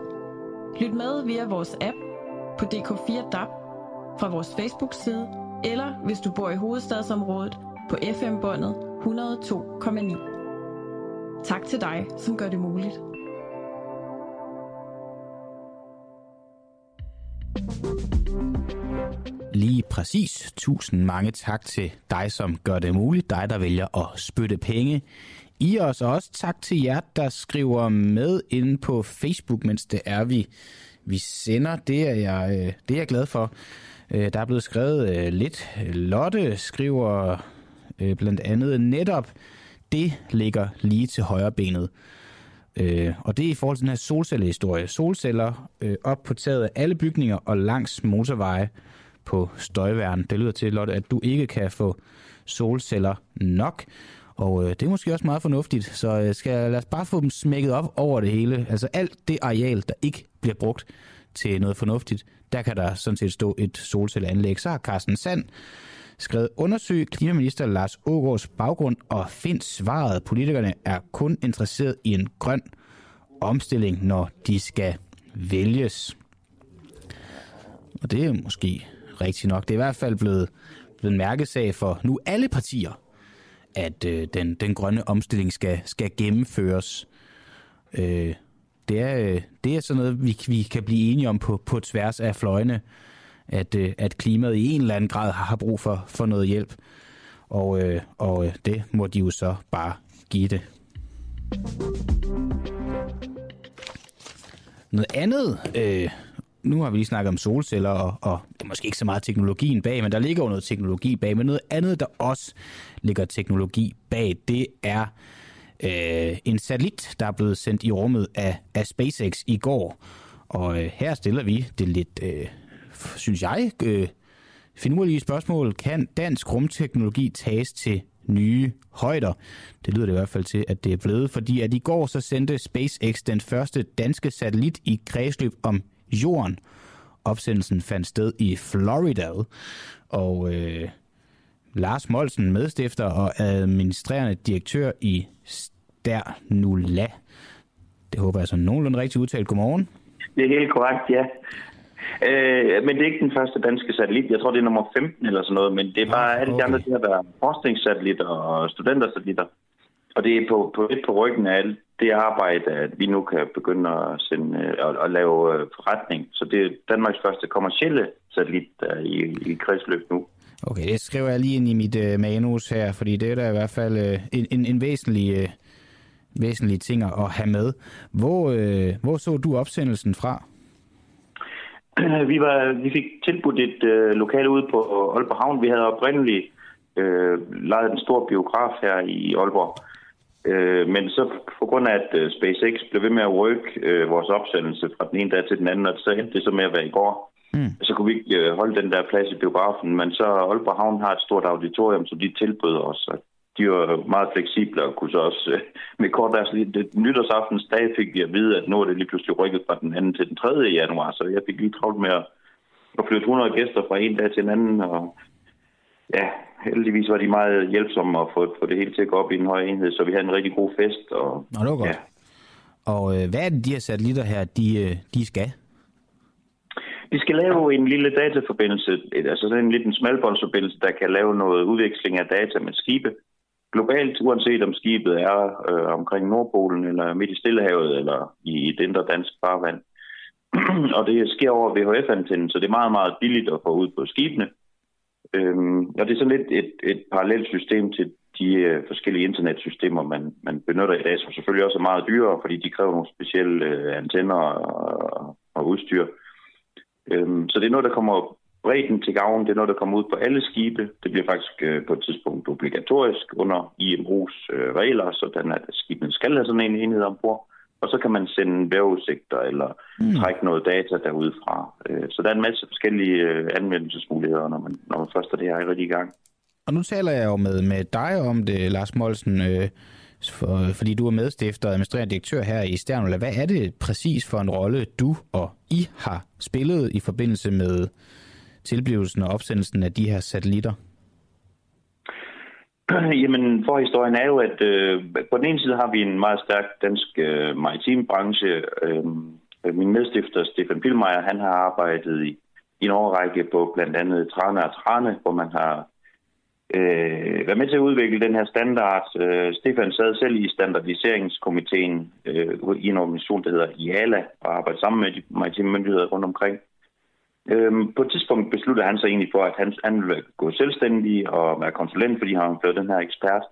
Lyt med via vores app på DK4 DAB, fra vores Facebook-side, eller hvis du bor i hovedstadsområdet på FM-båndet 102,9. Tak til dig, som gør det muligt. Lige præcis. Tusind mange tak til dig, som gør det muligt. Dig, der vælger at spytte penge i os. Og også tak til jer, der skriver med inde på Facebook, mens det er, vi, vi sender. Det er jeg, øh, det er jeg glad for. Øh, der er blevet skrevet øh, lidt. Lotte skriver øh, blandt andet netop, det ligger lige til højre benet. Øh, og det er i forhold til den her solcellehistorie. Solceller øh, op på taget af alle bygninger og langs motorveje på støjværn. Det lyder til, Lotte, at du ikke kan få solceller nok. Og øh, det er måske også meget fornuftigt, så øh, skal lad os bare få dem smækket op over det hele. Altså alt det areal, der ikke bliver brugt til noget fornuftigt, der kan der sådan set stå et solcelleanlæg. Så har Carsten Sand skrevet, undersøg klimaminister Lars Ågaards baggrund og find svaret. Politikerne er kun interesseret i en grøn omstilling, når de skal vælges. Og det er måske rigtigt nok. Det er i hvert fald blevet, blevet en mærkesag for nu alle partier, at øh, den, den grønne omstilling skal, skal gennemføres. Øh, det, er, øh, det er sådan noget, vi, vi kan blive enige om på, på tværs af fløjene, at, øh, at klimaet i en eller anden grad har brug for, for noget hjælp. Og, øh, og øh, det må de jo så bare give det. Noget andet, øh, nu har vi lige snakket om solceller, og, og det er måske ikke så meget teknologien bag, men der ligger jo noget teknologi bag. Men noget andet, der også ligger teknologi bag, det er øh, en satellit, der er blevet sendt i rummet af, af SpaceX i går. Og øh, her stiller vi det lidt, øh, synes jeg, øh, finurlige spørgsmål. Kan dansk rumteknologi tages til nye højder. Det lyder det i hvert fald til, at det er blevet, fordi at i går så sendte SpaceX den første danske satellit i kredsløb om jorden. Opsendelsen fandt sted i Florida, og øh, Lars Molsen, medstifter og administrerende direktør i Sternula. Det håber jeg så nogenlunde rigtigt udtalt. Godmorgen. Det er helt korrekt, ja. Øh, men det er ikke den første danske satellit. Jeg tror, det er nummer 15 eller sådan noget, men det er bare alle okay. de andre, de har været forskningssatellitter og studentersatellitter. Og det er på, på, på ryggen af alt det arbejde, at vi nu kan begynde at, sende, at, at lave øh, forretning. Så det er Danmarks første kommercielle satellit, der er i, i kredsløb nu. Okay, det skriver jeg lige ind i mit uh, manus her, fordi det er da i hvert fald uh, en, en, en væsentlig, uh, væsentlig ting at have med. Hvor, uh, hvor så du opsendelsen fra? Vi, var, vi fik tilbudt et uh, lokale ude på Aalborg Havn. Vi havde oprindeligt uh, lejet en stor biograf her i Aalborg, Øh, men så på grund af, at øh, SpaceX blev ved med at rykke øh, vores opsendelse fra den ene dag til den anden, og så endte det så med at være i går, mm. så kunne vi ikke øh, holde den der plads i biografen. Men så Aalborg Havn har et stort auditorium, som de tilbød os. Og de var meget fleksible og kunne så også øh, med kort deres nytårsaftens dag fik vi at vide, at nu er det lige pludselig rykket fra den anden til den 3. januar, så jeg fik lige travlt med at, at flytte 100 gæster fra en dag til en anden, og ja, heldigvis var de meget hjælpsomme at få, få det hele til at gå op i en høj enhed, så vi havde en rigtig god fest. Og, Nå, det var godt. Ja. Og øh, hvad er det, de her satellitter her, de, øh, de skal? De skal lave en lille dataforbindelse, altså sådan en lille smalbåndsforbindelse, der kan lave noget udveksling af data med skibe. Globalt, uanset om skibet er øh, omkring Nordpolen, eller midt i Stillehavet, eller i et indre dansk farvand. og det sker over VHF-antennen, så det er meget, meget billigt at få ud på skibene. Øhm, og det er sådan lidt et, et parallelt system til de øh, forskellige internetsystemer, man, man benytter i dag, som selvfølgelig også er meget dyrere, fordi de kræver nogle specielle øh, antenner og, og udstyr. Øhm, så det er noget, der kommer bredden til gavn. Det er noget, der kommer ud på alle skibe. Det bliver faktisk øh, på et tidspunkt obligatorisk under IMO's øh, regler, sådan at skibene skal have sådan en enhed ombord og så kan man sende vejrudsigter eller mm. trække noget data derudfra. Øh, så der er en masse forskellige øh, anvendelsesmuligheder, når man, når man først er det her rigtig i gang. Og nu taler jeg jo med, med dig om det, Lars Molsen, øh, for, fordi du er medstifter og administrerende direktør her i Sternula. Hvad er det præcis for en rolle, du og I har spillet i forbindelse med tilblivelsen og opsendelsen af de her satellitter? Jamen, forhistorien er jo, at øh, på den ene side har vi en meget stærk dansk øh, maritim branche. Øh, min medstifter, Stefan Pilmeier, han har arbejdet i, i en overrække på blandt andet Trane og Trane, hvor man har øh, været med til at udvikle den her standard. Øh, Stefan sad selv i standardiseringskomiteen øh, i en organisation, der hedder IALA, og arbejdede sammen med de maritime myndigheder rundt omkring. Øhm, på et tidspunkt besluttede han sig egentlig for, at han, han ville gå selvstændig og være konsulent, fordi han var den her ekspert.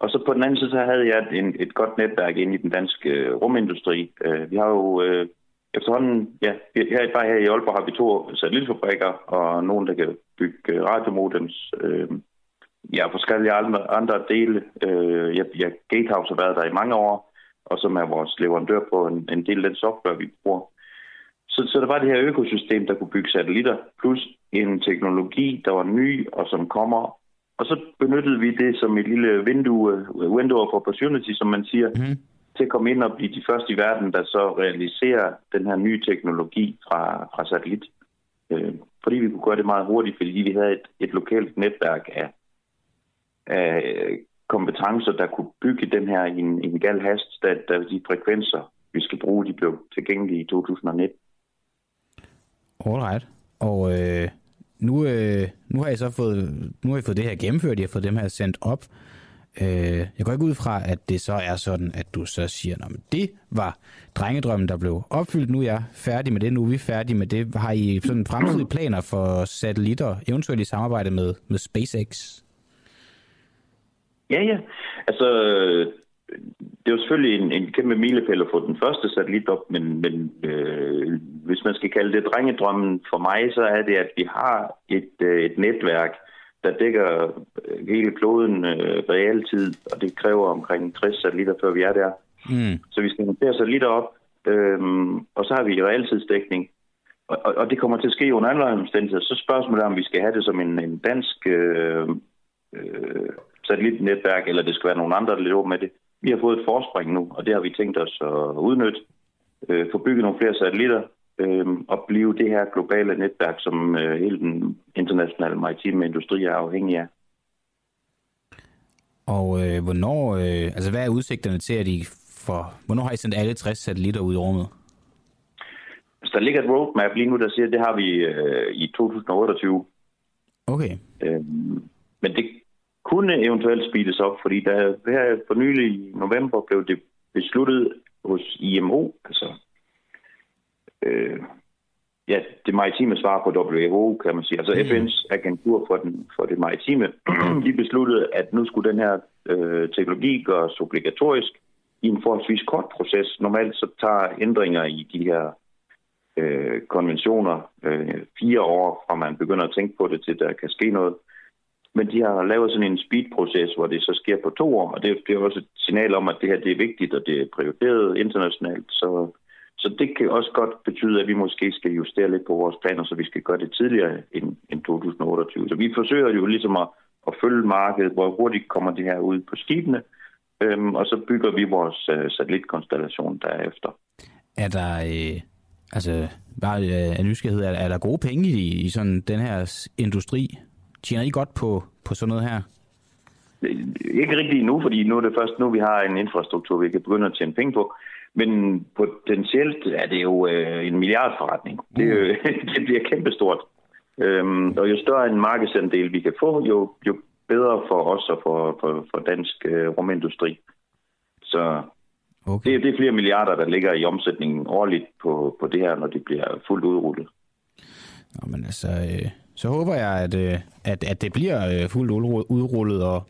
Og så på den anden side, så havde jeg en, et godt netværk ind i den danske øh, rumindustri. Øh, vi har jo øh, efterhånden, ja, her, bare her i Aalborg har vi to satellitfabrikker og nogen, der kan bygge øh, radiomodems. Øh, ja, forskellige andre, andre dele. Øh, ja, ja, Gatehouse har været der i mange år, og som er vores leverandør på en, en del af den software, vi bruger. Så, så der var det her økosystem, der kunne bygge satellitter, plus en teknologi, der var ny og som kommer. Og så benyttede vi det som et lille vindue, window of opportunity, som man siger, mm. til at komme ind og blive de første i verden, der så realiserer den her nye teknologi fra, fra satellit. Øh, fordi vi kunne gøre det meget hurtigt, fordi vi havde et, et lokalt netværk af, af kompetencer, der kunne bygge den her i en, en gal hast, da, da de frekvenser, vi skal bruge, de blev tilgængelige i 2019. Alright. Og øh, nu, øh, nu har jeg så fået, nu har jeg fået det her gennemført, jeg har fået dem her sendt op. Øh, jeg går ikke ud fra, at det så er sådan, at du så siger, at det var drengedrømmen, der blev opfyldt. Nu er jeg færdig med det, nu er vi færdige med det. Har I sådan fremtidige planer for satellitter, eventuelt i samarbejde med, med SpaceX? Ja, ja. Altså, det er jo selvfølgelig en, en kæmpe milepæl at få den første satellit op, men, men øh, hvis man skal kalde det drengedrømmen for mig, så er det, at vi har et, øh, et netværk, der dækker øh, hele kloden øh, realtid, og det kræver omkring 60 satellitter, før vi er der. Mm. Så vi skal montere satellitter op, øh, og så har vi realtidsdækning, og, og, og det kommer til at ske under andre omstændigheder. Så spørgsmålet er, om vi skal have det som en, en dansk øh, øh, satellitnetværk, eller det skal være nogle andre, der lever med det. Vi har fået et forspring nu, og det har vi tænkt os at udnytte, øh, få bygget nogle flere satellitter, øh, og blive det her globale netværk, som øh, hele den internationale maritime industri er afhængig af. Og øh, hvornår, øh, altså hvad er udsigterne til, at I for, hvornår har I sendt alle 60 satellitter ud i rummet? Så der ligger et roadmap lige nu, der siger, at det har vi øh, i 2028. Okay. Øh, men det kunne eventuelt speedes op, fordi der her for nylig i november blev det besluttet hos IMO, altså øh, ja, det maritime svar på WHO, kan man sige, altså mm. FN's agentur for, den, for det maritime, de besluttede, at nu skulle den her øh, teknologi gøres obligatorisk i en forholdsvis kort proces. Normalt så tager ændringer i de her øh, konventioner øh, fire år, fra man begynder at tænke på det, til der kan ske noget. Men de har lavet sådan en speed-proces, hvor det så sker på to år, og det, det er også et signal om, at det her det er vigtigt, og det er prioriteret internationalt. Så, så det kan også godt betyde, at vi måske skal justere lidt på vores planer, så vi skal gøre det tidligere end, end 2028. Så vi forsøger jo ligesom at, at følge markedet, hvor hurtigt kommer det her ud på skibene, øhm, og så bygger vi vores øh, satellitkonstellation derefter. Er der, øh, altså bare øh, af nysgerrighed, er, er der gode penge i, i sådan den her industri? Tjener I godt på, på sådan noget her? Ikke rigtig nu, fordi nu er det først nu, vi har en infrastruktur, vi kan begynde at tjene penge på. Men potentielt er det jo øh, en milliardforretning. Det, øh, det bliver kæmpestort. Øhm, og jo større en markedsandel vi kan få, jo, jo bedre for os og for, for, for dansk øh, rumindustri. Så okay. det, det er flere milliarder, der ligger i omsætningen årligt på, på det her, når det bliver fuldt udrullet. Nå, men altså, øh, så håber jeg, at, øh, at, at det bliver øh, fuldt udrullet, og,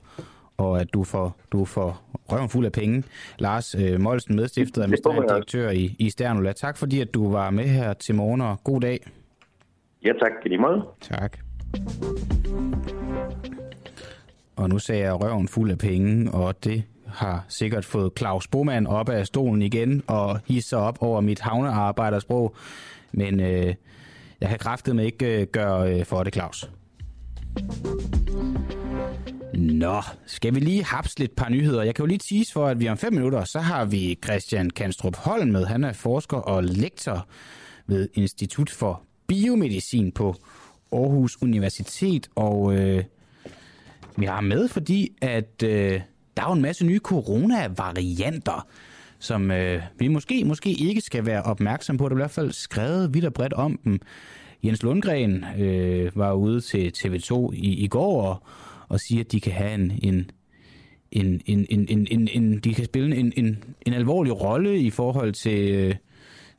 og at du får, du får røven fuld af penge. Lars øh, medstifter og administrerende direktør i, i Sternula. Tak fordi, at du var med her til morgen, og god dag. Ja, tak. I måde. Tak. Og nu sagde jeg røven fuld af penge, og det har sikkert fået Claus Boman op af stolen igen og hisser op over mit havnearbejdersprog. Men øh, jeg kan kræftet med ikke øh, gøre øh, for det, Claus. Nå, skal vi lige hapse lidt par nyheder. Jeg kan jo lige tease for, at vi om fem minutter, så har vi Christian Kanstrup Holm med. Han er forsker og lektor ved Institut for Biomedicin på Aarhus Universitet. Og øh, vi har med, fordi at øh, der er jo en masse nye coronavarianter, som øh, vi måske, måske ikke skal være opmærksom på. Der er i hvert fald skrevet vidt og bredt om dem. Jens Lundgren øh, var ude til TV2 i, i går og, og siger, at de kan have en, en, en, en, en, en, en, en de kan spille en, en, en alvorlig rolle i forhold til, øh,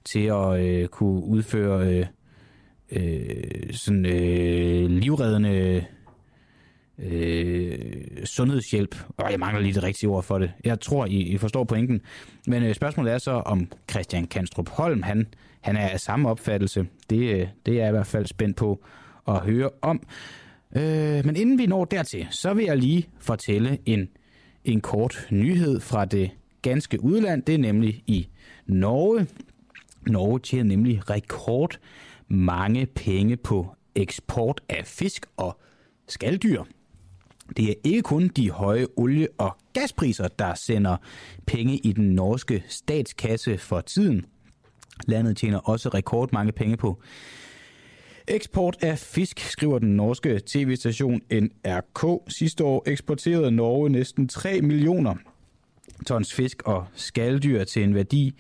til at øh, kunne udføre øh, øh, sådan øh, livreddende øh, sundhedshjælp. Og jeg mangler lige det rigtige ord for det. Jeg tror, I, I forstår pointen. Men øh, spørgsmålet er så, om Christian Kanstrup Holm, han, han er af samme opfattelse. Det, øh, det er jeg i hvert fald spændt på at høre om. Øh, men inden vi når dertil, så vil jeg lige fortælle en, en kort nyhed fra det ganske udland. Det er nemlig i Norge. Norge tjener nemlig rekord mange penge på eksport af fisk og skalddyr. Det er ikke kun de høje olie- og gaspriser, der sender penge i den norske statskasse for tiden. Landet tjener også rekordmange penge på Eksport af fisk, skriver den norske tv-station NRK. Sidste år eksporterede Norge næsten 3 millioner tons fisk og skaldyr til en værdi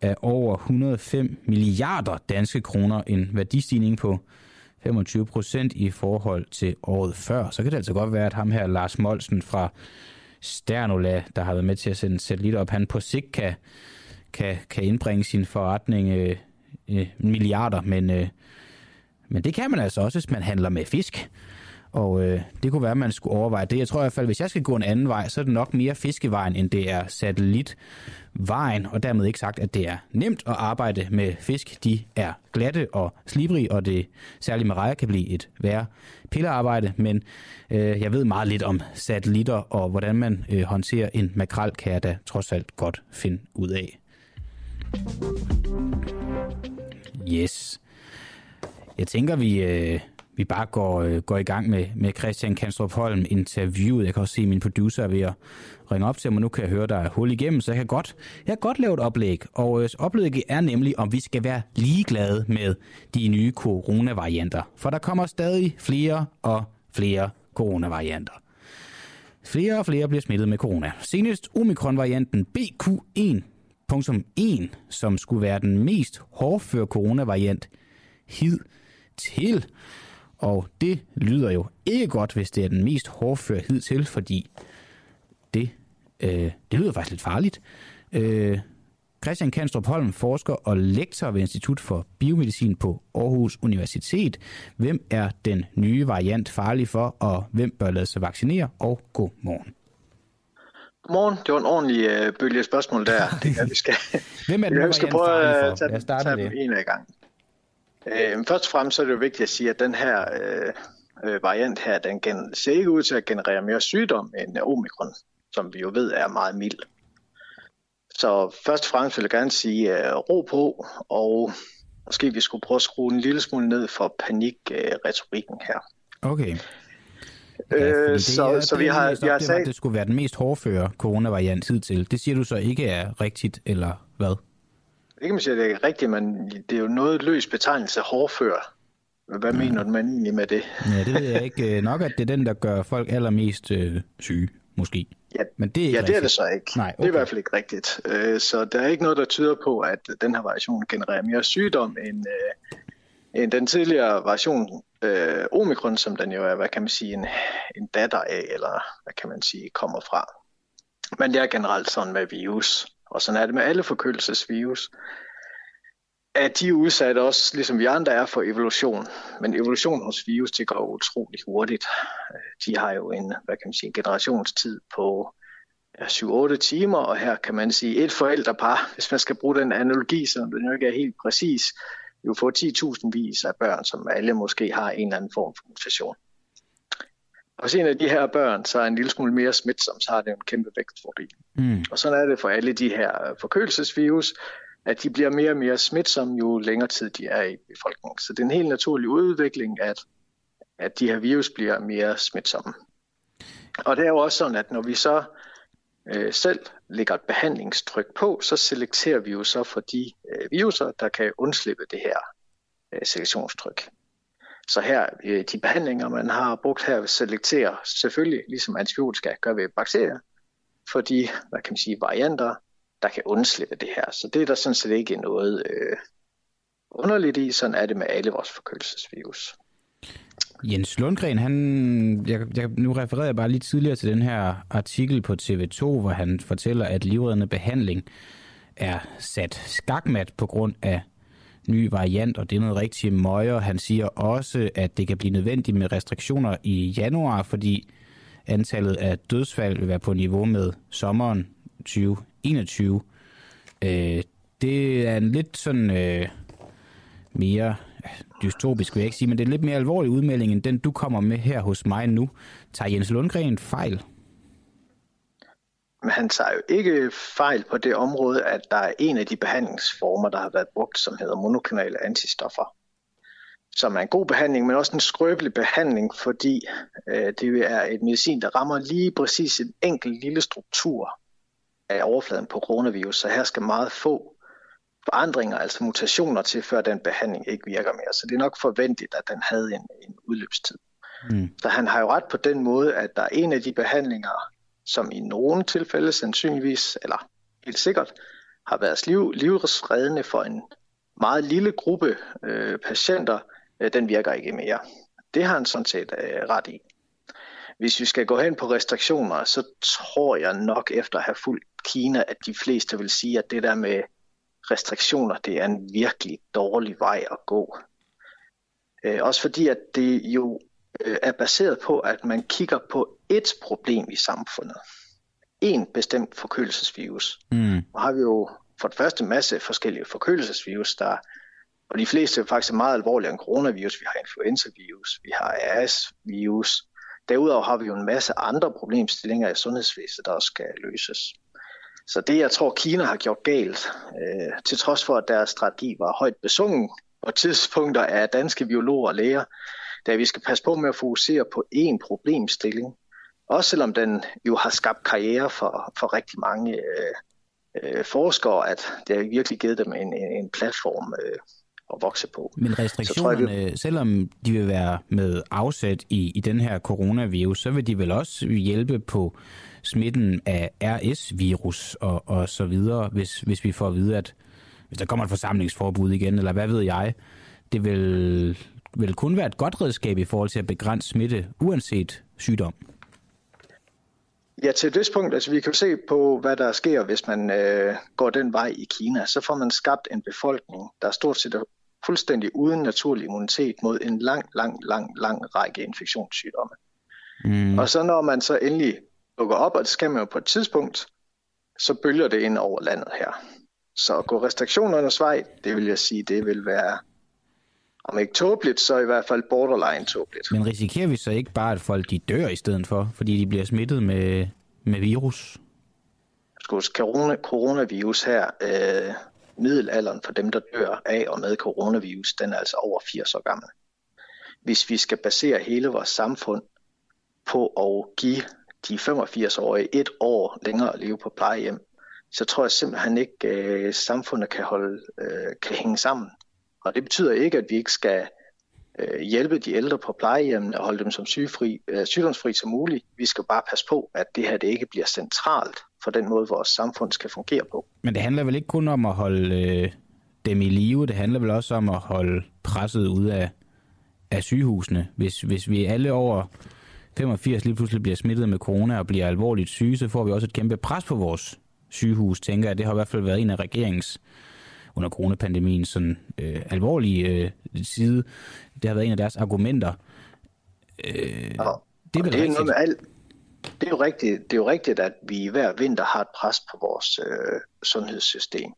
af over 105 milliarder danske kroner. En værdistigning på 25 procent i forhold til året før. Så kan det altså godt være, at ham her, Lars Molsen fra Sternola, der har været med til at sende satellitter op, han på sigt kan, kan, kan indbringe sin forretning øh, øh, milliarder, men, øh, men det kan man altså også, hvis man handler med fisk. Og øh, det kunne være, at man skulle overveje det. Jeg tror i hvert fald, hvis jeg skal gå en anden vej, så er det nok mere fiskevejen, end det er satellitvejen. Og dermed ikke sagt, at det er nemt at arbejde med fisk. De er glatte og slibrige, og det særligt med rejer kan blive et værre pillearbejde. Men øh, jeg ved meget lidt om satellitter, og hvordan man øh, håndterer en makrel, kan jeg da trods alt godt finde ud af. Yes. Jeg tænker, vi... Øh, vi bare går, øh, går i gang med, med Christian Kanstrup Holm interviewet. Jeg kan også se, at min producer er ved at ringe op til mig. Nu kan jeg høre, der er hul igennem, så jeg kan godt, jeg kan godt lave et oplæg. Og øh, oplægget er nemlig, om vi skal være ligeglade med de nye coronavarianter. For der kommer stadig flere og flere coronavarianter. Flere og flere bliver smittet med corona. Senest omikron-varianten BQ1.1, som skulle være den mest hårdføre coronavariant hid til, og det lyder jo ikke godt, hvis det er den mest hårdføre hidtil, fordi det, øh, det lyder faktisk lidt farligt. Øh, Christian Kanstrup Holm, forsker og lektor ved Institut for Biomedicin på Aarhus Universitet. Hvem er den nye variant farlig for, og hvem bør lade sig vaccinere? Og god morgen. Godmorgen. Det var en ordentlig øh, bølge spørgsmål der. Det er, vi skal, hvem er den nye variant farlig for? Tage, tage dem en af gang. Øh, først og fremmest så er det jo vigtigt at sige, at den her øh, øh, variant her, den gen- ser ikke ud til at generere mere sygdom end omikron, som vi jo ved er meget mild. Så først og fremmest vil jeg gerne sige uh, ro på, og måske vi skulle prøve at skrue en lille smule ned for panikretorikken uh, her. Okay. Øh, det så, er- så vi har, op, har var, at sagt, det skulle være den mest hårdføre coronavariant hidtil. Det siger du så ikke er rigtigt, eller hvad? Ikke man siger, det er rigtigt, men det er jo noget løs betegnelse hårdfør. Hvad Mm. mener man egentlig med det? Ja, det ved jeg ikke. Nok at det er den, der gør folk allermest øh, syge, måske. Ja, Men det er ikke ja, det er det så ikke. Nej, Det er okay. i hvert fald ikke rigtigt. Øh, Så der er ikke noget, der tyder på, at den her variation genererer mere sygdom end, øh, end den tidligere variation øh, omikron, som den jo er, hvad kan man sige, en, en datter af, eller hvad kan man sige, kommer fra. Men det er generelt sådan med virus, og sådan er det med alle forkølelsesvirus, at de er udsat også, ligesom vi andre er, for evolution. Men evolution hos virus, det går utrolig hurtigt. Øh, de har jo en, hvad kan man sige, en generationstid på 7-8 timer, og her kan man sige, et forældrepar, hvis man skal bruge den analogi, som den jo ikke er helt præcis, jo få 10.000 vis af børn, som alle måske har en eller anden form for mutation. Og hvis en af de her børn så er en lille smule mere smitsom, så har det jo en kæmpe vækstfordel. Mm. Og sådan er det for alle de her forkølelsesvirus, at de bliver mere og mere smitsomme, jo længere tid de er i befolkningen. Så det er en helt naturlig udvikling, at, at de her virus bliver mere smitsomme. Og det er jo også sådan, at når vi så øh, selv lægger et behandlingstryk på, så selekterer vi jo så for de øh, viruser, der kan undslippe det her øh, selektionstryk. Så her, øh, de behandlinger, man har brugt her, selekterer selvfølgelig, ligesom antibiotika gør ved bakterier, for de, hvad kan man sige, varianter, der kan undslippe det her. Så det er der sådan set ikke noget øh, underligt i. Sådan er det med alle vores forkølelsesvirus. Jens Lundgren, han, jeg, jeg, nu refererer jeg bare lige tidligere til den her artikel på TV2, hvor han fortæller, at livreddende behandling er sat skakmat på grund af ny variant, og det er noget rigtig møger. Han siger også, at det kan blive nødvendigt med restriktioner i januar, fordi antallet af dødsfald vil være på niveau med sommeren 2021. Øh, det er en lidt sådan øh, mere dystopisk, vil jeg ikke sige, men det er en lidt mere alvorlig udmelding, end den du kommer med her hos mig nu. Tager Jens Lundgren fejl? Men han tager jo ikke fejl på det område, at der er en af de behandlingsformer, der har været brugt, som hedder monoklonale antistoffer. Som er en god behandling, men også en skrøbelig behandling, fordi øh, det er et medicin, der rammer lige præcis en enkelt lille struktur af overfladen på coronavirus. Så her skal meget få forandringer, altså mutationer til, før den behandling ikke virker mere. Så det er nok forventeligt, at den havde en, en udløbstid. Mm. Så han har jo ret på den måde, at der er en af de behandlinger, som i nogle tilfælde sandsynligvis, eller helt sikkert, har været liv, livreddende for en meget lille gruppe øh, patienter, øh, den virker ikke mere. Det har han sådan set øh, ret i. Hvis vi skal gå hen på restriktioner, så tror jeg nok efter at have fulgt Kina, at de fleste vil sige, at det der med restriktioner, det er en virkelig dårlig vej at gå. Øh, også fordi, at det jo øh, er baseret på, at man kigger på et problem i samfundet. En bestemt forkølelsesvirus. Mm. Og har vi jo for det første masse forskellige forkølelsesvirus, der og de fleste er faktisk meget alvorligere end coronavirus. Vi har influenzavirus, vi har RS-virus. Derudover har vi jo en masse andre problemstillinger i sundhedsvæsenet, der også skal løses. Så det, jeg tror, Kina har gjort galt, øh, til trods for, at deres strategi var højt besungen på tidspunkter af danske biologer og læger, da vi skal passe på med at fokusere på én problemstilling. Også selvom den jo har skabt karriere for, for rigtig mange øh, øh, forskere, at det har virkelig givet dem en, en, en platform øh, at vokse på. Men restriktionerne, jeg, vi- selvom de vil være med afsæt i, i den her coronavirus, så vil de vel også hjælpe på smitten af RS-virus og, og så videre, hvis, hvis vi får at vide, at hvis der kommer et forsamlingsforbud igen, eller hvad ved jeg, det vil, vil kun være et godt redskab i forhold til at begrænse smitte, uanset sygdom. Ja, til et vist punkt, altså vi kan jo se på, hvad der sker, hvis man øh, går den vej i Kina. Så får man skabt en befolkning, der stort set er fuldstændig uden naturlig immunitet mod en lang, lang, lang, lang række infektionssygdomme. Mm. Og så når man så endelig lukker op, og det skal man jo på et tidspunkt, så bølger det ind over landet her. Så at gå restriktionernes vej, det vil jeg sige, det vil være om ikke tåbeligt, så i hvert fald borderline tåbeligt. Men risikerer vi så ikke bare, at folk de dør i stedet for, fordi de bliver smittet med, med virus? Skulle corona, coronavirus her, øh, middelalderen for dem, der dør af og med coronavirus, den er altså over 80 år gammel. Hvis vi skal basere hele vores samfund på at give de 85-årige et år længere at leve på plejehjem, så tror jeg simpelthen ikke, at øh, samfundet kan, holde, øh, kan hænge sammen. Og det betyder ikke, at vi ikke skal øh, hjælpe de ældre på plejehjemmene og holde dem som sygefri, øh, sygdomsfri som muligt. Vi skal bare passe på, at det her det ikke bliver centralt for den måde, vores samfund skal fungere på. Men det handler vel ikke kun om at holde øh, dem i live, det handler vel også om at holde presset ud af, af sygehusene. Hvis, hvis vi alle over 85 lige pludselig bliver smittet med corona og bliver alvorligt syge, så får vi også et kæmpe pres på vores sygehus, tænker jeg. Det har i hvert fald været en af regeringens under coronapandemien sådan øh, alvorlige øh, side. Det har været en af deres argumenter. Øh, ja, det er det er noget med alt. Det er, jo rigtigt, det er jo rigtigt, at vi hver vinter har et pres på vores øh, sundhedssystem.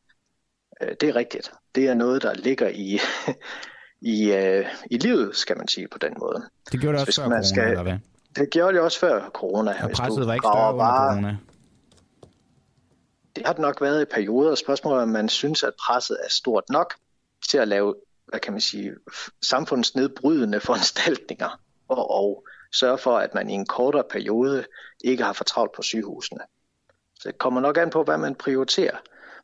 Øh, det er rigtigt. Det er noget, der ligger i, i, øh, i livet, skal man sige på den måde. Det gjorde det også før corona, skal, eller hvad? Det gjorde det også før corona. Og presset var ikke større under bare, corona? Det har det nok været i perioder. Spørgsmålet er, om man synes, at presset er stort nok til at lave, hvad kan man sige, samfundsnedbrydende foranstaltninger og, og sørge for, at man i en kortere periode ikke har for travlt på sygehusene. Så det kommer nok an på, hvad man prioriterer.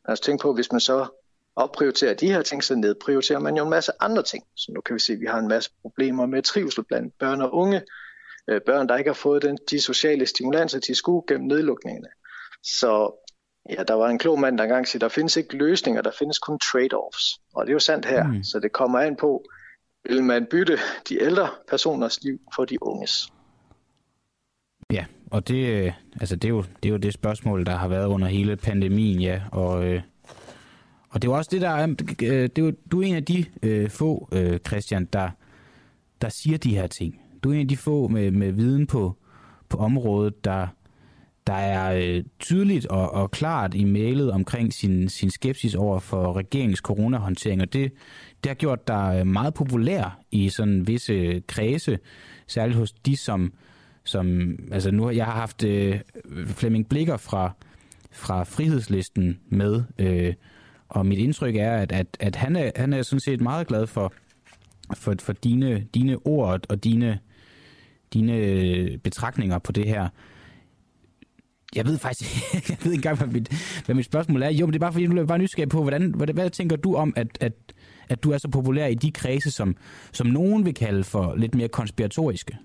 Man skal tænke på, hvis man så opprioriterer de her ting, så nedprioriterer man jo en masse andre ting. Så nu kan vi se, at vi har en masse problemer med trivsel blandt børn og unge. Øh, børn, der ikke har fået den, de sociale stimulanser, de skulle gennem nedlukningerne. Så Ja, der var en klog mand, der engang sagde, der findes ikke løsninger, der findes kun trade-offs. Og det er jo sandt her, mm. så det kommer an på, vil man bytte de ældre personers liv for de unges? Ja, og det, øh, altså det, er jo, det er jo det spørgsmål, der har været under hele pandemien, ja. Og, øh, og det er jo også det, der er, øh, det er jo, du er en af de øh, få, øh, Christian, der, der siger de her ting. Du er en af de få med, med viden på, på området, der, der er øh, tydeligt og, og klart i mailet omkring sin, sin skepsis over for regeringens coronahåndtering, og det, det har gjort dig øh, meget populær i sådan visse øh, kredse, særligt hos de, som, som altså nu jeg har haft øh, Flemming Blikker fra, fra Frihedslisten med, øh, og mit indtryk er, at, at, at han, er, han er sådan set meget glad for, for, for dine, dine ord og dine, dine øh, betragtninger på det her. Jeg ved faktisk jeg ved ikke engang, hvad mit, hvad mit spørgsmål er. Jo, men det er bare fordi, du er bare nysgerrig på, hvordan, hvad, hvad tænker du om, at, at, at du er så populær i de kredse, som, som nogen vil kalde for lidt mere konspiratoriske?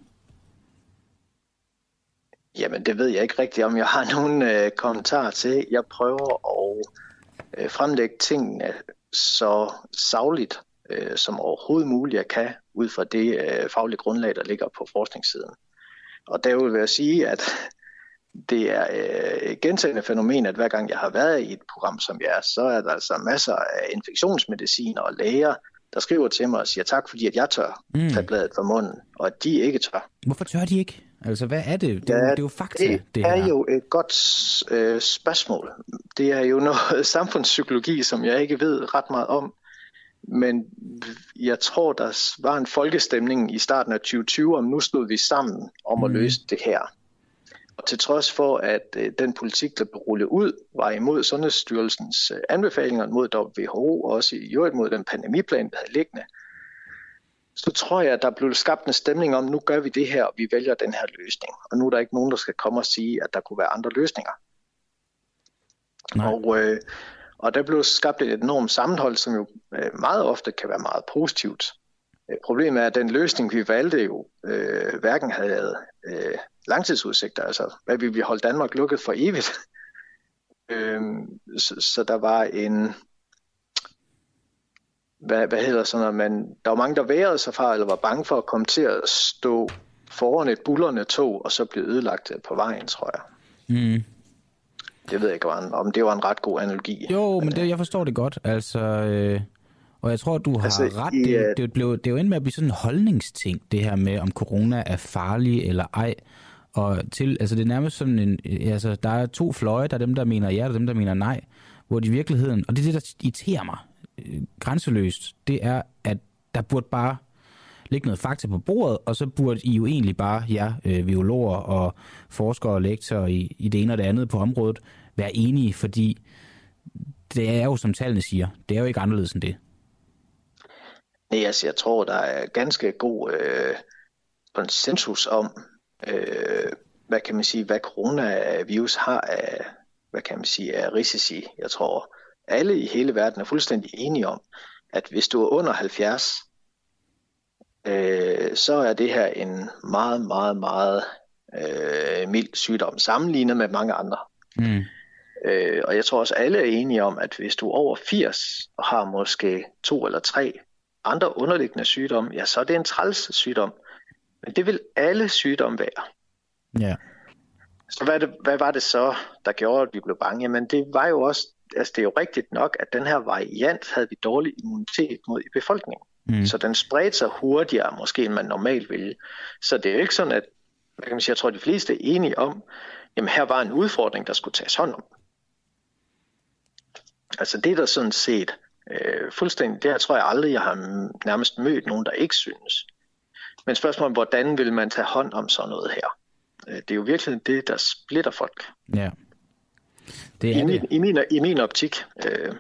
Jamen, det ved jeg ikke rigtigt, om jeg har nogen øh, kommentar til. Jeg prøver at øh, fremlægge tingene så savligt øh, som overhovedet muligt jeg kan, ud fra det øh, faglige grundlag, der ligger på forskningssiden. Og der vil jeg sige, at det er øh, et gentagende fænomen, at hver gang jeg har været i et program som jeres, så er der altså masser af infektionsmediciner og læger, der skriver til mig og siger tak, fordi at jeg tør mm. tage bladet fra munden, og at de ikke tør. Hvorfor tør de ikke? Altså, hvad er det? Det, ja, det er jo fakta, det, det her. er jo et godt øh, spørgsmål. Det er jo noget samfundspsykologi, som jeg ikke ved ret meget om. Men jeg tror, der var en folkestemning i starten af 2020, om nu stod vi sammen om mm. at løse det her. Og til trods for, at øh, den politik, der blev rullet ud, var imod Sundhedsstyrelsens øh, anbefalinger mod WHO, og også i øvrigt mod den pandemiplan, der havde liggende, så tror jeg, at der blev skabt en stemning om, nu gør vi det her, og vi vælger den her løsning. Og nu er der ikke nogen, der skal komme og sige, at der kunne være andre løsninger. Nej. Og, øh, og der blev skabt et enormt sammenhold, som jo øh, meget ofte kan være meget positivt. Øh, problemet er, at den løsning, vi valgte jo, øh, hverken havde øh, langtidsudsigter, altså hvad vi vil holde Danmark lukket for evigt. øhm, så, så der var en, hvad, hvad hedder sådan noget, men der var mange, der værede sig fra, eller var bange for at komme til at stå foran et bullerne tog, og så blive ødelagt på vejen, tror jeg. Mm. Det ved jeg ikke, om det var en ret god analogi. Jo, men det, jeg forstår det godt. Altså, øh, og jeg tror, du har altså, ret. Det, det, det, blev, det er jo endt med at blive sådan en holdningsting, det her med, om corona er farlig eller ej. Og til, altså det er nærmest sådan en, altså der er to fløje, der er dem, der mener ja, og dem, der mener nej. Hvor de i virkeligheden, og det er det, der irriterer mig øh, grænseløst, det er, at der der burde bare ligge noget fakta på bordet, og så burde I jo egentlig bare, ja, øh, biologer og forskere og lektorer i, i det ene og det andet på området, være enige, fordi det er jo, som tallene siger, det er jo ikke anderledes end det. Nej, altså jeg tror, der er ganske god øh, konsensus om, øh, hvad kan man sige, hvad coronavirus har af, hvad kan man sige, af risici. Jeg tror, alle i hele verden er fuldstændig enige om, at hvis du er under 70, øh, så er det her en meget, meget, meget øh, mild sygdom, sammenlignet med mange andre. Mm. Øh, og jeg tror også, alle er enige om, at hvis du er over 80 og har måske to eller tre andre underliggende sygdomme, ja, så er det en træls sygdom. Men det vil alle sygdomme være. Ja. Så hvad, det, hvad var det så, der gjorde, at vi blev bange? Jamen det var jo også, altså det er jo rigtigt nok, at den her variant havde vi dårlig immunitet mod i befolkningen. Mm. Så den spredte sig hurtigere, måske end man normalt ville. Så det er jo ikke sådan, at hvad kan man sige, jeg tror, de fleste er enige om, jamen her var en udfordring, der skulle tages hånd om. Altså det er der sådan set øh, fuldstændig, det her tror jeg aldrig, jeg har nærmest mødt nogen, der ikke synes. Men spørgsmålet hvordan vil man tage hånd om sådan noget her? Øh, det er jo virkelig det, der splitter folk. Ja. Det I, er min, det. i, min, I min optik. Øh,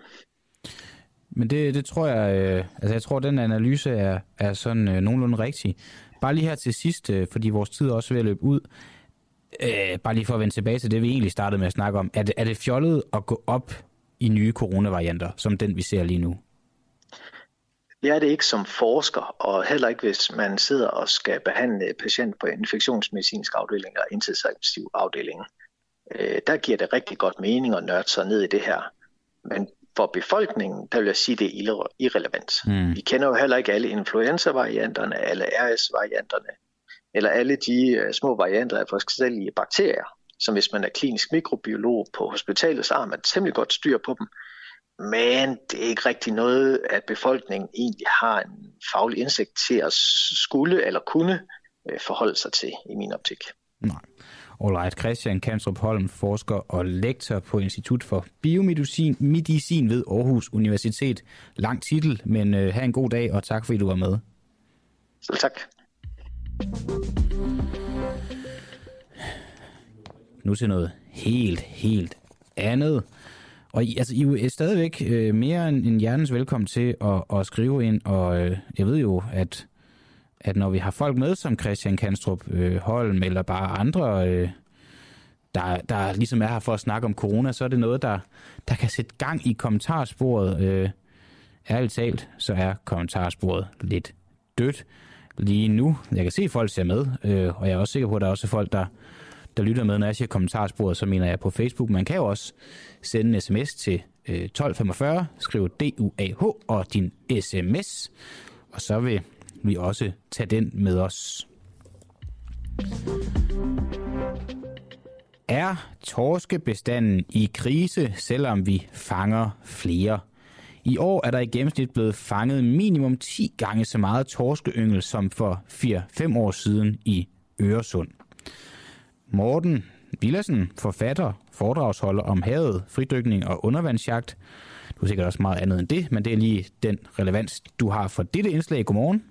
Men det, det tror jeg, øh, altså jeg tror, den analyse er, er sådan øh, nogenlunde rigtig. Bare lige her til sidst, øh, fordi vores tid er også ved at løbe ud. Øh, bare lige for at vende tilbage til det, vi egentlig startede med at snakke om. Er det, er det fjollet at gå op i nye coronavarianter, som den vi ser lige nu? Det er det ikke som forsker, og heller ikke hvis man sidder og skal behandle patient på infektionsmedicinsk afdeling og intensiv afdeling. Øh, der giver det rigtig godt mening at nørde sig ned i det her. Men for befolkningen, der vil jeg sige, det er irre- irrelevant. Mm. Vi kender jo heller ikke alle influenza-varianterne, alle RS-varianterne, eller alle de øh, små varianter af forskellige bakterier, som hvis man er klinisk mikrobiolog på hospitalet, så har man temmelig godt styr på dem. Men det er ikke rigtig noget, at befolkningen egentlig har en faglig indsigt til at skulle eller kunne øh, forholde sig til, i min optik. Nej. Alright, Christian Kanstrup Holm, forsker og lektor på Institut for Biomedicin Medicin ved Aarhus Universitet. Lang titel, men øh, have en god dag, og tak fordi du var med. Selv tak. Nu til noget helt, helt andet. Og I, altså, I er øh, stadigvæk øh, mere end, end hjertens velkommen til at, at skrive ind, og øh, jeg ved jo, at, at når vi har folk med som Christian Kanstrup øh, Holm, eller bare andre, øh, der, der ligesom er her for at snakke om corona, så er det noget, der, der kan sætte gang i kommentarsporet. Øh, ærligt talt, så er kommentarsporet lidt dødt lige nu. Jeg kan se, at folk ser med, øh, og jeg er også sikker på, at der er også folk, der, der lytter med, når jeg siger kommentarsporet, så mener jeg på Facebook. Man kan jo også sende en sms til øh, 1245, skriv DUAH og din sms, og så vil vi også tage den med os. Er torskebestanden i krise, selvom vi fanger flere? I år er der i gennemsnit blevet fanget minimum 10 gange så meget torskeyngel som for 4-5 år siden i Øresund. Morten Villersen, forfatter, foredragsholder om havet, fridykning og undervandsjagt. Du er sikkert også meget andet end det, men det er lige den relevans, du har for dette indslag. Godmorgen.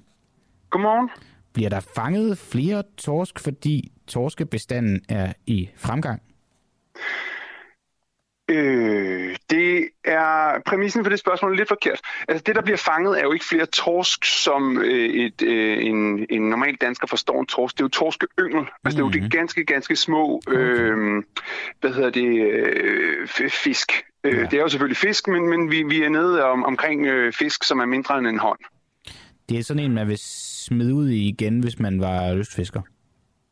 Godmorgen. Bliver der fanget flere torsk, fordi torskebestanden er i fremgang? Øh, det er præmissen for det spørgsmål er lidt forkert. Altså det, der bliver fanget, er jo ikke flere torsk, som øh, et, øh, en, en normal dansker forstår en torsk. Det er jo torskeyngel. Altså mm-hmm. det er jo de ganske, ganske små, øh, hvad hedder det, øh, fisk. Ja. Det er jo selvfølgelig fisk, men, men vi, vi er nede om, omkring øh, fisk, som er mindre end en hånd. Det er sådan en, man vil smide ud i igen, hvis man var lystfisker.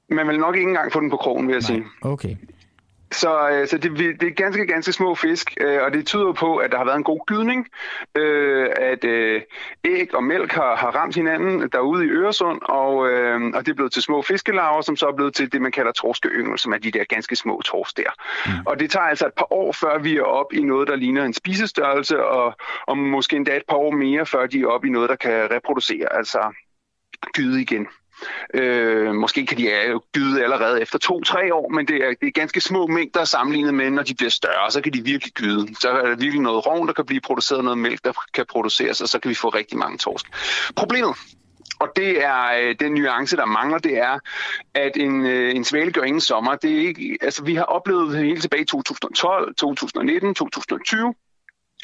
Man vil nok ikke engang få den på krogen, vil jeg Nej. sige. Okay. Så, øh, så det, det er ganske, ganske små fisk, øh, og det tyder på, at der har været en god gydning, øh, at øh, æg og mælk har, har ramt hinanden derude i Øresund, og, øh, og det er blevet til små fiskelarver, som så er blevet til det, man kalder torskeyngel, som er de der ganske små torsk der. Mm. Og det tager altså et par år, før vi er op i noget, der ligner en spisestørrelse, og, og måske endda et par år mere, før de er op i noget, der kan reproducere, altså gyde igen. Øh, måske kan de gyde allerede efter to-tre år, men det er, det er ganske små mængder sammenlignet med, når de bliver større, så kan de virkelig gyde. Så er der virkelig noget rovn, der kan blive produceret, noget mælk, der kan produceres, og så kan vi få rigtig mange torsk. Problemet og det er øh, den nuance, der mangler, det er, at en, øh, en svale gør ingen sommer. Det er ikke, altså, vi har oplevet helt tilbage i 2012, 2019, 2020,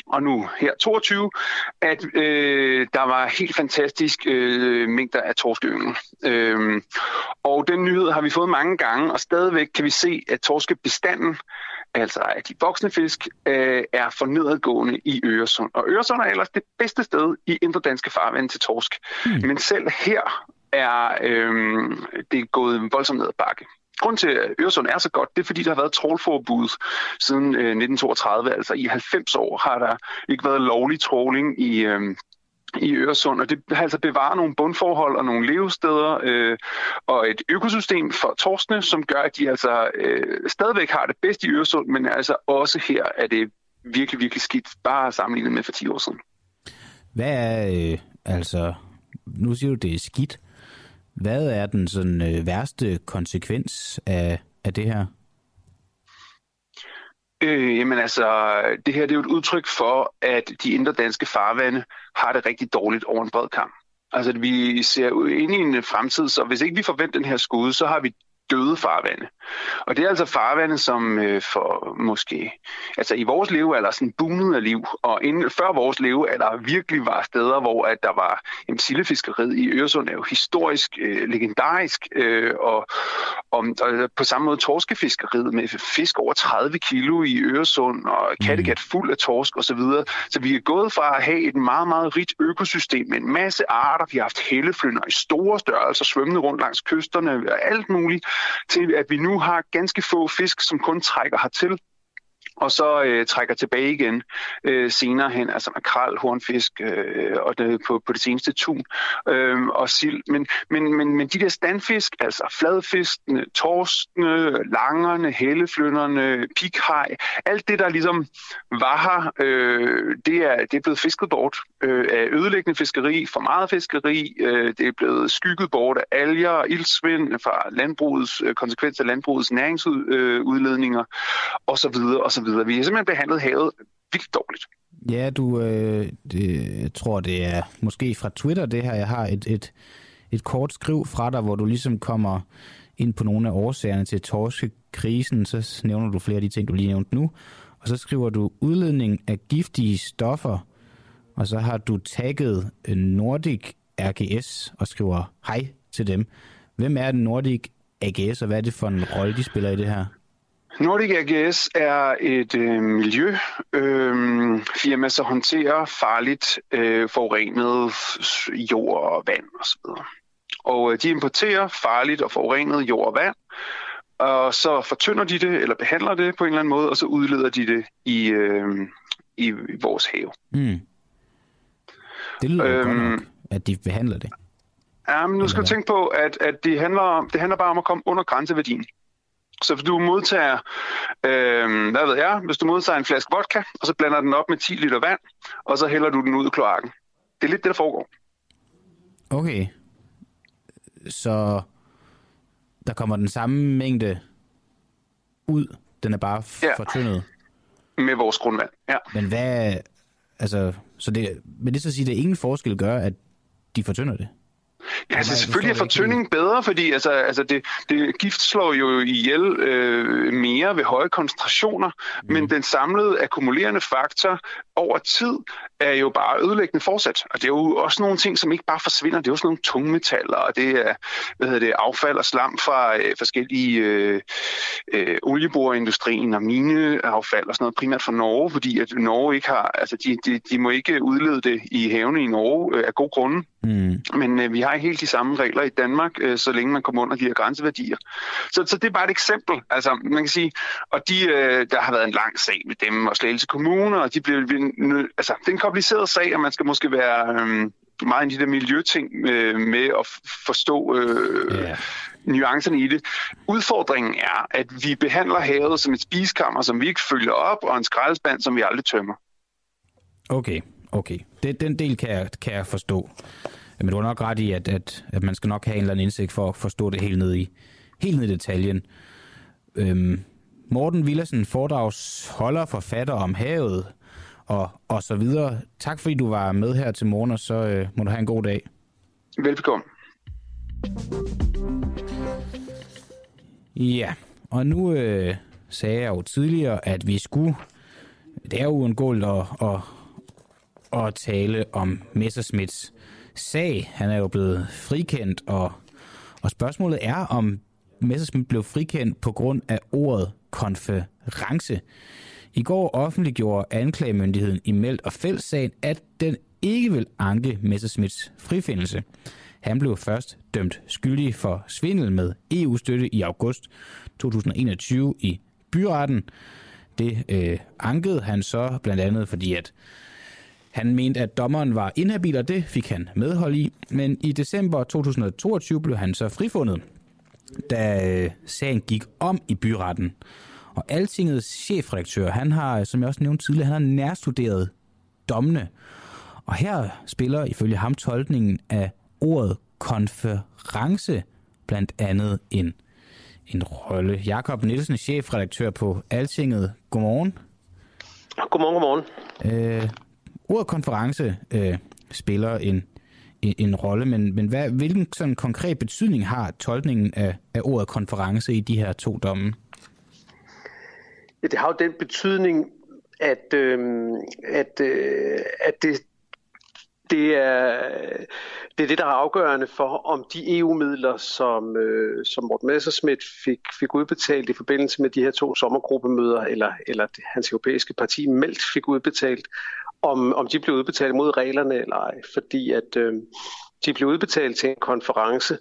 og nu her 22, at øh, der var helt fantastisk øh, mængder af torskeyngel. Øh, og den nyhed har vi fået mange gange, og stadigvæk kan vi se, at torskebestanden, altså at de voksne fisk, øh, er for nedadgående i Øresund. Og Øresund er ellers det bedste sted i indre danske farvand til torsk. Mm. Men selv her er øh, det gået voldsomt ned ad bakke. Grunden til, at Øresund er så godt, det er, fordi der har været trålforbud siden øh, 1932. Altså i 90 år har der ikke været lovlig tråling i, øh, i Øresund, og det har altså bevaret nogle bundforhold og nogle levesteder øh, og et økosystem for torskene, som gør, at de altså øh, stadigvæk har det bedst i Øresund, men altså også her er det virkelig, virkelig skidt, bare sammenlignet med for 10 år siden. Hvad er, øh, altså, nu siger du, det er skidt. Hvad er den sådan øh, værste konsekvens af, af det her? Øh, jamen altså, det her det er jo et udtryk for, at de indre danske farvande har det rigtig dårligt over en bred kamp. Altså, vi ser ind i en fremtid, så hvis ikke vi forventer den her skud, så har vi døde farvande. Og det er altså farvande, som øh, for måske, altså i vores levealder sådan bundet af liv, og inden, før vores levealder virkelig var steder, hvor at der var en sildefiskeriet i Øresund er jo historisk, øh, legendarisk, øh, og, og, og på samme måde torskefiskeriet med fisk over 30 kilo i Øresund, og Kattegat fuld af torsk osv. Så, videre. så vi er gået fra at have et meget, meget rigt økosystem med en masse arter. Vi har haft helleflynder i store størrelser, svømmende rundt langs kysterne og alt muligt, til at vi nu har ganske få fisk, som kun trækker hertil og så øh, trækker tilbage igen øh, senere hen, altså makrel, hornfisk øh, og det, på, på det seneste tun øh, og sild. Men, men, men, men de der standfisk, altså fladfiskene, torskene, langerne, helleflynderne, pikhaj, alt det, der ligesom var her, øh, det, er, det er blevet fisket bort øh, af ødelæggende fiskeri, for meget fiskeri, øh, det er blevet skygget bort af alger, ildsvind fra landbrugets, øh, konsekvens af landbrugets næringsudledninger øh, osv. osv videre. Vi har simpelthen behandlet havet vildt dårligt. Ja, du, øh, det, jeg tror, det er måske fra Twitter det her. Jeg har et, et, et kort skriv fra dig, hvor du ligesom kommer ind på nogle af årsagerne til torskekrisen. Så nævner du flere af de ting, du lige nævnte nu. Og så skriver du udledning af giftige stoffer. Og så har du tagget øh, Nordic RGS og skriver hej til dem. Hvem er Nordic AGS, og hvad er det for en rolle, de spiller i det her? Nordic AGS er et øh, miljøfirma, øh, som håndterer farligt øh, forurenet jord og vand osv. Og øh, de importerer farligt og forurenet jord og vand, og så fortynder de det, eller behandler det på en eller anden måde, og så udleder de det i, øh, i, i vores have. Mm. Det lyder øhm, godt at de behandler det. Ja, men nu skal du tænke på, at, at det, handler, det handler bare om at komme under grænseværdien. Så hvis du modtager, øh, hvad ved jeg, hvis du modtager en flaske vodka, og så blander den op med 10 liter vand, og så hælder du den ud i kloakken. Det er lidt det, der foregår. Okay. Så der kommer den samme mængde ud, den er bare ja. fortyndet? Med vores grundvand, ja. Men hvad, altså, så det, vil det så sige, at det ingen forskel gør, at de fortynder det? Ja, altså selvfølgelig er fortynding bedre, fordi altså, altså det, det, gift slår jo ihjel øh, mere ved høje koncentrationer, mm. men den samlede akkumulerende faktor over tid er jo bare ødelæggende fortsat. Og det er jo også nogle ting, som ikke bare forsvinder. Det er jo også nogle tungmetaller, og det er hvad hedder det, affald og slam fra øh, forskellige øh, øh, olieboreindustrien og mineaffald og sådan noget, primært fra Norge, fordi at Norge ikke har, altså de, de, de må ikke udlede det i havene i Norge øh, af god grunde. Mm. Men øh, vi har ikke helt de samme regler i Danmark, øh, så længe man kommer under de her grænseværdier. Så, så det er bare et eksempel. Altså, man kan sige, og de, øh, der har været en lang sag med dem og Slagelse Kommune, og de blev, altså, det er en kompliceret sag, og man skal måske være øh, meget i de der miljøting øh, med at forstå øh, yeah. nuancerne i det. Udfordringen er, at vi behandler havet som et spiskammer, som vi ikke følger op, og en skraldespand, som vi aldrig tømmer. Okay, okay. Det, den del kan jeg, kan jeg forstå. Men du har nok ret i, at, at, at man skal nok have en eller anden indsigt for at forstå det helt ned i, helt ned i detaljen. Øhm, Morten Villersen, foredragsholder, forfatter om havet og, og så videre. Tak fordi du var med her til morgen, og så øh, må du have en god dag. Velbekomme. Ja, og nu øh, sagde jeg jo tidligere, at vi skulle, det er uundgåeligt at, at, at tale om Messersmiths sag. Han er jo blevet frikendt, og, og spørgsmålet er, om Messerschmidt blev frikendt på grund af ordet konference. I går offentliggjorde anklagemyndigheden i Meldt og Fældssagen, at den ikke vil anke Messerschmidts frifindelse. Han blev først dømt skyldig for svindel med EU-støtte i august 2021 i byretten. Det øh, ankede han så blandt andet, fordi at han mente, at dommeren var inhabil, og det fik han medhold i. Men i december 2022 blev han så frifundet, da øh, sagen gik om i byretten. Og Altingets chefredaktør, han har, som jeg også nævnte tidligere, han har nærstuderet dommene. Og her spiller ifølge ham tolkningen af ordet konference blandt andet en, en rolle. Jakob Nielsen, chefredaktør på Altinget. Godmorgen. Godmorgen, godmorgen. Øh, ordet konference øh, spiller en, en, en rolle, men, men hvad, hvilken sådan konkret betydning har tolkningen af, af ordet konference i de her to domme? Ja, det har jo den betydning, at, øh, at, øh, at det, det er, det er det, der er afgørende for, om de EU-midler, som, øh, som Morten Messerschmidt fik, fik udbetalt i forbindelse med de her to sommergruppemøder, eller, eller hans europæiske parti Meldt fik udbetalt, om, om de blev udbetalt mod reglerne eller ej. Fordi at øh, de blev udbetalt til en konference,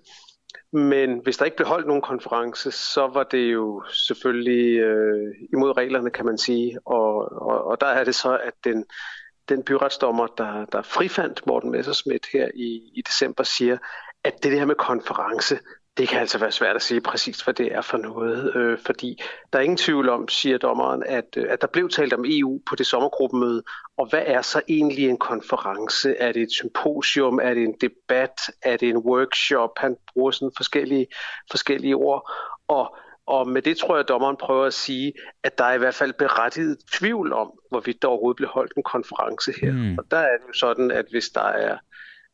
men hvis der ikke blev holdt nogen konference, så var det jo selvfølgelig øh, imod reglerne, kan man sige. Og, og, og der er det så, at den, den byretsdommer, der, der frifandt Morten Messerschmidt her i, i december, siger, at det her med konference, det kan altså være svært at sige præcis, hvad det er for noget, øh, fordi der er ingen tvivl om, siger dommeren, at, øh, at der blev talt om EU på det sommergruppemøde, og hvad er så egentlig en konference? Er det et symposium? Er det en debat? Er det en workshop? Han bruger sådan forskellige, forskellige ord, og og med det tror jeg, at dommeren prøver at sige, at der er i hvert fald berettiget tvivl om, hvorvidt der overhovedet bliver holdt en konference her. Mm. Og der er det jo sådan, at hvis der er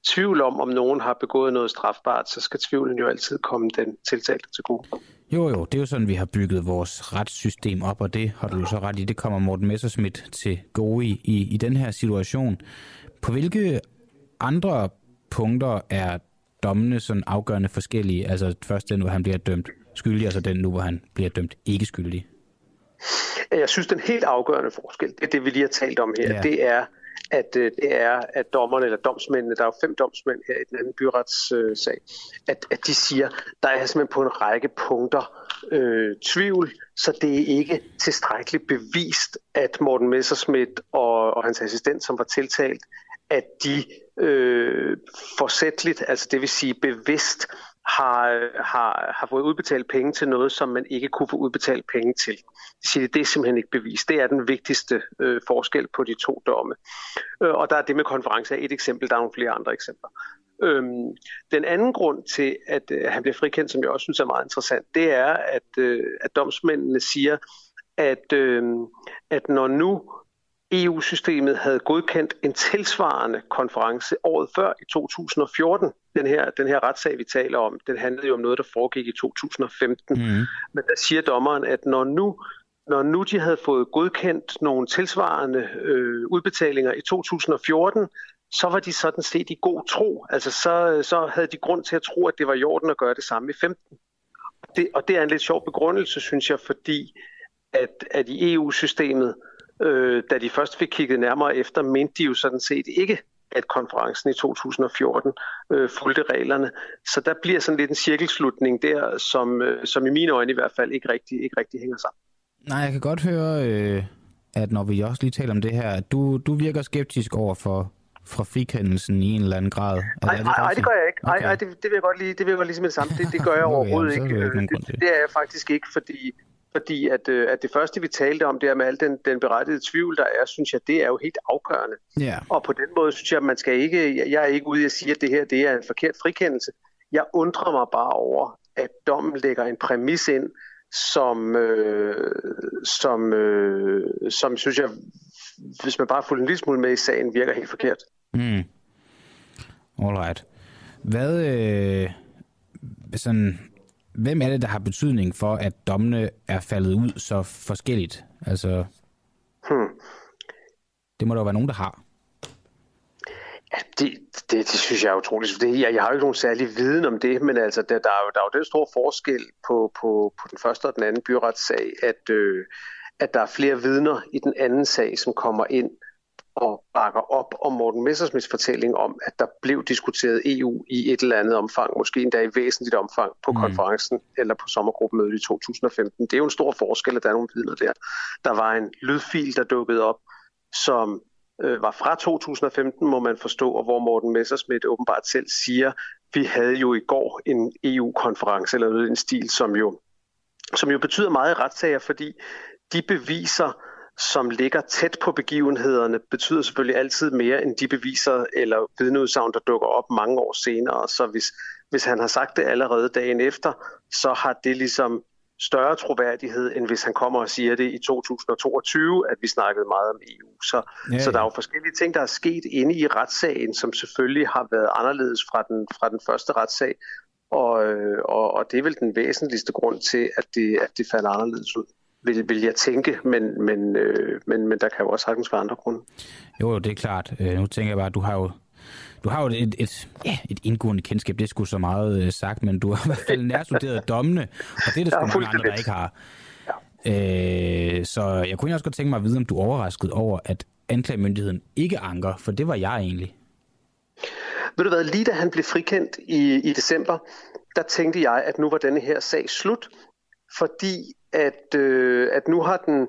tvivl om, om nogen har begået noget strafbart, så skal tvivlen jo altid komme den tiltalte til gode. Jo, jo, det er jo sådan, vi har bygget vores retssystem op, og det har du jo så ret i. Det kommer Morten Messerschmidt til gode i, i, i den her situation. På hvilke andre punkter er dommene sådan afgørende forskellige? Altså først den, hvor han bliver dømt skyldig, altså den nu, hvor han bliver dømt ikke skyldig? Jeg synes, den helt afgørende forskel, det er det, vi lige har talt om her, ja. det er, at øh, det er, at dommerne eller domsmændene, der er jo fem domsmænd her i den anden byretssag, at, at de siger, der er simpelthen på en række punkter øh, tvivl, så det er ikke tilstrækkeligt bevist, at Morten Messerschmidt og, og hans assistent, som var tiltalt, at de øh, forsætligt, altså det vil sige bevidst, har, har, har fået udbetalt penge til noget, som man ikke kunne få udbetalt penge til. Det, siger, det er simpelthen ikke bevist. Det er den vigtigste øh, forskel på de to domme. Øh, og der er det med konference er et eksempel, der er nogle flere andre eksempler. Øhm, den anden grund til, at øh, han bliver frikendt, som jeg også synes er meget interessant, det er, at, øh, at domsmændene siger, at, øh, at når nu EU-systemet havde godkendt en tilsvarende konference året før i 2014. Den her, den her retssag, vi taler om, den handlede jo om noget, der foregik i 2015. Mm. Men der siger dommeren, at når nu, når nu de havde fået godkendt nogle tilsvarende øh, udbetalinger i 2014, så var de sådan set i god tro. Altså så, så havde de grund til at tro, at det var i orden at gøre det samme i 15. Det, og det er en lidt sjov begrundelse, synes jeg, fordi at, at i EU-systemet, Øh, da de først fik kigget nærmere efter, mente de jo sådan set ikke, at konferencen i 2014 øh, fulgte reglerne. Så der bliver sådan lidt en cirkelslutning der, som, øh, som i mine øjne i hvert fald ikke rigtig, ikke rigtig hænger sammen. Nej, jeg kan godt høre, øh, at når vi også lige taler om det her, at du, du virker skeptisk over for, fra frikendelsen i en eller anden grad. Nej, nej, det, det gør jeg ikke. Nej, okay. det, det vil jeg godt lige, det vil jeg godt lige med det samme. Det, det gør jeg overhovedet okay, ikke. ikke det, det er jeg faktisk ikke, fordi Fordi at, øh, at det første, vi talte om, det er med al den, den berettigede tvivl, der er, synes jeg, det er jo helt afgørende. Ja. Og på den måde synes jeg, man skal ikke, jeg- jeg er ikke ude i at sige, at det her det er en forkert frikendelse. Jeg undrer mig bare over, at dommen lægger en præmis ind, som, øh, som, øh, som synes jeg, hvis man bare får en lille smule med i sagen, virker helt forkert. Mm. Alright. Hvad, øh, sådan, hvem er det, der har betydning for, at dommene er faldet ud så forskelligt? Altså, Hmm. det må der jo være nogen, der har. Det, det, det synes jeg er utroligt. Det, jeg, jeg har jo ikke nogen særlig viden om det, men altså, der, der, er jo, der er jo den store forskel på, på, på den første og den anden byretssag, at, øh, at der er flere vidner i den anden sag, som kommer ind og bakker op om Morten Messersmiths fortælling om, at der blev diskuteret EU i et eller andet omfang, måske endda i væsentligt omfang på mm. konferencen eller på sommergruppemødet i 2015. Det er jo en stor forskel, at der er nogle vidner der. Der var en lydfil, der dukkede op, som øh, var fra 2015, må man forstå, og hvor Morten Messersmith åbenbart selv siger, vi havde jo i går en EU-konference eller noget i den stil, som jo, som jo betyder meget i retssager, fordi de beviser, som ligger tæt på begivenhederne, betyder selvfølgelig altid mere end de beviser eller vidneudsagn, der dukker op mange år senere. Så hvis, hvis han har sagt det allerede dagen efter, så har det ligesom større troværdighed, end hvis han kommer og siger det i 2022, at vi snakkede meget om EU. Så, Ja, ja, så der er jo forskellige ting, der er sket inde i retssagen, som selvfølgelig har været anderledes fra den, fra den første retssag. Og, øh, og, og det er vel den væsentligste grund til, at det, at det falder anderledes ud, vil, vil jeg tænke. Men, men, øh, men, men der kan jo også sagtens være andre grunde. Jo, jo, det er klart. Øh, nu tænker jeg bare, at du har jo, du har jo et, et, ja, et indgående kendskab, det er sgu så meget øh, sagt, men du har i hvert fald nærstuderet dommene, og det er der Ja, sgu mange andre, der ikke har. Øh, så jeg kunne også godt tænke mig at vide, om du er overrasket over, at anklagemyndigheden ikke anker, for det var jeg egentlig. Ved du hvad, lige da han blev frikendt i, i december, der tænkte jeg, at nu var denne her sag slut, fordi at, øh, at nu har den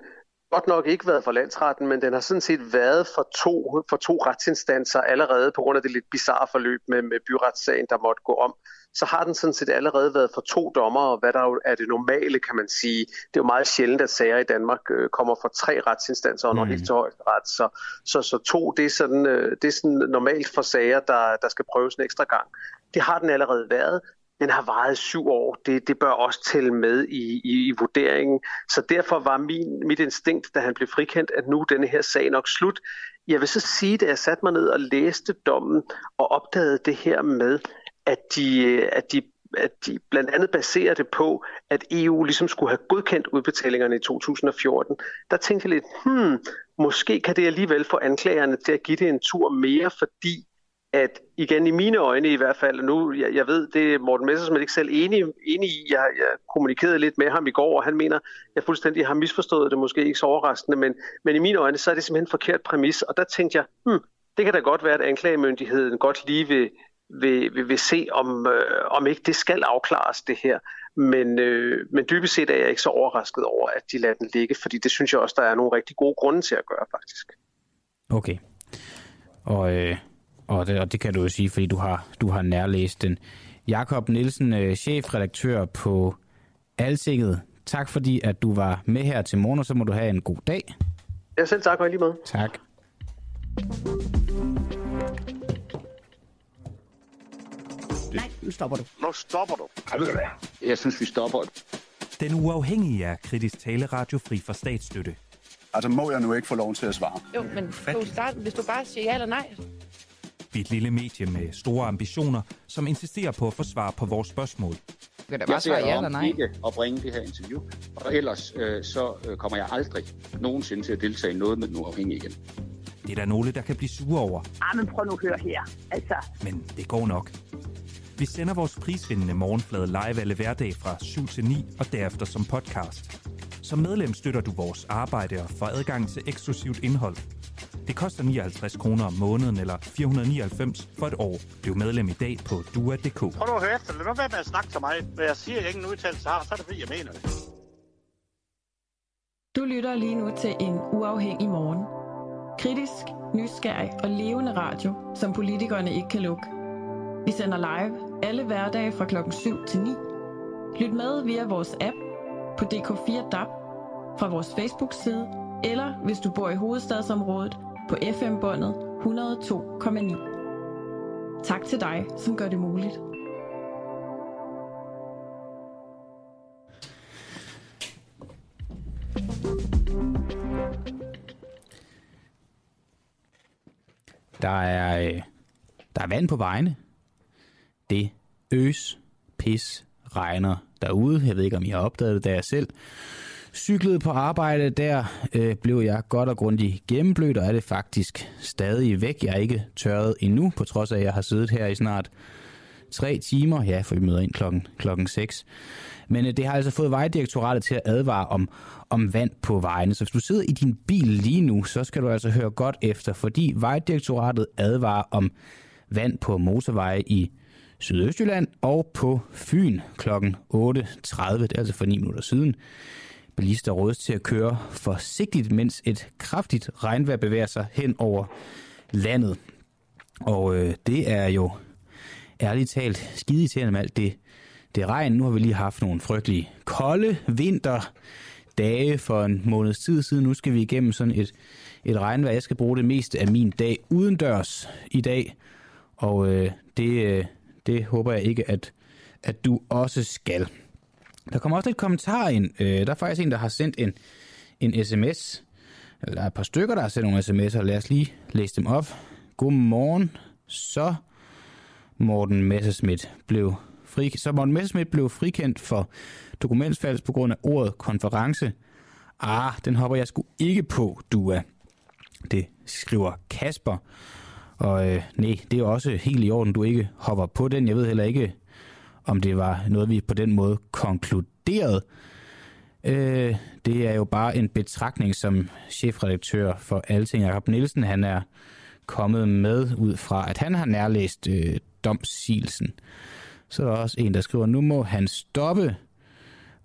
godt nok ikke været for landsretten, men den har sådan set været for to, for to retsinstanser allerede på grund af det lidt bizarre forløb med, med byretssagen, der måtte gå om. Så har den sådan set allerede været for to dommere, hvad der jo er det normale, kan man sige. Det er jo meget sjældent, at sager i Danmark øh, kommer fra tre retsinstanser og når Mm. helt til højesteret. Så, så, så to, det er, sådan, øh, det er sådan normalt for sager, der, der skal prøves en ekstra gang. Det har den allerede været. Den har varet syv år. Det, det bør også tælle med i, i, i vurderingen. Så derfor var min, mit instinkt, da han blev frikendt, at nu er denne her sag nok slut. Jeg vil så sige, at jeg satte mig ned og læste dommen og opdagede det her med, at de, at de at de blandt andet baserer det på, at EU ligesom skulle have godkendt udbetalingerne i 2014. Der tænkte jeg lidt, hmm, måske kan det alligevel få anklagerne til at give det en tur mere, fordi at igen i mine øjne i hvert fald, og nu jeg, jeg ved, det er Morten Messersmith ikke selv enig, enig i, jeg, jeg kommunikerede lidt med ham i går, og han mener, jeg fuldstændig har misforstået det, måske ikke så overraskende, men, men i mine øjne, så er det simpelthen en forkert præmis, og der tænkte jeg, hmm, det kan da godt være, at anklagemyndigheden godt lige vil, vil, vil, vil se, om, øh, om ikke det skal afklares det her. Men, øh, men dybest set er jeg ikke så overrasket over, at de lader den ligge, fordi det synes jeg også, der er nogle rigtig gode grunde til at gøre, faktisk. Okay. Og, øh, og, det, og det kan du jo sige, fordi du har, du har nærlæst den. Jakob Nielsen, øh, chefredaktør på Altinget. Tak fordi, at du var med her til morgen, og så må du have en god dag. Ja, selv tak, og lige måde. Tak. Nej, nu stopper du. Nu stopper du. Jeg synes, vi stopper. Den uafhængige er kritisk taleradio fri for statsstøtte. Altså må jeg nu ikke få lov til at svare? Jo, men du starte, hvis du bare siger ja eller nej. Vi er et lille medie med store ambitioner, som insisterer på at få svar på vores spørgsmål. Kan Jeg bare svare ja eller nej? ikke at bringe det her interview, og ellers øh, så øh, kommer jeg aldrig nogensinde til at deltage i noget med den uafhængige igen. Det er der nogle, der kan blive sure over, Ah, men prøv nu at høre her. Altså, men det går nok. Vi sender vores prisvindende morgenflade live alle hverdage fra 7 til 9 og derefter som podcast. Som medlem støtter du vores arbejde og får adgang til eksklusivt indhold. Det koster 59 kroner om måneden eller 499 for et år. Bliv medlem i dag på dua.dk. Prøv nu at høre efter. Lad nu være med at snakke til mig. Hvad jeg siger, jeg ingen udtalelse har, så er det fordi, jeg mener det. Du lytter lige nu til en uafhængig morgen. Kritisk, nysgerrig og levende radio, som politikerne ikke kan lukke. Vi sender live alle hverdage fra klokken 7 til 9. Lyt med via vores app på DK4 DAB fra vores Facebook-side, eller hvis du bor i hovedstadsområdet på FM-båndet 102,9. Tak til dig, som gør det muligt. Der er, øh, der er vand på vejene. Det øs, pis, regner derude. Jeg ved ikke, om I har opdaget det, da jeg selv cyklede på arbejde. Der øh, blev jeg godt og grundigt gennemblødt, og er det faktisk stadig væk. Jeg er ikke tørret endnu, på trods af, at jeg har siddet her i snart tre timer. Ja, for vi møder ind klokken, klokken 6. Men øh, det har altså fået Vejdirektoratet til at advare om, om vand på vejene. Så hvis du sidder i din bil lige nu, så skal du altså høre godt efter, fordi Vejdirektoratet advarer om vand på motorveje i Sydøstjylland og på Fyn kl. 8.30. Det er altså for 9 minutter siden. Bilister rådes til at køre forsigtigt, mens et kraftigt regnvejr bevæger sig hen over landet. Og øh, det er jo ærligt talt skide med alt det, det regn. Nu har vi lige haft nogle frygtelige kolde vinter dage for en måneds tid siden. Nu skal vi igennem sådan et, et regnvejr. Jeg skal bruge det meste af min dag udendørs i dag. Og øh, det, øh, det håber jeg ikke, at, at du også skal. Der kommer også lidt kommentarer ind. Øh, der er faktisk en, der har sendt en, en sms. Eller der er et par stykker, der har sendt nogle sms'er. Lad os lige læse dem op. Godmorgen. Så Morten Messerschmidt blev fri, så Morten Messerschmidt blev frikendt for dokumentsfalds på grund af ordet konference. Ah, den hopper jeg sgu ikke på, du er. Det skriver Kasper. Og øh, nej, det er også helt i orden, du ikke hopper på den. Jeg ved heller ikke, om det var noget, vi på den måde konkluderede. Øh, det er jo bare en betragtning, som chefredaktør for Alting, Jacob Nielsen, han er kommet med ud fra, at han har nærlæst øh, domsigelsen. Så er der også en, der skriver, nu må han stoppe.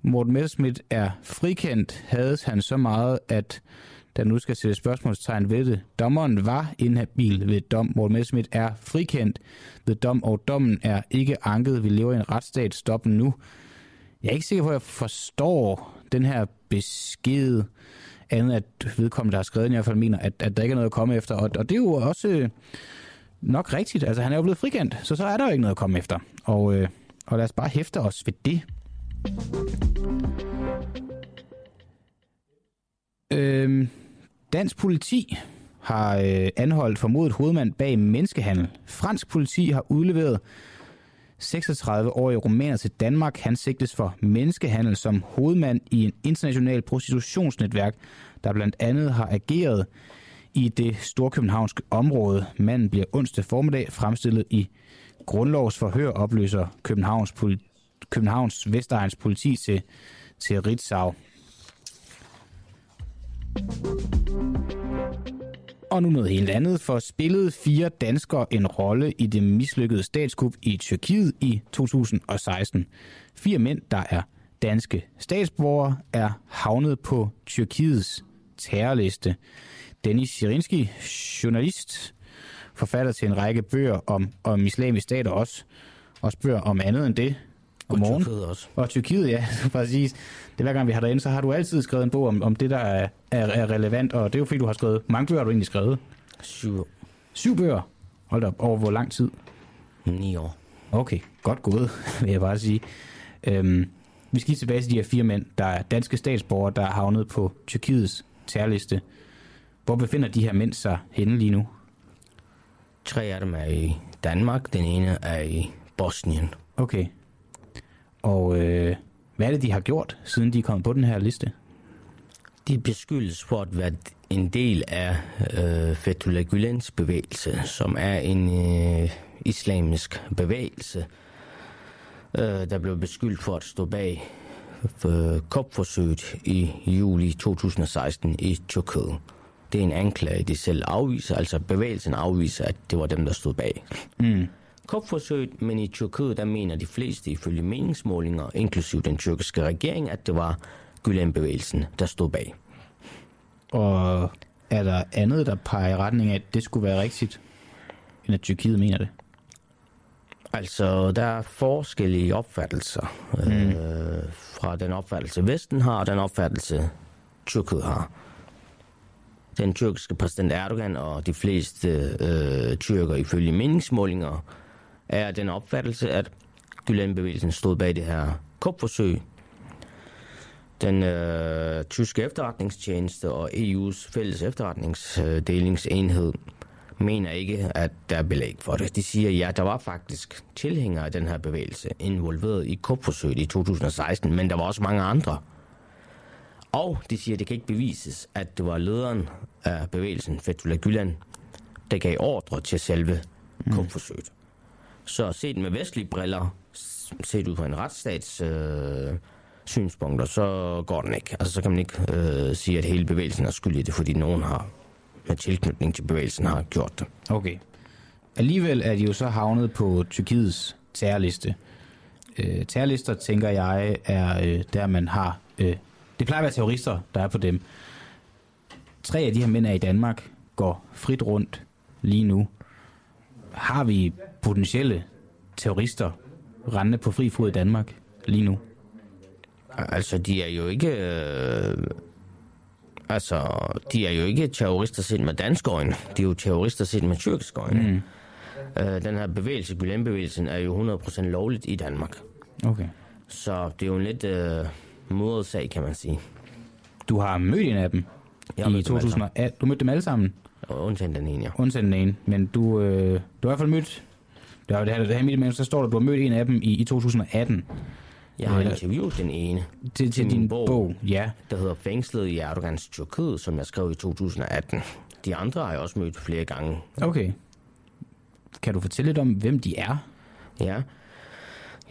Morten Messerschmidt er frikendt. Hades han så meget, at der nu skal sætte spørgsmålstegn ved det. Dommeren var inhabil ved dom. Morten Messerschmidt er frikendt ved dom, og dommen er ikke anket. Vi lever i en retsstat. Stop nu. Jeg er ikke sikker på, at jeg forstår den her besked, andet at vedkommende, der har skrevet den, i hvert fald mener, at, at der ikke er noget at komme efter. Og, og det er jo også øh, nok rigtigt. Altså, han er jo blevet frikendt, så så er der jo ikke noget at komme efter. Og, øh, og lad os bare hæfte os ved det. Øhm, dansk politi har øh, anholdt formodet hovedmand bag menneskehandel. Fransk politi har udleveret 36-årige rumæner til Danmark. Han sigtes for menneskehandel som hovedmand i en international prostitutionsnetværk, der blandt andet har ageret i det storkøbenhavnske område. Manden bliver onsdag formiddag fremstillet i grundlovsforhør, opløser Københavns, Københavns Vestegns politi til, til Ritzau. Og nu noget helt andet, for spillede fire danskere en rolle i det mislykkede statskup i Tyrkiet i 2016. Fire mænd, der er danske statsborgere, er havnet på Tyrkiets terrorliste. Dennis Sirinski, journalist, forfatter til en række bøger om, om islamisk stat og også, også bøger om andet end det. Godmorgen. Og Tyrkiet også. Og Tyrkiet, ja, præcis. Det er hver gang vi har dig ind, så har du altid skrevet en bog om, om det, der er, er, er relevant, og det er jo fordi, du har skrevet, mange bøger har du egentlig skrevet? Syv. Syv bøger? Hold op, over hvor lang tid? Ni år. Okay, godt gået, vil jeg bare sige. Øhm, vi skal tilbage til de her fire mænd, der er danske statsborgere, der er havnet på Tyrkiets terrorliste. Hvor befinder de her mænd sig henne lige nu? Tre af dem er i Danmark, den ene er i Bosnien. Okay. Og øh, hvad er det, de har gjort, siden de er kommet på den her liste? De beskyldes for at være en del af øh, Fethullah Gülens bevægelse, som er en øh, islamisk bevægelse, øh, der blev beskyldt for at stå bag øh, kopforsøget i juli 2016 i Tyrkiet. Det er en anklage, de selv afviser, altså bevægelsen afviser, at det var dem, der stod bag. Mm kupforsøget, men i Tyrkiet der mener de fleste ifølge meningsmålinger, inklusiv den tyrkiske regering, at det var Gülen-bevægelsen, der stod bag. Og er der andet, der peger i retning af, at det skulle være rigtigt, end at Tyrkiet mener det? Altså, der er forskellige opfattelser mm. øh, fra den opfattelse, Vesten har, og den opfattelse, Tyrkiet har. Den tyrkiske præsident Erdogan og de fleste øh, tyrker ifølge meningsmålinger er den opfattelse, at Gülenbevægelsen stod bag det her kupforsøg. Den øh, tyske efterretningstjeneste og EU's fælles efterretningsdelingsenhed mener ikke, at der er belæg for det. De siger, ja, der var faktisk tilhængere af den her bevægelse involveret i kupforsøget i 2016, men der var også mange andre. Og de siger, at det kan ikke bevises, at det var lederen af bevægelsen, Fethullah Gülen, der gav ordre til selve mm. Så set med vestlige briller, set ud fra en retsstats øh, synspunkter, så går den ikke. Altså, så kan man ikke øh, sige, at hele bevægelsen er skyld i det, fordi nogen har med tilknytning til bevægelsen har gjort det. Okay. Alligevel er de jo så havnet på Tyrkiets terrorliste. Øh, terrorlister, tænker jeg, er øh, der, man har... Øh, det plejer at være terrorister, der er på dem. Tre af de her mænd er i Danmark, går frit rundt lige nu. Har vi potentielle terrorister rendende på fri fod i Danmark lige nu? Altså, de er jo ikke... Øh, altså, de er jo ikke terrorister set med danske øjne. De er jo terrorister set med tyrkiske øjne. Mm. Øh, den her bevægelse, Gülen-bevægelsen, er jo 100% lovligt i Danmark. Okay. Så det er jo en lidt øh, modet sag, kan man sige. Du har mødt en af dem Jeg i mødt dem alle 2018. Du mødte dem alle sammen? Undtagen den ene, ja. Undtagen den ene. Men du, øh, du har i hvert fald mødt... Der er det her, det her med, så står der, at du har mødt en af dem i, i 2018. Jeg har Øh, interviewet den ene til, til din bog, bog, ja. der hedder Fængslet i Erdogans Tyrkiet, som jeg skrev i 2018. De andre har jeg også mødt flere gange. Okay. Kan du fortælle lidt om, hvem de er? Ja.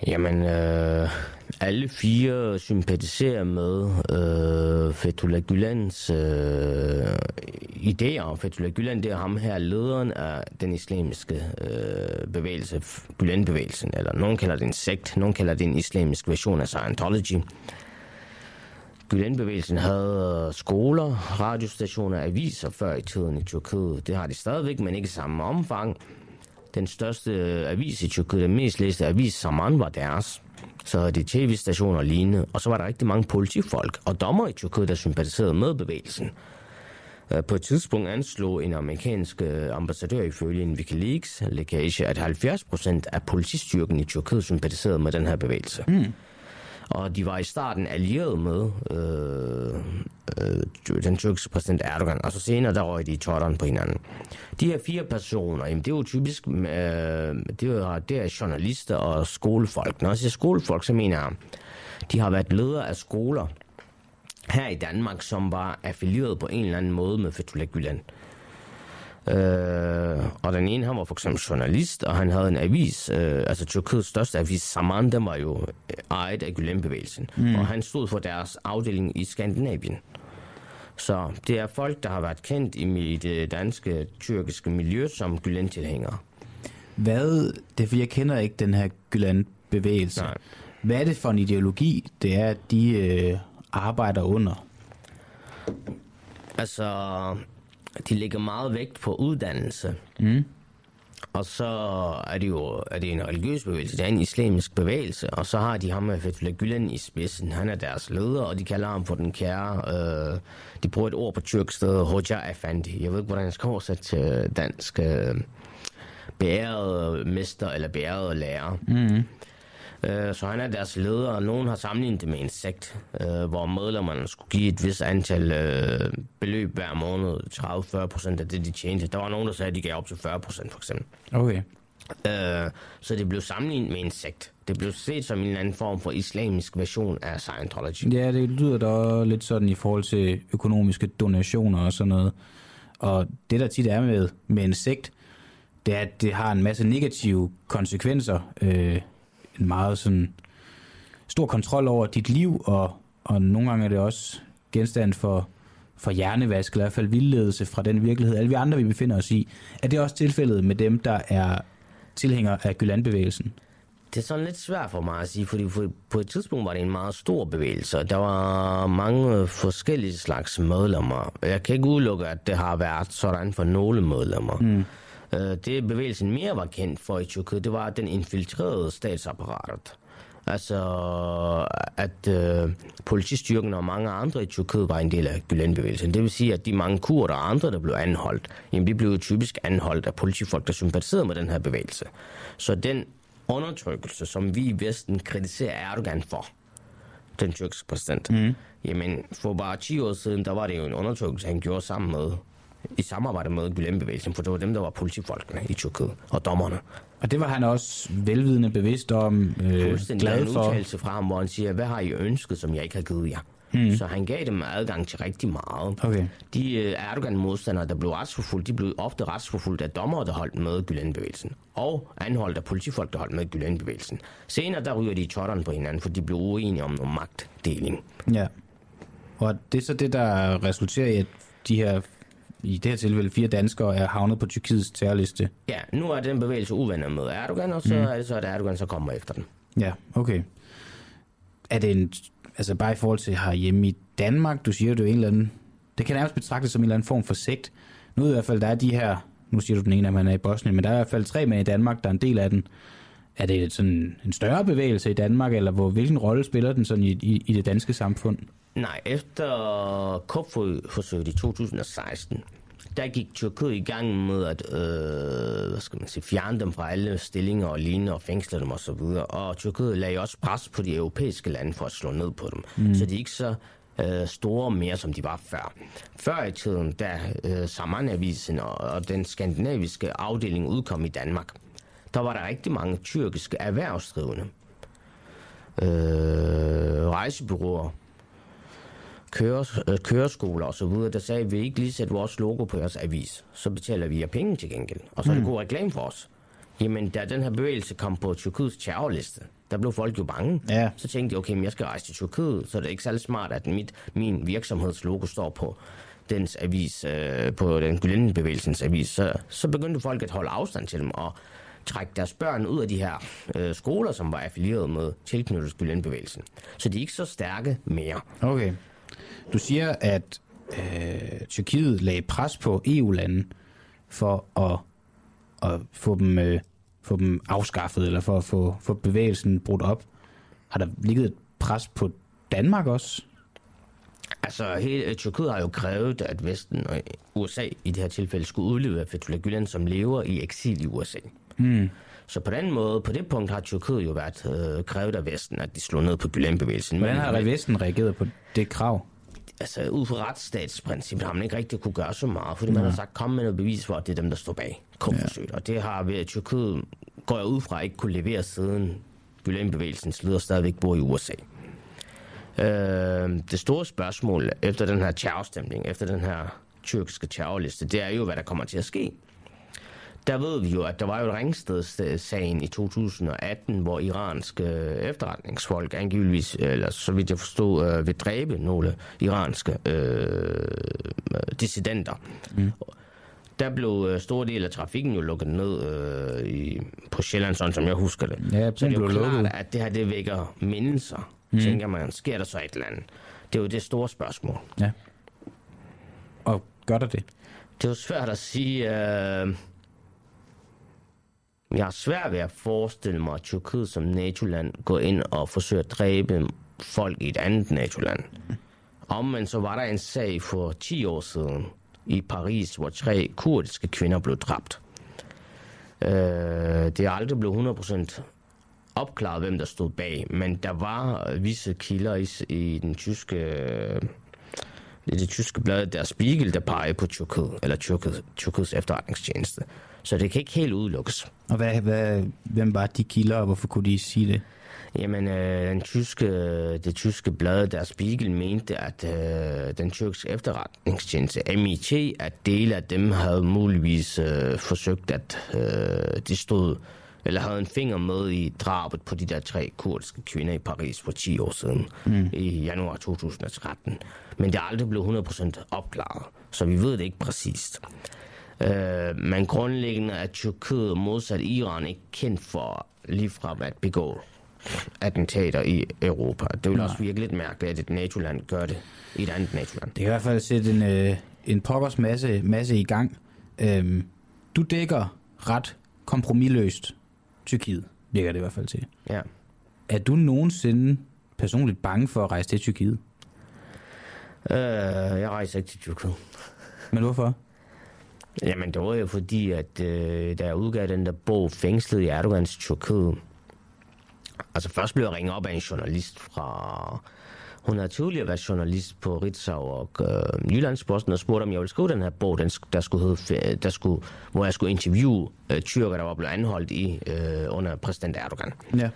Jamen, øh, alle fire sympatiserer med øh, Fethullah Gülens øh, idéer. Fethullah Gülen, det er ham her, lederen af den islamiske øh, bevægelse, Gülen-bevægelsen, eller nogen kalder det en sekt, nogen kalder det en islamisk version af Scientology. Gülen-bevægelsen havde øh, skoler, radiostationer, aviser før i tiden i Tyrkiet. Det har de stadigvæk, men ikke i samme omfang. Den største avis i Tyrkiet, den mest læste avis, Saman, var deres. Så havde de tv-stationer og lignende. Og så var der rigtig mange politifolk og dommer i Tyrkiet, der sympatiserede med bevægelsen. Øh, på et tidspunkt anslog en amerikansk øh, ambassadør ifølge en Wikileaks lækage, at 70 procent af politistyrken i Tyrkiet sympatiserede med den her bevægelse. Mm. Og de var i starten allieret med øh, øh, den tyrkiske præsident Erdogan, og så senere der røg de i totteren på hinanden. De her fire personer, jamen, det er jo typisk øh, det, er, det er journalister og skolefolk. Når jeg siger skolefolk, så mener jeg, de har været ledere af skoler her i Danmark, som var affilieret på en eller anden måde med Fethullah Gülen. Øh, og den ene, han var for eksempel journalist, og han havde en avis, øh, altså Tyrkiets største avis, Saman, den var jo øh, ejet af Gülen-bevægelsen. Mm. Og han stod for deres afdeling i Skandinavien. Så det er folk, der har været kendt i det danske, tyrkiske miljø som Gülen-tilhængere. Hvad, det er fordi, jeg kender ikke den her Gülen-bevægelse. Nej. Hvad er det for en ideologi, det er, at de øh, arbejder under? Altså, de lægger meget vægt på uddannelse. Mm. Og så er det jo er det en religiøs bevægelse, det er en islamisk bevægelse, og så har de ham med Fethullah Gülen i spidsen. Han er deres leder, og de kalder ham for den kære... Øh, de bruger et ord på tyrkisk, der hedder Hoja Efendi. Jeg ved ikke, hvordan jeg skal oversætte til dansk. Øh, beærede mester eller beærede lærer. Mm. Øh, Så han er deres leder, og nogen har sammenlignet det med en sekt, øh, hvor medlemmerne skulle give et vis antal øh, beløb hver måned, 30-40 procent af det, de tjente. Der var nogen, der sagde, at de gav op til 40 procent, for eksempel. Okay. Øh, så det blev sammenlignet med en sekt. Det blev set som en eller anden form for islamisk version af Scientology. Ja, det lyder da lidt sådan i forhold til økonomiske donationer og sådan noget. Og det, der tit er med, med en sekt, det er, at det har en masse negative konsekvenser. Øh, en meget sådan stor kontrol over dit liv, og, og nogle gange er det også genstand for, for hjernevask, eller i hvert fald vildledelse fra den virkelighed, alle vi andre, vi befinder os i. Er det også tilfældet med dem, der er tilhængere af Gülen-bevægelsen? Det er sådan lidt svært for mig at sige, fordi for- på et tidspunkt var det en meget stor bevægelse, og der var mange forskellige slags medlemmer. Jeg kan ikke udelukke, at det har været sådan for nogle medlemmer. Mm. Øh, Det bevægelsen mere var kendt for i Tyrkiet, det var, at den infiltrerede statsapparatet. Altså, at øh, politistyrken og mange andre i Tyrkiet var en del af Gülen-bevægelsen. Det vil sige, at de mange kurder og andre, der blev anholdt, jamen de blev typisk anholdt af politifolk, der sympatiserede med den her bevægelse. Så den undertrykkelse, som vi i Vesten kritiserer Erdogan for, den tyrkiske præsident, mm. jamen for bare 10 år siden, der var det jo en undertrykkelse, han gjorde sammen med i samarbejde med Gülen-bevægelsen, for det var dem, der var politifolkene i Tyrkiet og dommerne. Og det var han også velvidende bevidst om, øh, glad en for. udtalelse fra ham, hvor han siger, hvad har I ønsket, som jeg ikke har givet jer? Hmm. Så han gav dem adgang til rigtig meget. Okay. De øh, Erdogan-modstandere, der blev retsforfulgt, de blev ofte retsforfulgt af dommere, der holdt med Gülen-bevægelsen. Og anholdt af politifolk, der holdt med Gülen-bevægelsen. Senere der ryger de i totteren på hinanden, for de blev uenige om noget magtdeling. Ja. Og det er så det, der resulterer i, at de her, i det her tilfælde, fire danskere er havnet på Tyrkiets terrorliste. Ja, nu er den bevægelse uvenner med Erdogan, og så Mm. er det så, at Erdogan så kommer efter den. Ja, okay. Er det en, altså bare i forhold til herhjemme i Danmark, du siger, det er en eller anden, det kan nærmest betragtes som en eller anden form for sekt. Nu i hvert fald, der er de her, nu siger du den ene, at man er i Bosnien, men der er i hvert fald tre med i Danmark, der er en del af den. Er det sådan en større bevægelse i Danmark, eller hvor, hvilken rolle spiller den sådan i, i, i det danske samfund? Nej, efter kupforsøget i 2016, der gik Tyrkiet i gang med at øh, hvad skal man sige, fjerne dem fra alle stillinger og lignende og fængsle dem osv. Og, og Tyrkiet lagde også pres på de europæiske lande for at slå ned på dem. Mm. Så de er ikke så øh, store mere, som de var før. Før i tiden, da øh, Saman-avisen og, og den skandinaviske afdeling udkom i Danmark, der var der rigtig mange tyrkiske erhvervsdrivende. Øh, rejsebyråer, køres, øh, køreskoler og så videre, der sagde, at vi ikke lige sætte vores logo på jeres avis, så betaler vi jer penge til gengæld. Og så er det Mm. god reklame for os. Jamen, da den her bevægelse kom på Tyrkiets terrorliste, der blev folk jo bange. Ja. Så tænkte de, okay, men jeg skal rejse til Tyrkiet, så det er ikke særlig smart, at mit, min virksomhedslogo står på dens avis, øh, på den Gülen-bevægelsens avis. Så, så begyndte folk at holde afstand til dem og trække deres børn ud af de her øh, skoler, som var affilieret med tilknyttet Gülen-bevægelsen. Så de er ikke så stærke mere. Okay. Du siger, at øh, Tyrkiet lagde pres på EU-lande for at, at få, dem, øh, få dem afskaffet, eller for at få, få bevægelsen brudt op. Har der ligget et pres på Danmark også? Altså, hele Tyrkiet har jo krævet, at Vesten og USA i det her tilfælde skulle udlevere Fethullah Gülen, som lever i eksil i USA. Hmm. Så på den måde, på det punkt har Tyrkiet jo været øh, krævet af Vesten, at de slår ned på Gülen-bevægelsen. Hvordan Men- har Vesten reageret på det krav? Altså ud fra retsstatsprincippet har man ikke rigtig kunne gøre så meget, fordi man Nej. har sagt, kom med noget bevis for, at det er dem, der står bag kupforsøget. Ja. Og det har ved Tyrkiet, går jeg ud fra, ikke kunne levere siden Gülen-bevægelsens leder stadigvæk bor i USA. Øh, det store spørgsmål efter den her terrorstemning, efter den her tyrkiske terrorliste, det er jo, hvad der kommer til at ske. Der ved vi jo, at der var jo Ringsted-sagen i 2018, hvor iranske efterretningsfolk angiveligvis, eller så vidt jeg forstod, øh, vil dræbe nogle iranske øh, dissidenter. Mm. Der blev øh, store del af trafikken jo lukket ned øh, i, på Sjælland, sådan som jeg husker det. Ja, så det er jo klart, lukket. at det her det vækker mindelser. Mm. Tænker man, sker der så et eller andet? Det er jo det store spørgsmål. Ja. Og gør der det? Det er jo svært at sige... Øh... Jeg har svært ved at forestille mig, at Tyrkiet som NATO-land går ind og forsøger at dræbe folk i et andet NATO-land. Omvendt så var der en sag for 10 år siden i Paris, hvor tre kurdiske kvinder blev dræbt. Øh, det er aldrig blevet 100% opklaret, hvem der stod bag, men der var visse kilder i, i den tyske øh, det er det tyske blad, der Spiegel, der peger på Tyrkiet, eller Tyrkiet, Tyrkiets efterretningstjeneste. Så det kan ikke helt udelukkes. Og hvad, hvad, hvem var de kilder, og hvorfor kunne de sige det? Jamen, øh, den tyske, det tyske blad, der Spiegel, mente, at øh, den tyrkiske efterretningstjeneste, MIT, at dele af dem havde muligvis øh, forsøgt, at øh, de stod, eller havde en finger med i drabet på de der tre kurdiske kvinder i Paris for 10 år siden, Mm. i januar 2013. Men det er aldrig blevet 100% opklaret, så vi ved det ikke præcist. Øh, men grundlæggende er Tyrkiet modsat Iran ikke kendt for ligefrem at begå attentater i Europa. Det vil Nej. også virke lidt mærkeligt, at et NATO-land gør det i et andet NATO-land. Det kan i hvert fald sætte en, øh, en pokkers masse, masse i gang. Øhm, du dækker ret kompromilløst Tyrkiet, virker det i hvert fald til. Ja. Er du nogensinde personligt bange for at rejse til Tyrkiet? Øh, jeg rejser ikke til Tyrkiet. Men hvorfor? Jamen, det var jo fordi, at øh, da jeg udgav den der bog, Fængslet i Erdogans Tyrkiet, altså først blev jeg ringet op af en journalist fra... Hun havde tidligere været journalist på Ritzau og øh, Jyllandsposten og spurgte, om jeg ville skrive den her bog, den, der skulle hedde, der skulle, hvor jeg skulle interviewe øh, tyrker, der var blevet anholdt i øh, under præsident Erdogan. Ja.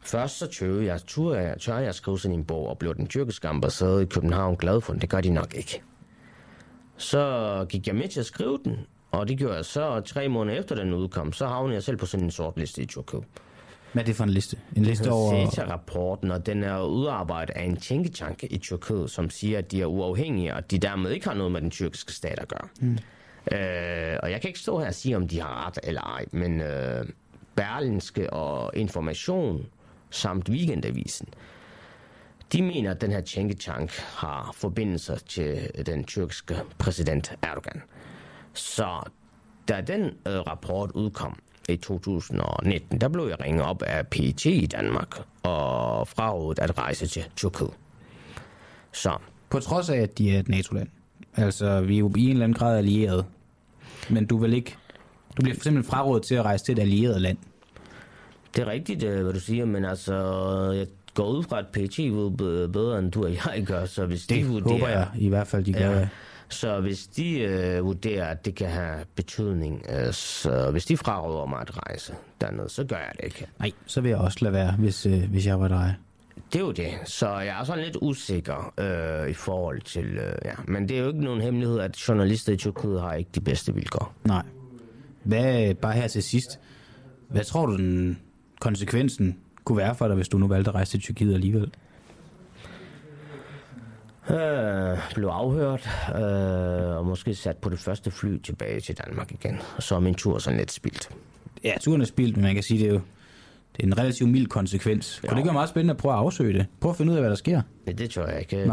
Først så tør jeg, tør jeg, tør jeg skrive sådan en bog, og blev den tyrkiske ambassade i København glad for den. Det gør de nok ikke. Så gik jeg med til at skrive den, og det gjorde jeg så tre måneder efter den udkom. Så havnede jeg selv på sådan en sort liste i Tyrkiet. Hvad er det for en liste? En liste over... CETA-rapporten, og den er udarbejdet af en tænketank i Tyrkiet, som siger, at de er uafhængige, og de dermed ikke har noget med den tyrkiske stat at gøre. Mm. Øh, og jeg kan ikke stå her og sige, om de har ret eller ej, men øh, Berlinske og Information samt Weekendavisen, de mener, at den her tænketank har forbindelser til den tyrkiske præsident Erdogan. Så da den øh, rapport udkom i 2019, der blev jeg ringet op af PET i Danmark og frarådet at rejse til Tyrkiet. Så. På trods af, at de er et NATO-land. Altså, vi er jo i en eller anden grad allieret. Men du vil ikke... Du bliver simpelthen frarådet til at rejse til et allieret land. Det er rigtigt, øh, hvad du siger, men altså, jeg går ud fra, at PET ved bedre, end du og jeg gør, så hvis det de vurderer... håber jeg i hvert fald, de gør. Ja. Så hvis de øh, vurderer, at det kan have betydning, øh, så hvis de fraråder mig at rejse dernede, så gør jeg det ikke. Nej, så vil jeg også lade være, hvis, øh, hvis jeg var dig. Det er jo det. Så jeg er sådan lidt usikker øh, i forhold til... Øh, ja. Men det er jo ikke nogen hemmelighed, at journalister i Tyrkiet har ikke de bedste vilkår. Nej. Hvad, bare her til sidst, hvad tror du, den konsekvensen kunne være for dig, hvis du nu valgte at rejse til Tyrkiet alligevel? Øh, blev afhørt, øh, og måske sat på det første fly tilbage til Danmark igen. Og så er min tur sådan lidt spildt. Ja, turen er spildt, men man kan sige, det er jo det er en relativt mild konsekvens. Kunne det være meget spændende at prøve at afsøge det? Prøv at finde ud af, hvad der sker. Ja, det tror jeg ikke.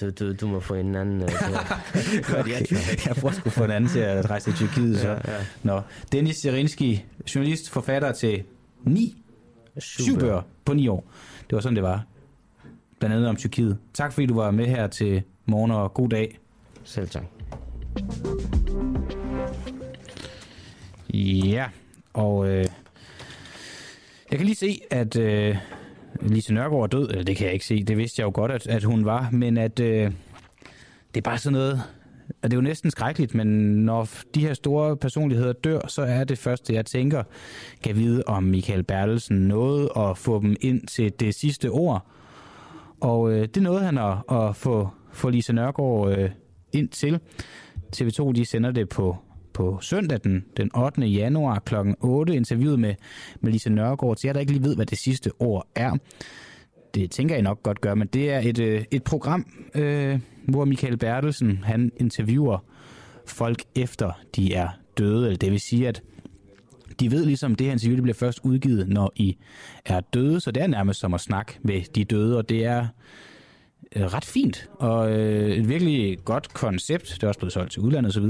Du, du, du, du må få en anden... Uh, okay. jeg, jeg prøver sgu få en anden til at rejse til Tyrkiet. Så. Ja, ja. Nå. Dennis Serinski, journalist, forfatter til ni syv bøger på ni år. Det var sådan, det var. Blandt andet om Tyrkiet. Tak fordi du var med her til morgen, og god dag. Selv tak. Ja, og øh, jeg kan lige se, at øh, Lise Nørgaard er død. Eller det kan jeg ikke se, det vidste jeg jo godt, at, at hun var. Men at øh, det er bare sådan noget, og det er jo næsten skrækkeligt, men når de her store personligheder dør, så er det første, jeg tænker, kan vide om Michael Bertelsen nåede at få dem ind til det sidste ord. Og øh, det nåede han at, at få, få Lise Nørgaard øh, ind til. TV2 de sender det på, på søndag den, den 8. januar kl. 8, interviewet med, med Lise Nørgaard. Så jeg der ikke lige ved, hvad det sidste ord er. Det tænker jeg nok godt gør, men det er et, øh, et program, øh, hvor Michael Bertelsen han interviewer folk efter de er døde. Eller det vil sige, at de ved ligesom, det her interview det bliver først udgivet, når I er døde, så det er nærmest som at snakke med de døde, og det er øh, ret fint, og øh, et virkelig godt koncept. Det er også blevet solgt til udlandet osv.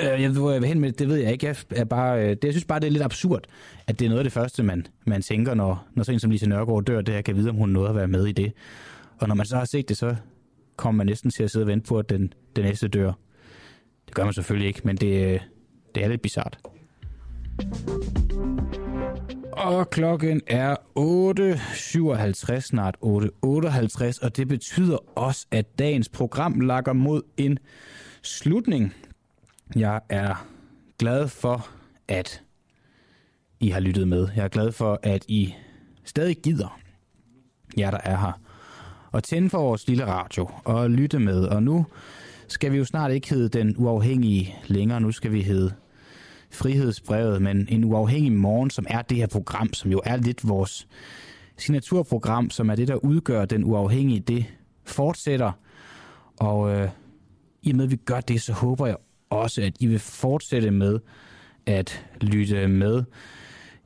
Øh, jeg, hvor jeg vil hen med det, ved jeg ikke. Jeg, er bare, øh, det, jeg synes bare, det er lidt absurd, at det er noget af det første, man, man tænker, når, når sådan en som Lise Nørgaard dør, det her kan vide, om hun nåede at være med i det. Og når man så har set det, så kommer man næsten til at sidde og vente på, at den, den næste dør. Det gør man selvfølgelig ikke, men det, øh, det er lidt bizart. Og klokken er 8.57, snart 8.58, og det betyder også, at dagens program lakker mod en slutning. Jeg er glad for, at I har lyttet med. Jeg er glad for, at I stadig gider, jer der er her, og tænde for vores lille radio og lytte med. Og nu skal vi jo snart ikke hedde den uafhængige længere. Nu skal vi hedde Frihedsbrevet, men en uafhængig morgen, som er det her program, som jo er lidt vores signaturprogram, som er det, der udgør den uafhængige, det fortsætter. Og øh, i og med, at vi gør det, så håber jeg også, at I vil fortsætte med at lytte med.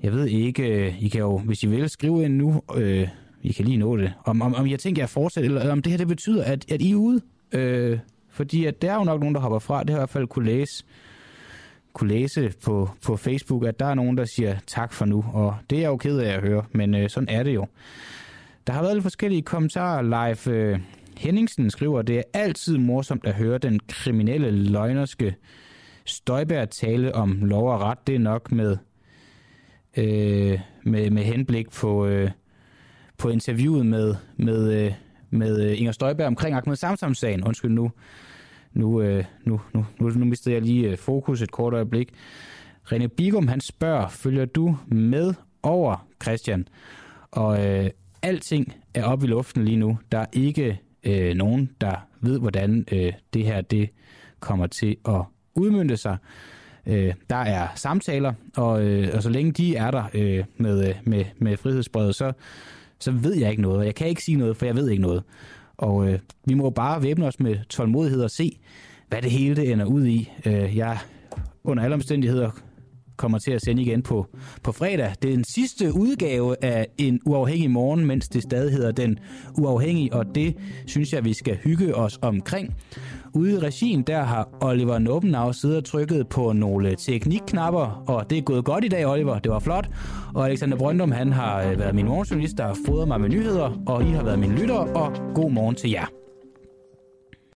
Jeg ved ikke, øh, I kan jo, hvis I vil, skrive ind nu, øh, I kan lige nå det, om, om, om jeg tænker at fortsætter, eller om det her det betyder, at, at I er ude. Øh, fordi at der er jo nok nogen, der hopper fra, det har jeg i hvert fald kunne læse kunne læse på, på Facebook, at der er nogen, der siger tak for nu, og det er jeg jo ked af at høre, men øh, sådan er det jo. Der har været lidt forskellige kommentarer. Live øh, Henningsen skriver, det er altid morsomt at høre den kriminelle løgnerske Støjberg tale om lov og ret. Det er nok med, øh, med, med henblik på, øh, på interviewet med, med, øh, med øh, Inger Støjberg omkring Ahmed Samsam-sagen. Undskyld nu. Nu, øh, nu, nu, nu, nu mistede jeg lige øh, fokus et kort øjeblik. René Bigum, han spørger, følger du med over, Christian? Og øh, alting er oppe i luften lige nu. Der er ikke øh, nogen, der ved, hvordan øh, det her det kommer til at udmynde sig. Øh, der er samtaler, og, øh, og så længe de er der øh, med, øh, med, med frihedsbrevet, så, så ved jeg ikke noget. Jeg kan ikke sige noget, for jeg ved ikke noget. Og øh, vi må bare væbne os med tålmodighed og se, hvad det hele det ender ud i. Øh, jeg under alle omstændigheder kommer til at sende igen på, på fredag. Det er den sidste udgave af en uafhængig morgen, mens det stadig hedder den uafhængige, og det synes jeg, vi skal hygge os omkring. Ude i regien, der har Oliver Nobenau siddet og trykket på nogle teknikknapper, og det er gået godt i dag, Oliver. Det var flot. Og Alexander Brøndum, han har øh, været min morgenjournalist, der har fodret mig med nyheder, og I har været mine lytter, og god morgen til jer.